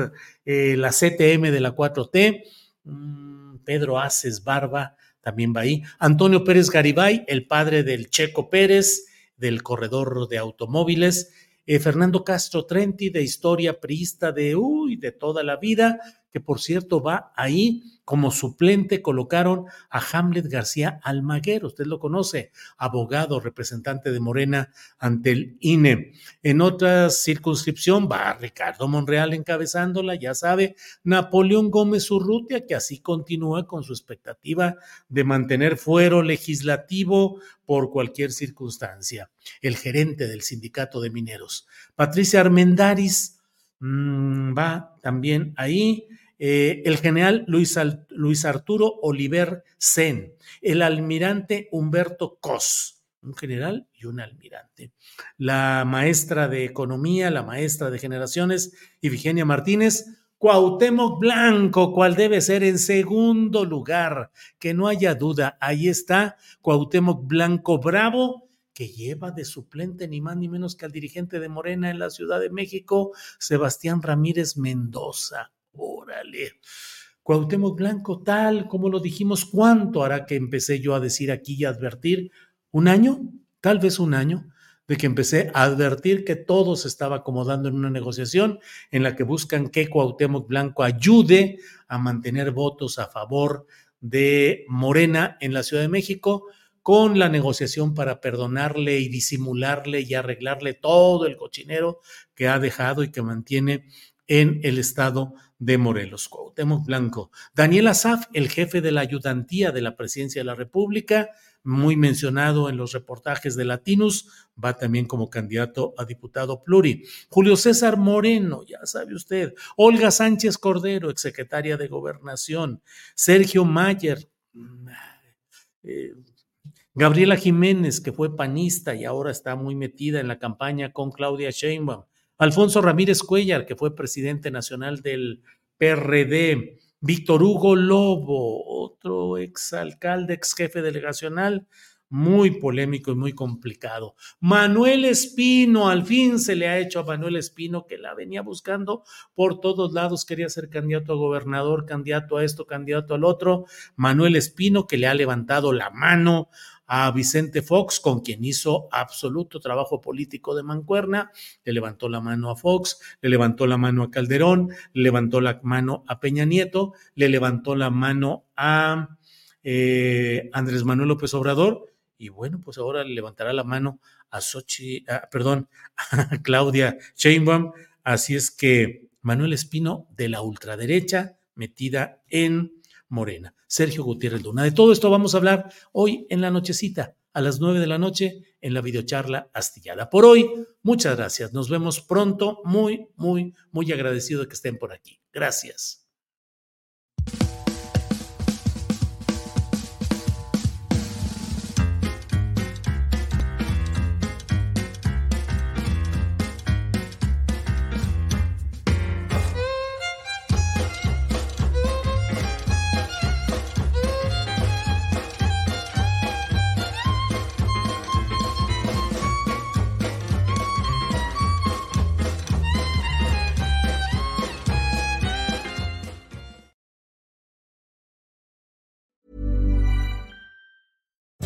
eh, la CTM de la 4T, Pedro Aces Barba también va ahí. Antonio Pérez Garibay, el padre del Checo Pérez, del corredor de automóviles. Eh, Fernando Castro Trenti, de historia priista de, uy, de toda la vida, que por cierto va ahí como suplente colocaron a Hamlet García Almaguer, usted lo conoce, abogado, representante de Morena ante el INE. En otra circunscripción va Ricardo Monreal encabezándola, ya sabe, Napoleón Gómez Urrutia, que así continúa con su expectativa de mantener fuero legislativo por cualquier circunstancia. El gerente del sindicato de mineros. Patricia Armendaris mmm, va también ahí. Eh, el general Luis, Arturo Oliver Sen, el almirante Humberto Cos, un general y un almirante, la maestra de economía, la maestra de generaciones, Ifigenia Martínez, Cuauhtémoc Blanco, cual debe ser en segundo lugar, que no haya duda, ahí está Cuauhtémoc Blanco Bravo, que lleva de suplente ni más ni menos que al dirigente de Morena en la Ciudad de México, Sebastián Ramírez Mendoza. Órale. Cuauhtémoc Blanco, tal como lo dijimos, ¿cuánto hará que empecé yo a decir aquí y advertir? ¿Un año? Tal vez un año de que empecé a advertir que todo se estaba acomodando en una negociación en la que buscan que Cuauhtémoc Blanco ayude a mantener votos a favor de Morena en la Ciudad de México con la negociación para perdonarle y disimularle y arreglarle todo el cochinero que ha dejado y que mantiene en el estado de Morelos, Cuauhtémoc Blanco. Daniel Azaf, el jefe de la ayudantía de la presidencia de la República, muy mencionado en los reportajes de Latinus, va también como candidato a diputado pluri. Julio César Moreno, ya sabe usted. Olga Sánchez Cordero, exsecretaria de Gobernación. Sergio Mayer. Eh, Gabriela Jiménez, que fue panista y ahora está muy metida en la campaña con Claudia Sheinbaum. Alfonso Ramírez Cuellar, que fue presidente nacional del PRD, Víctor Hugo Lobo, otro exalcalde, ex jefe delegacional, muy polémico y muy complicado. Manuel Espino, al fin se le ha hecho a Manuel Espino que la venía buscando por todos lados, quería ser candidato a gobernador, candidato a esto, candidato al otro. Manuel Espino que le ha levantado la mano a Vicente Fox, con quien hizo absoluto trabajo político de mancuerna, le levantó la mano a Fox, le levantó la mano a Calderón, le levantó la mano a Peña Nieto, le levantó la mano a eh, Andrés Manuel López Obrador y bueno, pues ahora le levantará la mano a Sochi, perdón, a Claudia Sheinbaum. Así es que Manuel Espino de la ultraderecha metida en Morena. Sergio Gutiérrez Luna. De todo esto vamos a hablar hoy en la nochecita, a las nueve de la noche, en la videocharla astillada. Por hoy, muchas gracias. Nos vemos pronto. Muy, muy, muy agradecido de que estén por aquí. Gracias.